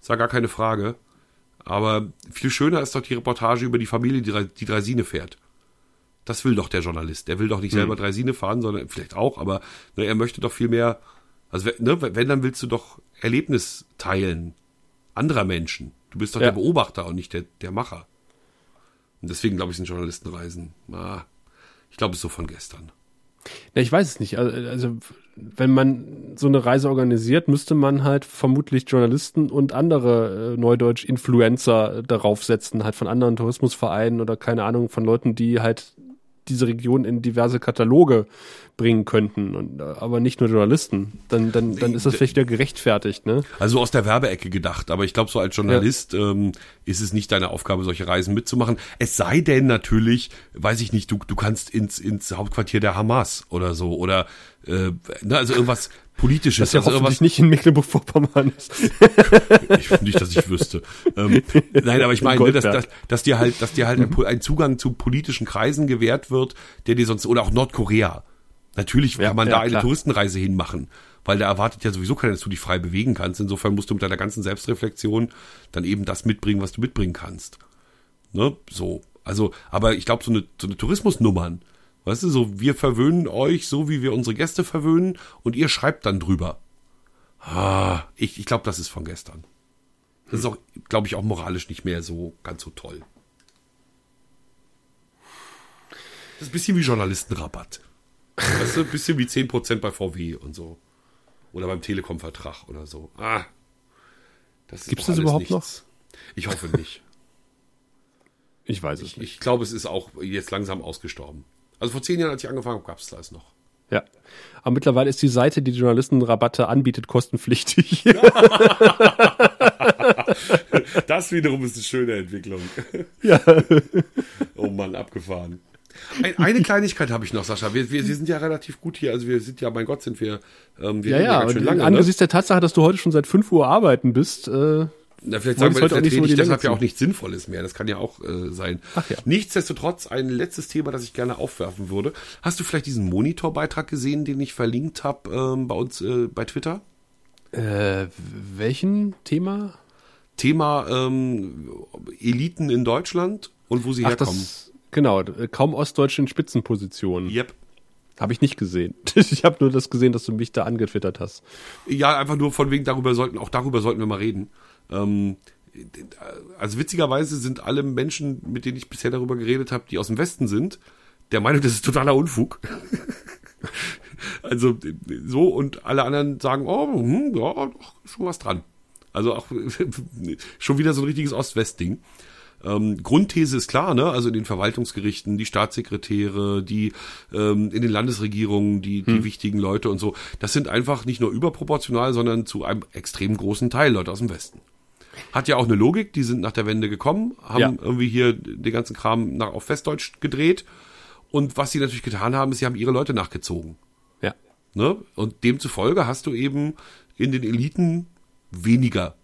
Speaker 2: ist ja gar keine Frage. Aber viel schöner ist doch die Reportage über die Familie, die, die Dreisine fährt. Das will doch der Journalist. Der will doch nicht selber Dreisine fahren, sondern vielleicht auch, aber ne, er möchte doch viel mehr, also wenn- ne, wenn, dann willst du doch Erlebnis teilen anderer Menschen. Du bist doch
Speaker 3: Ja.
Speaker 2: der Beobachter und nicht der, der Macher. Und deswegen glaube ich, sind Journalistenreisen, ah, ich glaube, es ist so von gestern.
Speaker 3: Ja, ich weiß es nicht. Also, also, wenn man so eine Reise organisiert, müsste man halt vermutlich Journalisten und andere äh, Neudeutsch-Influencer darauf setzen, halt von anderen Tourismusvereinen oder keine Ahnung, von Leuten, die halt diese Region in diverse Kataloge bringen könnten, und, äh, aber nicht nur Journalisten. Dann, dann, dann ist das vielleicht wieder gerechtfertigt, ne?
Speaker 2: Also aus der Werbeecke gedacht, aber ich glaube, so als Journalist ähm, ist es nicht deine Aufgabe, solche Reisen mitzumachen. Es sei denn natürlich, weiß ich nicht, du, du kannst ins, ins Hauptquartier der Hamas oder so oder äh, ne, also irgendwas politisches,
Speaker 3: Das ja
Speaker 2: also irgendwas,
Speaker 3: nicht in Mecklenburg-Vorpommern ist.
Speaker 2: ich, nicht, dass ich wüsste. Ähm, nein, aber ich meine, ne, dass, dass, dass dir halt, dass dir halt ein, Po- ein Zugang zu politischen Kreisen gewährt wird, der dir sonst oder auch Nordkorea. Natürlich
Speaker 3: Ja,
Speaker 2: kann man
Speaker 3: ja,
Speaker 2: da eine
Speaker 3: klar.
Speaker 2: Touristenreise hinmachen, weil da erwartet ja sowieso keiner, dass du dich frei bewegen kannst. Insofern musst du mit deiner ganzen Selbstreflexion dann eben das mitbringen, was du mitbringen kannst. Ne? So. Also, aber ich glaube, so eine, so eine Tourismusnummern, weißt du, so, wir verwöhnen euch so, wie wir unsere Gäste verwöhnen und ihr schreibt dann drüber. Ah, ich, ich glaube, das ist von gestern. Das ist auch, glaube ich, auch moralisch nicht mehr so ganz so toll. Das ist ein bisschen wie Journalistenrabatt. Weißt du, ein bisschen wie 10% bei VW und so. Oder beim Telekom-Vertrag oder so. Ah. Das
Speaker 3: Gibt's
Speaker 2: doch
Speaker 3: das überhaupt
Speaker 2: nichts. Ich hoffe nicht.
Speaker 3: Ich weiß es
Speaker 2: Ich,
Speaker 3: nicht.
Speaker 2: ich glaube, es ist auch jetzt langsam ausgestorben. Also vor zehn Jahren, als ich angefangen habe, gab es das noch.
Speaker 3: Ja. Aber mittlerweile ist die Seite, die Journalistenrabatte anbietet, kostenpflichtig.
Speaker 2: Das wiederum ist eine schöne Entwicklung.
Speaker 3: ja.
Speaker 2: Oh Mann, abgefahren. Ein, eine Kleinigkeit habe ich noch, Sascha. Wir, wir, wir sind ja relativ gut hier. Also wir sind ja, mein Gott, sind wir, ähm, wir
Speaker 3: Ja, ja,
Speaker 2: ganz schön lange. Ne?
Speaker 3: angesichts der Tatsache, dass du heute schon seit 5 Uhr arbeiten bist, äh,
Speaker 2: Na, vielleicht sagen wir, vertrete
Speaker 3: so
Speaker 2: ich deshalb ja auch nichts Sinnvolles mehr. Das kann ja auch äh, sein.
Speaker 3: Ach ja.
Speaker 2: Nichtsdestotrotz, ein letztes Thema, das ich gerne aufwerfen würde. Hast du vielleicht diesen Monitorbeitrag gesehen, den ich verlinkt habe ähm, bei uns äh, bei Twitter?
Speaker 3: äh, welchen Thema?
Speaker 2: Thema ähm, Eliten in Deutschland und wo sie
Speaker 3: Ach,
Speaker 2: herkommen.
Speaker 3: das, genau, äh, kaum Ostdeutsche in Spitzenpositionen.
Speaker 2: Yep.
Speaker 3: Habe ich nicht gesehen. Ich habe nur das gesehen, dass du mich da angetwittert hast.
Speaker 2: Ja, einfach nur von wegen darüber sollten, auch darüber sollten wir mal reden. Ähm, also witzigerweise sind alle Menschen, mit denen ich bisher darüber geredet habe, die aus dem Westen sind, der Meinung, das ist totaler Unfug. also so und alle anderen sagen, oh, hm, ja, doch, schon was dran. Also auch schon wieder so ein richtiges Ost-West-Ding. Ähm, Grundthese ist klar, ne? Also in den Verwaltungsgerichten, die Staatssekretäre, die ähm, in den Landesregierungen, die, die wichtigen Leute und so, das sind einfach nicht nur überproportional, sondern zu einem extrem großen Teil Leute aus dem Westen. Hat ja auch eine Logik, die sind nach der Wende gekommen, haben
Speaker 3: Ja.
Speaker 2: irgendwie hier den ganzen Kram nach, auf Westdeutsch gedreht. Und was sie natürlich getan haben, ist, sie haben ihre Leute nachgezogen.
Speaker 3: Ja.
Speaker 2: Ne? Und demzufolge hast du eben in den Eliten weniger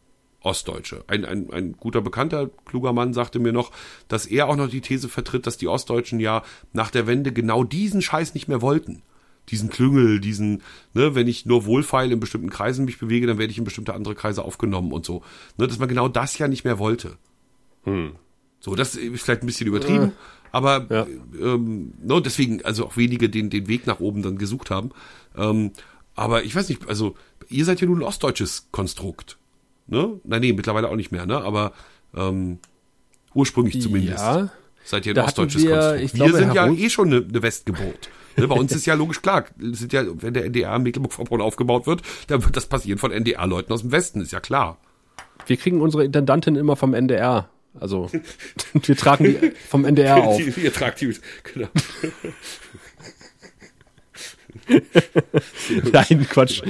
Speaker 2: Ostdeutsche. Ein, ein, ein guter Bekannter, kluger Mann, sagte mir noch, dass er auch noch die These vertritt, dass die Ostdeutschen ja nach der Wende genau diesen Scheiß nicht mehr wollten. Diesen Klüngel, diesen, ne, wenn ich nur wohlfeil in bestimmten Kreisen mich bewege, dann werde ich in bestimmte andere Kreise aufgenommen und so. Ne, dass man genau das ja nicht mehr wollte. So, das ist vielleicht ein bisschen übertrieben, aber
Speaker 3: Ja.
Speaker 2: ähm, no, deswegen, also auch wenige den, den Weg nach oben dann gesucht haben. Ähm, aber ich weiß nicht, also ihr seid ja nun ein ostdeutsches Konstrukt. Ne? Nein, nee, mittlerweile auch nicht mehr, ne? Aber ähm, ursprünglich zumindest.
Speaker 3: Ja.
Speaker 2: Seid ihr ein
Speaker 3: Da
Speaker 2: ostdeutsches
Speaker 3: wir,
Speaker 2: Konstrukt.
Speaker 3: ich
Speaker 2: wir
Speaker 3: glaube,
Speaker 2: sind ja eh schon eine, eine Westgeburt. Ne, bei uns ist ja logisch klar, sind ja, wenn der NDR in Mecklenburg-Vorpommern aufgebaut wird, dann wird das passieren von NDR-Leuten aus dem Westen, ist ja klar.
Speaker 3: Wir kriegen unsere Intendantin immer vom NDR. Also wir tragen die vom NDR auf.
Speaker 2: Ihr tragt die, genau.
Speaker 3: Nein, Quatsch.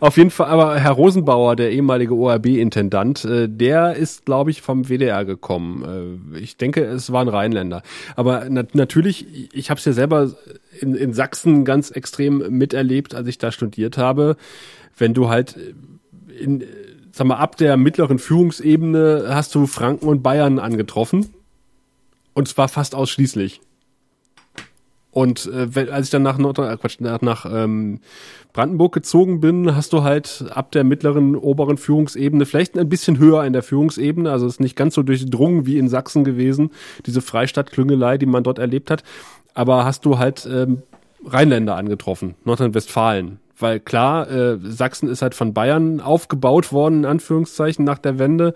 Speaker 3: Auf jeden Fall, aber Herr Rosenbauer, der ehemalige ORB-Intendant, äh, der ist, glaube ich, vom WDR gekommen. Äh, ich denke, es war ein Rheinländer. Aber na natürlich, ich habe es ja selber in, in Sachsen ganz extrem miterlebt, als ich da studiert habe. Wenn du halt in, sag mal, ab der mittleren Führungsebene hast du Franken und Bayern angetroffen. Und zwar fast ausschließlich. Und äh, wenn, als ich dann nach Nord äh, Quatsch, nach, nach ähm, Brandenburg gezogen bin, hast du halt ab der mittleren, oberen Führungsebene, vielleicht ein bisschen höher in der Führungsebene, also es ist nicht ganz so durchdrungen wie in Sachsen gewesen, diese Freistadt-Klüngelei, die man dort erlebt hat, aber hast du halt ähm, Rheinländer angetroffen, Nordrhein-Westfalen. Weil klar, äh, Sachsen ist halt von Bayern aufgebaut worden, in Anführungszeichen, nach der Wende.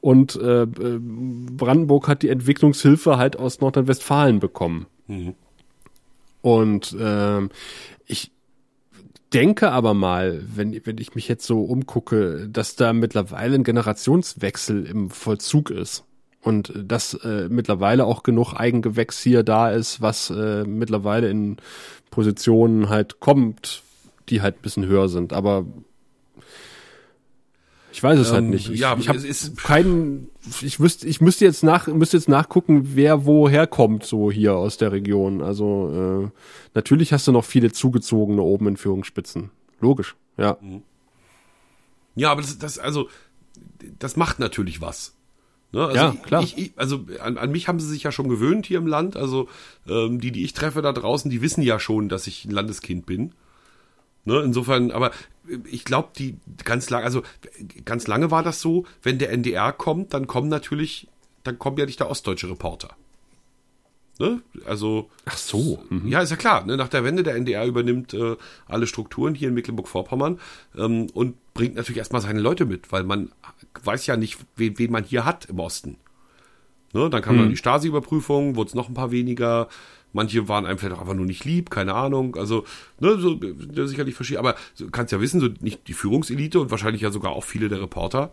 Speaker 3: Und äh, äh, Brandenburg hat die Entwicklungshilfe halt aus Nordrhein-Westfalen bekommen. Und ähm, ich denke aber mal, wenn, wenn ich mich jetzt so umgucke, dass da mittlerweile ein Generationswechsel im Vollzug ist. Und dass äh, mittlerweile auch genug Eigengewächs hier da ist, was äh, mittlerweile in Positionen halt kommt, die halt bisschen höher sind. Aber ich weiß es halt
Speaker 2: Ähm,
Speaker 3: nicht. Ich,
Speaker 2: ja,
Speaker 3: ich habe keinen. Ich wüsste, ich müsste jetzt nach, müsste jetzt nachgucken, wer woher kommt so hier aus der Region. Also äh, natürlich hast du noch viele zugezogene oben in Führungsspitzen. Logisch, ja.
Speaker 2: Ja, aber das, das, also, das macht natürlich was. Ne? Also
Speaker 3: Ja, klar.
Speaker 2: Ich, ich, also an, an mich haben sie sich ja schon gewöhnt hier im Land. Also ähm, die, die ich treffe da draußen, die wissen ja schon, dass ich ein Landeskind bin. Ne? Insofern, aber ich glaube, die ganz lange, also ganz lange war das so, wenn der NDR kommt, dann kommen natürlich, dann kommt ja nicht der ostdeutsche Reporter. Ne? Also
Speaker 3: Ach so. Mhm.
Speaker 2: ja, ist ja klar. Ne? Nach der Wende der NDR übernimmt äh, alle Strukturen hier in Mecklenburg-Vorpommern ähm, und bringt natürlich erstmal seine Leute mit, weil man weiß ja nicht, wen, wen man hier hat im Osten. Ne? Dann kam dann die Stasi-Überprüfung, wurde es noch ein paar weniger. Manche waren einem vielleicht auch einfach nur nicht lieb, keine Ahnung. Also, ne, so sicherlich verschieden. Aber du kannst ja wissen, so nicht die Führungselite und wahrscheinlich ja sogar auch viele der Reporter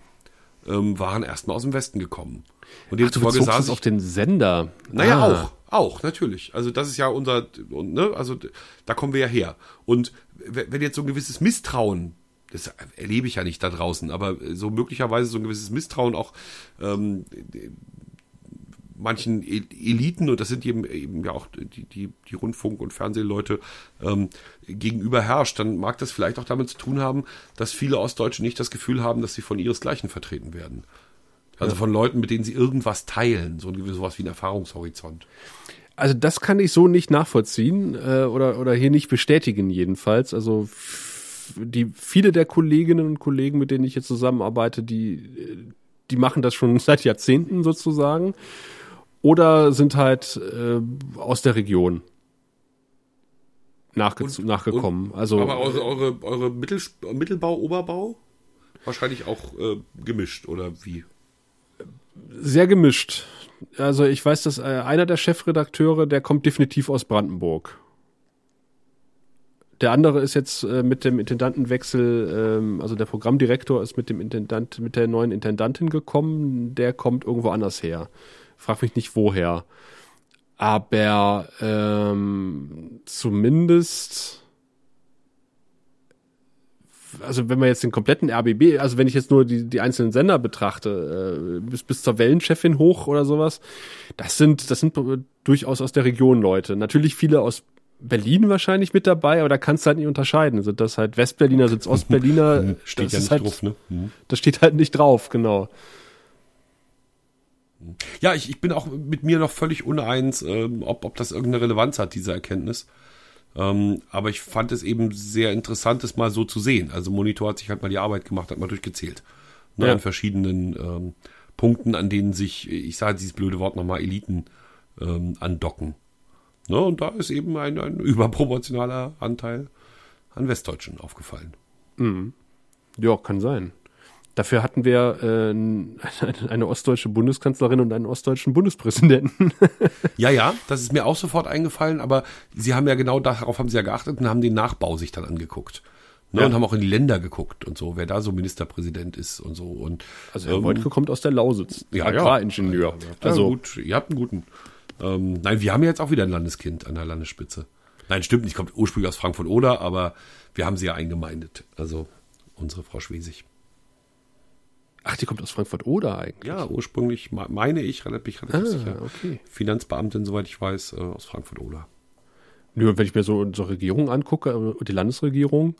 Speaker 2: ähm, waren erstmal aus dem Westen gekommen. Und
Speaker 3: Ach, du
Speaker 2: demzufolge saß
Speaker 3: es
Speaker 2: ich-
Speaker 3: auf den Sender.
Speaker 2: naja,
Speaker 3: Ah.
Speaker 2: auch. Auch, natürlich. Also das ist ja unser, und, ne, also da kommen wir ja her. Und wenn jetzt so ein gewisses Misstrauen, das erlebe ich ja nicht da draußen, aber so möglicherweise so ein gewisses Misstrauen auch ähm, manchen E- Eliten, und das sind eben, eben ja auch die, die, die Rundfunk- und Fernsehleute, ähm, gegenüber herrscht, dann mag das vielleicht auch damit zu tun haben, dass viele Ostdeutsche nicht das Gefühl haben, dass sie von ihresgleichen vertreten werden. Also von Leuten, mit denen sie irgendwas teilen, so sowas wie ein Erfahrungshorizont.
Speaker 3: Also das kann ich so nicht nachvollziehen äh, oder, oder hier nicht bestätigen jedenfalls. Also die viele der Kolleginnen und Kollegen, mit denen ich jetzt zusammenarbeite, die, äh, die machen das schon seit Jahrzehnten sozusagen. Oder sind halt äh, aus der Region nachge
Speaker 2: Und-
Speaker 3: nachgekommen. also
Speaker 2: Aber eure, eure, eure Mittel, Mittelbau, Oberbau? Wahrscheinlich auch äh, gemischt, oder wie?
Speaker 3: sehr gemischt. Also ich weiß, dass äh, einer der Chefredakteure, der kommt definitiv aus Brandenburg. Der andere ist jetzt äh, mit dem Intendantenwechsel, ähm, also der Programmdirektor ist mit dem Intendant, mit der neuen Intendantin gekommen, der kommt irgendwo anders her. Frag mich nicht woher. Aber ähm, zumindest also wenn man jetzt den kompletten RBB, also wenn ich jetzt nur die, die einzelnen Sender betrachte, äh, bis, bis zur Wellenchefin hoch oder sowas, das sind, das sind durchaus aus der Region Leute. Natürlich viele aus Berlin wahrscheinlich mit dabei, aber da kannst du halt nicht unterscheiden. Sind das halt Westberliner, sind es Ostberliner?
Speaker 2: Steht ja nicht
Speaker 3: halt,
Speaker 2: drauf, ne? Mhm.
Speaker 3: Das steht halt nicht drauf, genau.
Speaker 2: Ja, ich, ich bin auch mit mir noch völlig uneins, ähm, ob, ob das irgendeine Relevanz hat, diese Erkenntnis. Ähm, aber ich fand es eben sehr interessant, es mal so zu sehen. Also Monitor hat sich halt mal die Arbeit gemacht, hat mal durchgezählt. Ne,
Speaker 3: Ja.
Speaker 2: An verschiedenen ähm, Punkten, an denen sich, ich sage dieses blöde Wort nochmal, Eliten ähm, andocken. Ne, und da ist eben ein, ein überproportionaler Anteil an Westdeutschen aufgefallen.
Speaker 3: Ja, kann sein. Dafür hatten wir äh, eine, ostdeutsche Bundeskanzlerin und einen ostdeutschen Bundespräsidenten.
Speaker 2: Ja, ja, das ist mir auch sofort eingefallen, aber sie haben ja genau darauf haben sie ja geachtet und haben den Nachbau sich dann angeguckt. Ne,
Speaker 3: Ja.
Speaker 2: Und haben auch in die Länder geguckt und so, wer da so Ministerpräsident ist und so. Und,
Speaker 3: Also Herr
Speaker 2: ähm,
Speaker 3: Wojtke kommt aus der Lausitz,
Speaker 2: ja, ja.
Speaker 3: Agraringenieur.
Speaker 2: Ja,
Speaker 3: also
Speaker 2: gut, ihr habt einen guten. Ähm, nein, wir haben ja jetzt auch wieder ein Landeskind an der Landesspitze. Nein, stimmt nicht, kommt ursprünglich aus Frankfurt-Oder, aber wir haben sie ja eingemeindet. Also unsere Frau Schwesig.
Speaker 3: Ach, die kommt aus Frankfurt oder eigentlich?
Speaker 2: Ja, ursprünglich me- meine ich, relativ, relativ
Speaker 3: Ah,
Speaker 2: sicher.
Speaker 3: okay.
Speaker 2: Finanzbeamtin, soweit ich weiß, äh, aus Frankfurt-Oder.
Speaker 3: Nur wenn ich mir so unsere Regierung angucke, äh, die Landesregierung,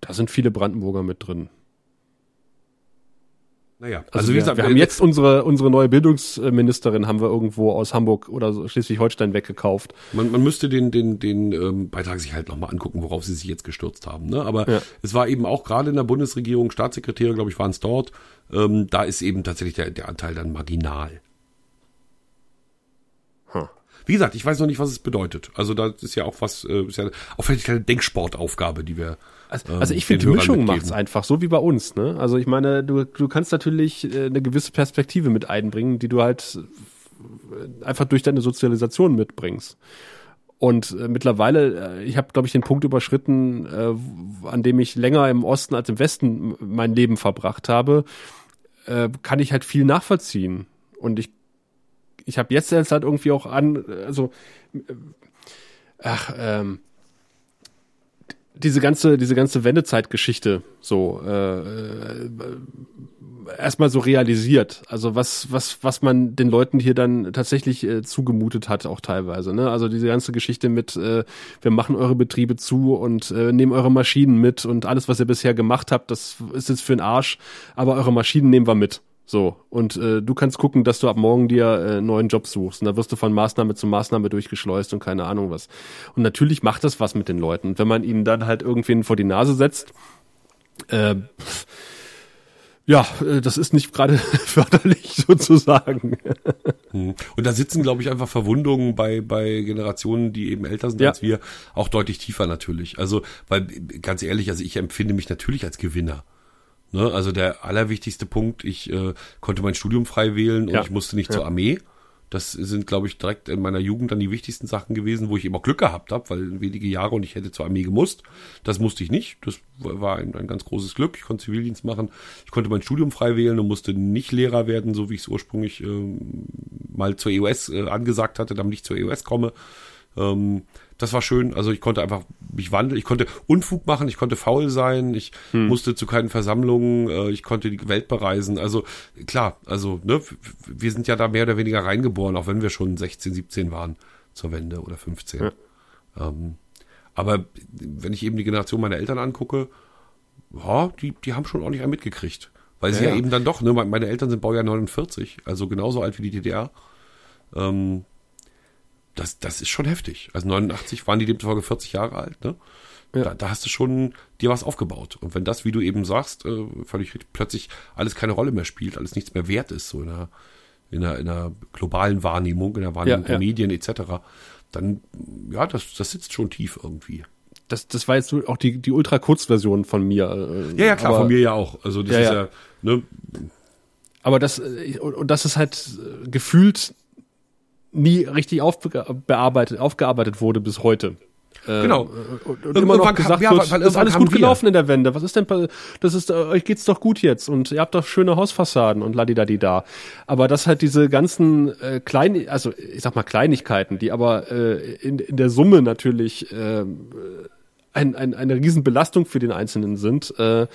Speaker 3: da sind viele Brandenburger mit drin.
Speaker 2: Naja,
Speaker 3: Also, wir, wir haben jetzt unsere, unsere neue Bildungsministerin haben wir irgendwo aus Hamburg oder so Schleswig-Holstein weggekauft.
Speaker 2: Man, man müsste den, den, den ähm, Beitrag sich halt nochmal angucken, worauf sie sich jetzt gestürzt haben. Ne? Aber
Speaker 3: Ja.
Speaker 2: es war eben auch gerade in der Bundesregierung, Staatssekretäre, glaube ich, waren es dort. Ähm, da ist eben tatsächlich der, der Anteil dann marginal.
Speaker 3: Hm.
Speaker 2: Wie gesagt, ich weiß noch nicht, was es bedeutet. Also da ist ja auch was, äh, ist ja auch vielleicht eine Denksportaufgabe, die wir.
Speaker 3: Also,
Speaker 2: ähm,
Speaker 3: also ich finde, die Mischung
Speaker 2: mitgeben.
Speaker 3: macht's einfach, so wie bei uns. Ne? Also ich meine, du, du kannst natürlich äh, eine gewisse Perspektive mit einbringen, die du halt äh, einfach durch deine Sozialisation mitbringst. Und äh, mittlerweile, äh, ich habe, glaube ich, den Punkt überschritten, äh, an dem ich länger im Osten als im Westen mein Leben verbracht habe, äh, kann ich halt viel nachvollziehen. Und ich, ich habe jetzt jetzt halt irgendwie auch an, also, äh, ach, ähm, diese ganze, diese ganze Wendezeitgeschichte so äh, äh, erstmal so realisiert. Also was, was, was man den Leuten hier dann tatsächlich äh, zugemutet hat, auch teilweise. Ne? Also diese ganze Geschichte mit, äh, wir machen eure Betriebe zu und äh, nehmen eure Maschinen mit und alles, was ihr bisher gemacht habt, das ist jetzt für den Arsch, aber eure Maschinen nehmen wir mit. So, und äh, du kannst gucken, dass du ab morgen dir äh, einen neuen Job suchst. Und da wirst du von Maßnahme zu Maßnahme durchgeschleust und keine Ahnung was. Und natürlich macht das was mit den Leuten. Und wenn man ihnen dann halt irgendwen vor die Nase setzt, äh, ja, äh, das ist nicht gerade förderlich sozusagen.
Speaker 2: Hm. Und da sitzen, glaube ich, einfach Verwundungen bei, bei Generationen, die eben älter sind
Speaker 3: Ja.
Speaker 2: als wir, auch deutlich tiefer natürlich. Also, weil, ganz ehrlich, also ich empfinde mich natürlich als Gewinner. Ne? Also der allerwichtigste Punkt, ich äh, konnte mein Studium frei wählen und
Speaker 3: Ja.
Speaker 2: ich musste nicht
Speaker 3: Ja.
Speaker 2: zur Armee. Das sind, glaube ich, direkt in meiner Jugend dann die wichtigsten Sachen gewesen, wo ich eben auch Glück gehabt habe, weil wenige Jahre und ich hätte zur Armee gemusst. Das musste ich nicht. Das war ein, ein ganz großes Glück. Ich konnte Zivildienst machen. Ich konnte mein Studium frei wählen und musste nicht Lehrer werden, so wie ich es ursprünglich ähm, mal zur EOS äh, angesagt hatte, damit ich zur EOS komme. Ähm, das war schön. Also ich konnte einfach mich wandeln. Ich konnte Unfug machen. Ich konnte faul sein. Ich musste zu keinen Versammlungen. Äh, ich konnte die Welt bereisen. Also klar, also ne, wir sind ja da mehr oder weniger reingeboren, auch wenn wir schon 16, 17 waren zur Wende oder 15.
Speaker 3: Ja.
Speaker 2: Ähm, aber wenn ich eben die Generation meiner Eltern angucke, ja, die, die haben schon ordentlich einen mitgekriegt. Weil sie
Speaker 3: Ja,
Speaker 2: ja,
Speaker 3: ja.
Speaker 2: eben dann doch, ne, meine Eltern sind Baujahr 49, also genauso alt wie die DDR. Ähm, das, das ist schon heftig. Also 89 waren die demzufolge 40 Jahre alt, ne?
Speaker 3: Ja.
Speaker 2: Da, da hast du schon dir was aufgebaut. Und wenn das, wie du eben sagst, äh, völlig richtig, plötzlich alles keine Rolle mehr spielt, alles nichts mehr wert ist, so in einer, in einer, in einer globalen Wahrnehmung, in der Wahrnehmung
Speaker 3: Ja,
Speaker 2: der
Speaker 3: ja.
Speaker 2: Medien etc., dann, ja, das, das sitzt schon tief irgendwie.
Speaker 3: Das, das war jetzt auch die, die Ultra-Kurz-Version von mir. äh,
Speaker 2: Ja, ja, klar,
Speaker 3: aber,
Speaker 2: von mir ja auch. Also das ist
Speaker 3: ja.
Speaker 2: ja, ne,
Speaker 3: Aber das, äh, und und das ist halt äh, gefühlt nie richtig aufbearbeitet, aufgearbeitet wurde bis heute. Äh,
Speaker 2: Genau.
Speaker 3: Und, und immer noch
Speaker 2: kam-
Speaker 3: gesagt
Speaker 2: ja,
Speaker 3: wird,
Speaker 2: weil
Speaker 3: ist alles gut
Speaker 2: wir.
Speaker 3: gelaufen in der Wende. Was ist denn, das ist, äh, euch geht's doch gut jetzt und ihr habt doch schöne Hausfassaden und ladidadida. Aber das halt diese ganzen äh, kleinen, also ich sag mal Kleinigkeiten, die aber äh, in, in der Summe natürlich äh, ein, ein, eine Riesenbelastung für den Einzelnen sind, äh,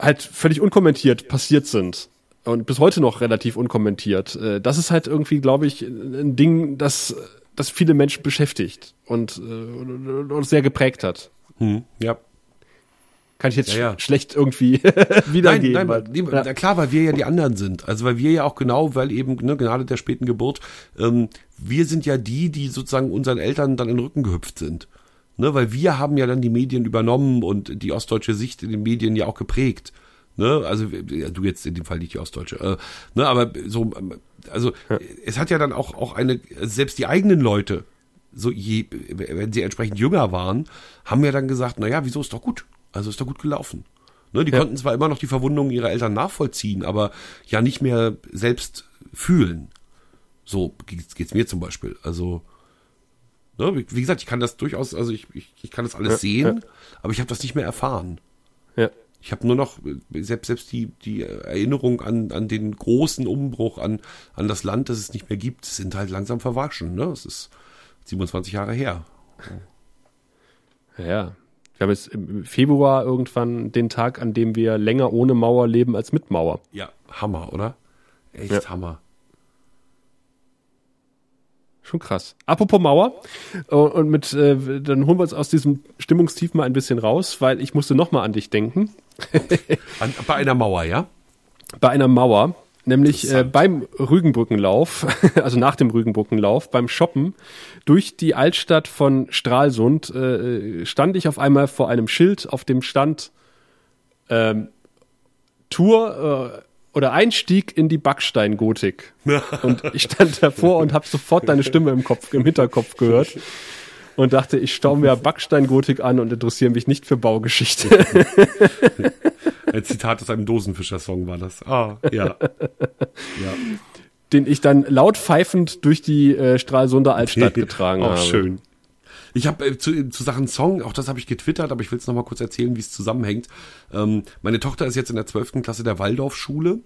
Speaker 3: halt völlig unkommentiert passiert sind. Und bis heute noch relativ unkommentiert. Äh, Das ist halt irgendwie, glaube ich, ein Ding, das, das viele Menschen beschäftigt und, äh, und sehr geprägt hat.
Speaker 2: hm, ja.
Speaker 3: Kann ich jetzt
Speaker 2: Ja, ja.
Speaker 3: sch- schlecht irgendwie
Speaker 2: Nein,
Speaker 3: wiedergeben.
Speaker 2: nein,
Speaker 3: weil-
Speaker 2: weil,
Speaker 3: ja.
Speaker 2: na klar, weil wir ja die anderen sind. Also weil wir ja auch genau, weil eben ne, gerade der späten Geburt, ähm, wir sind ja die, die sozusagen unseren Eltern dann in den Rücken gehüpft sind. Ne, weil wir haben ja dann die Medien übernommen und die ostdeutsche Sicht in den Medien ja auch geprägt. Ne, also ja, du jetzt in dem Fall nicht die ostdeutsche. Äh, ne, aber so, also es hat ja dann auch auch eine selbst die eigenen Leute, so je, wenn sie entsprechend jünger waren, haben ja dann gesagt, na ja, wieso ist doch gut? Also ist doch gut gelaufen. Ne, die
Speaker 3: Ja.
Speaker 2: konnten zwar immer noch die Verwundungen ihrer Eltern nachvollziehen, aber ja nicht mehr selbst fühlen. So geht's, geht's mir zum Beispiel. Also, ne, wie, wie gesagt, ich kann das durchaus, also ich, ich, ich kann das alles
Speaker 3: Ja,
Speaker 2: sehen, aber ich habe das nicht mehr erfahren.
Speaker 3: ja.
Speaker 2: Ich habe nur noch selbst selbst die die Erinnerung an an den großen Umbruch an an das Land, das es nicht mehr gibt, sind halt langsam verwaschen. Ne, es ist 27 Jahre her.
Speaker 3: Ja, ja. Wir haben jetzt im Februar irgendwann den Tag, an dem wir länger ohne Mauer leben als mit Mauer.
Speaker 2: Ja, Hammer, oder? Echt
Speaker 3: Ja.
Speaker 2: Hammer.
Speaker 3: Schon krass. Apropos Mauer, äh, und mit, äh, dann holen wir uns aus diesem Stimmungstief mal ein bisschen raus, weil ich musste noch mal an dich denken.
Speaker 2: An, bei einer Mauer, ja?
Speaker 3: bei einer Mauer, nämlich äh, beim Rügenbrückenlauf, also nach dem Rügenbrückenlauf, beim Shoppen durch die Altstadt von Stralsund äh, stand ich auf einmal vor einem Schild, auf dem stand ähm, Tour äh, oder Einstieg in die Backsteingotik. Und ich stand davor und habe sofort deine Stimme im Kopf, im Hinterkopf gehört. Und dachte, ich staue mir Backsteingotik an und interessiere mich nicht für Baugeschichte.
Speaker 2: Ein Zitat aus einem Dosenfischer-Song war das. Ah, ja. ja.
Speaker 3: den ich dann laut pfeifend durch die äh, Stralsunder Altstadt getragen
Speaker 2: auch
Speaker 3: habe.
Speaker 2: schön. Ich habe äh, zu, zu Sachen Song, auch das habe ich getwittert, aber ich will es nochmal kurz erzählen, wie es zusammenhängt. Ähm, meine Tochter ist jetzt in der 12. Klasse der Waldorfschule.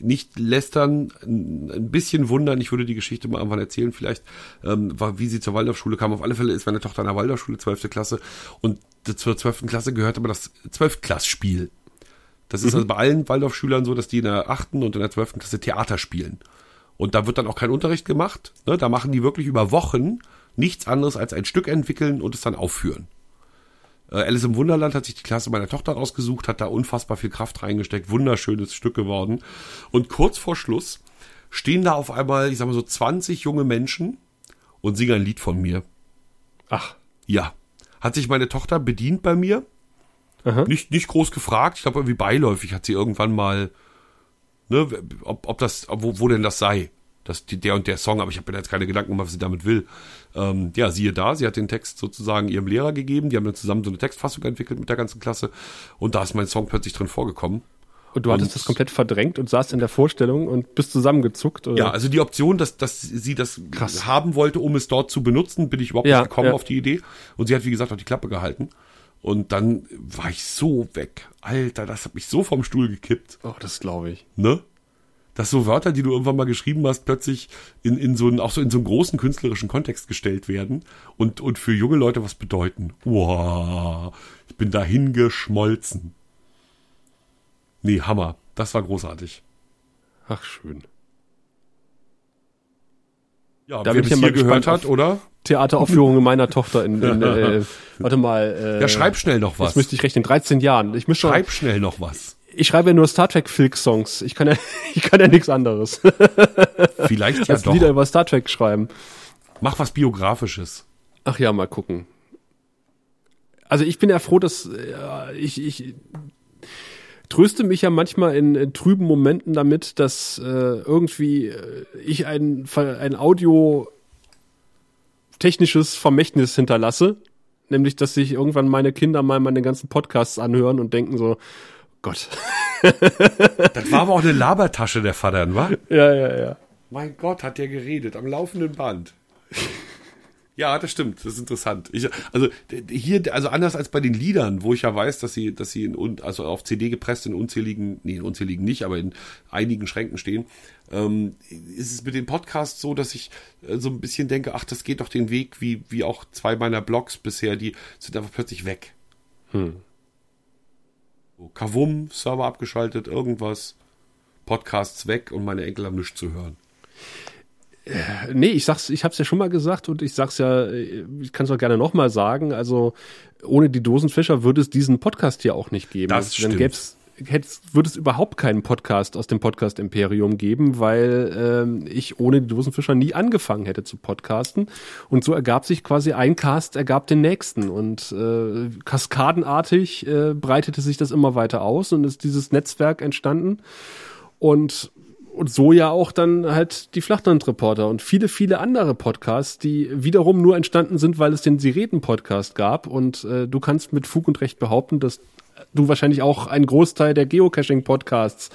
Speaker 2: Nicht lästern, ein bisschen wundern, ich würde die Geschichte mal irgendwann erzählen, vielleicht, ähm, war, wie sie zur Waldorfschule kam. Auf alle Fälle ist meine Tochter in der Waldorfschule, 12. Klasse, und zur 12. Klasse gehört aber das 12-Klass-Spiel. Das ist also bei allen Waldorfschülern so, dass die in der 8. und in der 12. Klasse Theater spielen. Und da wird dann auch kein Unterricht gemacht. Ne? Da machen die wirklich über Wochen nichts anderes als ein Stück entwickeln und es dann aufführen. Äh, Alice im Wunderland hat sich die Klasse meiner Tochter rausgesucht, hat da unfassbar viel Kraft reingesteckt, wunderschönes Stück geworden. Und kurz vor Schluss stehen da auf einmal, ich sag mal so 20 junge Menschen und singen ein Lied von mir.
Speaker 3: Ach.
Speaker 2: Ja. Hat sich meine Tochter bedient bei mir.
Speaker 3: Aha.
Speaker 2: Nicht, nicht groß gefragt. Ich glaube, irgendwie beiläufig hat sie irgendwann mal, ne, ob, ob das, wo, wo denn das sei. Das, die, der und der Song, aber ich habe mir jetzt keine Gedanken gemacht, was sie damit will. Ähm, ja, siehe da, sie hat den Text sozusagen ihrem Lehrer gegeben. Die haben dann zusammen so eine Textfassung entwickelt mit der ganzen Klasse. Und da ist mein Song plötzlich drin vorgekommen.
Speaker 3: Und du hattest
Speaker 2: Und-
Speaker 3: das komplett verdrängt und saßt in der Vorstellung und bist zusammengezuckt? Oder?
Speaker 2: Ja, also die Option, dass, dass sie das
Speaker 3: Krass.
Speaker 2: haben wollte, um es dort zu benutzen, bin ich überhaupt
Speaker 3: Ja,
Speaker 2: nicht gekommen
Speaker 3: ja.
Speaker 2: auf die Idee. Und sie hat, wie gesagt, auch die Klappe gehalten. Und dann war ich so weg. Alter, das hat mich so vom Stuhl gekippt.
Speaker 3: Oh, das glaube ich.
Speaker 2: Ne? Dass so Wörter, die du irgendwann mal geschrieben hast, plötzlich in, in so einen, auch so in so einen großen künstlerischen Kontext gestellt werden und, und für junge Leute was bedeuten. Wow, ich bin dahin geschmolzen. Nee, Hammer. Das war großartig.
Speaker 3: Ach, schön.
Speaker 2: Ja,
Speaker 3: Da
Speaker 2: wer bis
Speaker 3: ja
Speaker 2: hier gehört hat, oder?
Speaker 3: Theateraufführungen meiner Tochter in, in äh, warte mal. Äh,
Speaker 2: Ja, schreib schnell noch was.
Speaker 3: müsste ich rechnen, 13 Jahren. Ich
Speaker 2: Schreib schnell noch was.
Speaker 3: Ich schreibe ja nur Star Trek Filk Songs. Ich kann ja, ich kann ja nichts anderes
Speaker 2: Vielleicht ja
Speaker 3: als
Speaker 2: doch.
Speaker 3: Lieder über Star Trek schreiben.
Speaker 2: Mach was Biografisches.
Speaker 3: Ach ja, mal gucken. Also ich bin ja froh, dass äh, ich, ich tröste mich ja manchmal in, in trüben Momenten damit, dass äh, irgendwie äh, ich ein, ein Audio technisches Vermächtnis hinterlasse. Nämlich, dass sich irgendwann meine Kinder mal meine ganzen Podcasts anhören und denken so, Gott.
Speaker 2: Das war aber auch eine Labertasche der Vater, wa?
Speaker 3: Ja, ja, ja.
Speaker 2: Mein Gott, hat der geredet am laufenden Band. Ja, das stimmt. Das ist interessant. Ich, also hier, also anders als bei den Liedern, wo ich ja weiß, dass sie, dass sie in, also auf CD gepresst in unzähligen, nee, in unzähligen nicht, aber in einigen Schränken stehen, ähm, ist es mit den Podcasts so, dass ich äh, so ein bisschen denke, ach, das geht doch den Weg, wie, wie auch zwei meiner Blogs bisher, die sind einfach plötzlich weg. So, Kavum, Server abgeschaltet, irgendwas, Podcasts weg und meine Enkel haben nichts zu hören.
Speaker 3: Nee, ich sag's, ich hab's ja schon mal gesagt und ich sag's ja, äh, ich kann es auch gerne nochmal sagen. Also ohne die Dosenfischer würde es diesen Podcast hier auch nicht geben.
Speaker 2: Das
Speaker 3: Dann
Speaker 2: stimmt.
Speaker 3: gäb's, würde es überhaupt keinen Podcast aus dem Podcast Imperium geben, weil ähm, ich ohne die Dosenfischer nie angefangen hätte zu podcasten. Und so ergab sich quasi ein Cast, ergab den nächsten. Und äh, kaskadenartig äh, breitete sich das immer weiter aus und ist dieses Netzwerk entstanden. Und und so ja auch dann halt die Flachlandreporter und viele, viele andere Podcasts, die wiederum nur entstanden sind, weil es den Sie reden Podcast gab. Und äh, du kannst mit Fug und Recht behaupten, dass du wahrscheinlich auch einen Großteil der Geocaching-Podcasts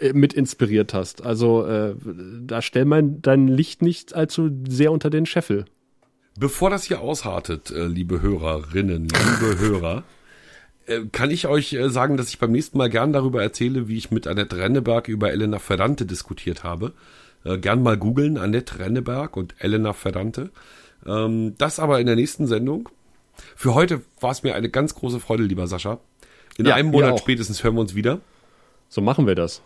Speaker 3: äh, mit inspiriert hast. Also äh, da stell mal dein Licht nicht allzu sehr unter den Scheffel.
Speaker 2: Bevor das hier aushartet, äh, liebe Hörerinnen, liebe Hörer, äh, kann ich euch äh, sagen, dass ich beim nächsten Mal gern darüber erzähle, wie ich mit Annette Renneberg über Elena Ferrante diskutiert habe. Gern mal googeln, Annette Renneberg und Elena Ferrante. Ähm, das aber in der nächsten Sendung. Für heute war es mir eine ganz große Freude, lieber Sascha. In
Speaker 3: Ja,
Speaker 2: einem Monat spätestens hören wir uns wieder.
Speaker 3: So machen wir das.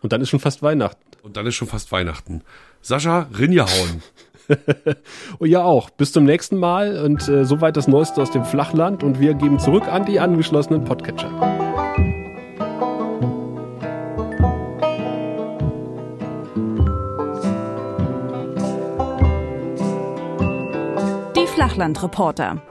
Speaker 3: Und dann ist schon fast Weihnachten.
Speaker 2: Und dann ist schon fast Weihnachten. Sascha, Rinjahauen.
Speaker 3: Oh ja auch. Bis zum nächsten Mal und äh, soweit das Neueste aus dem Flachland und wir geben zurück an die angeschlossenen Podcatcher.
Speaker 1: Die Flachlandreporter.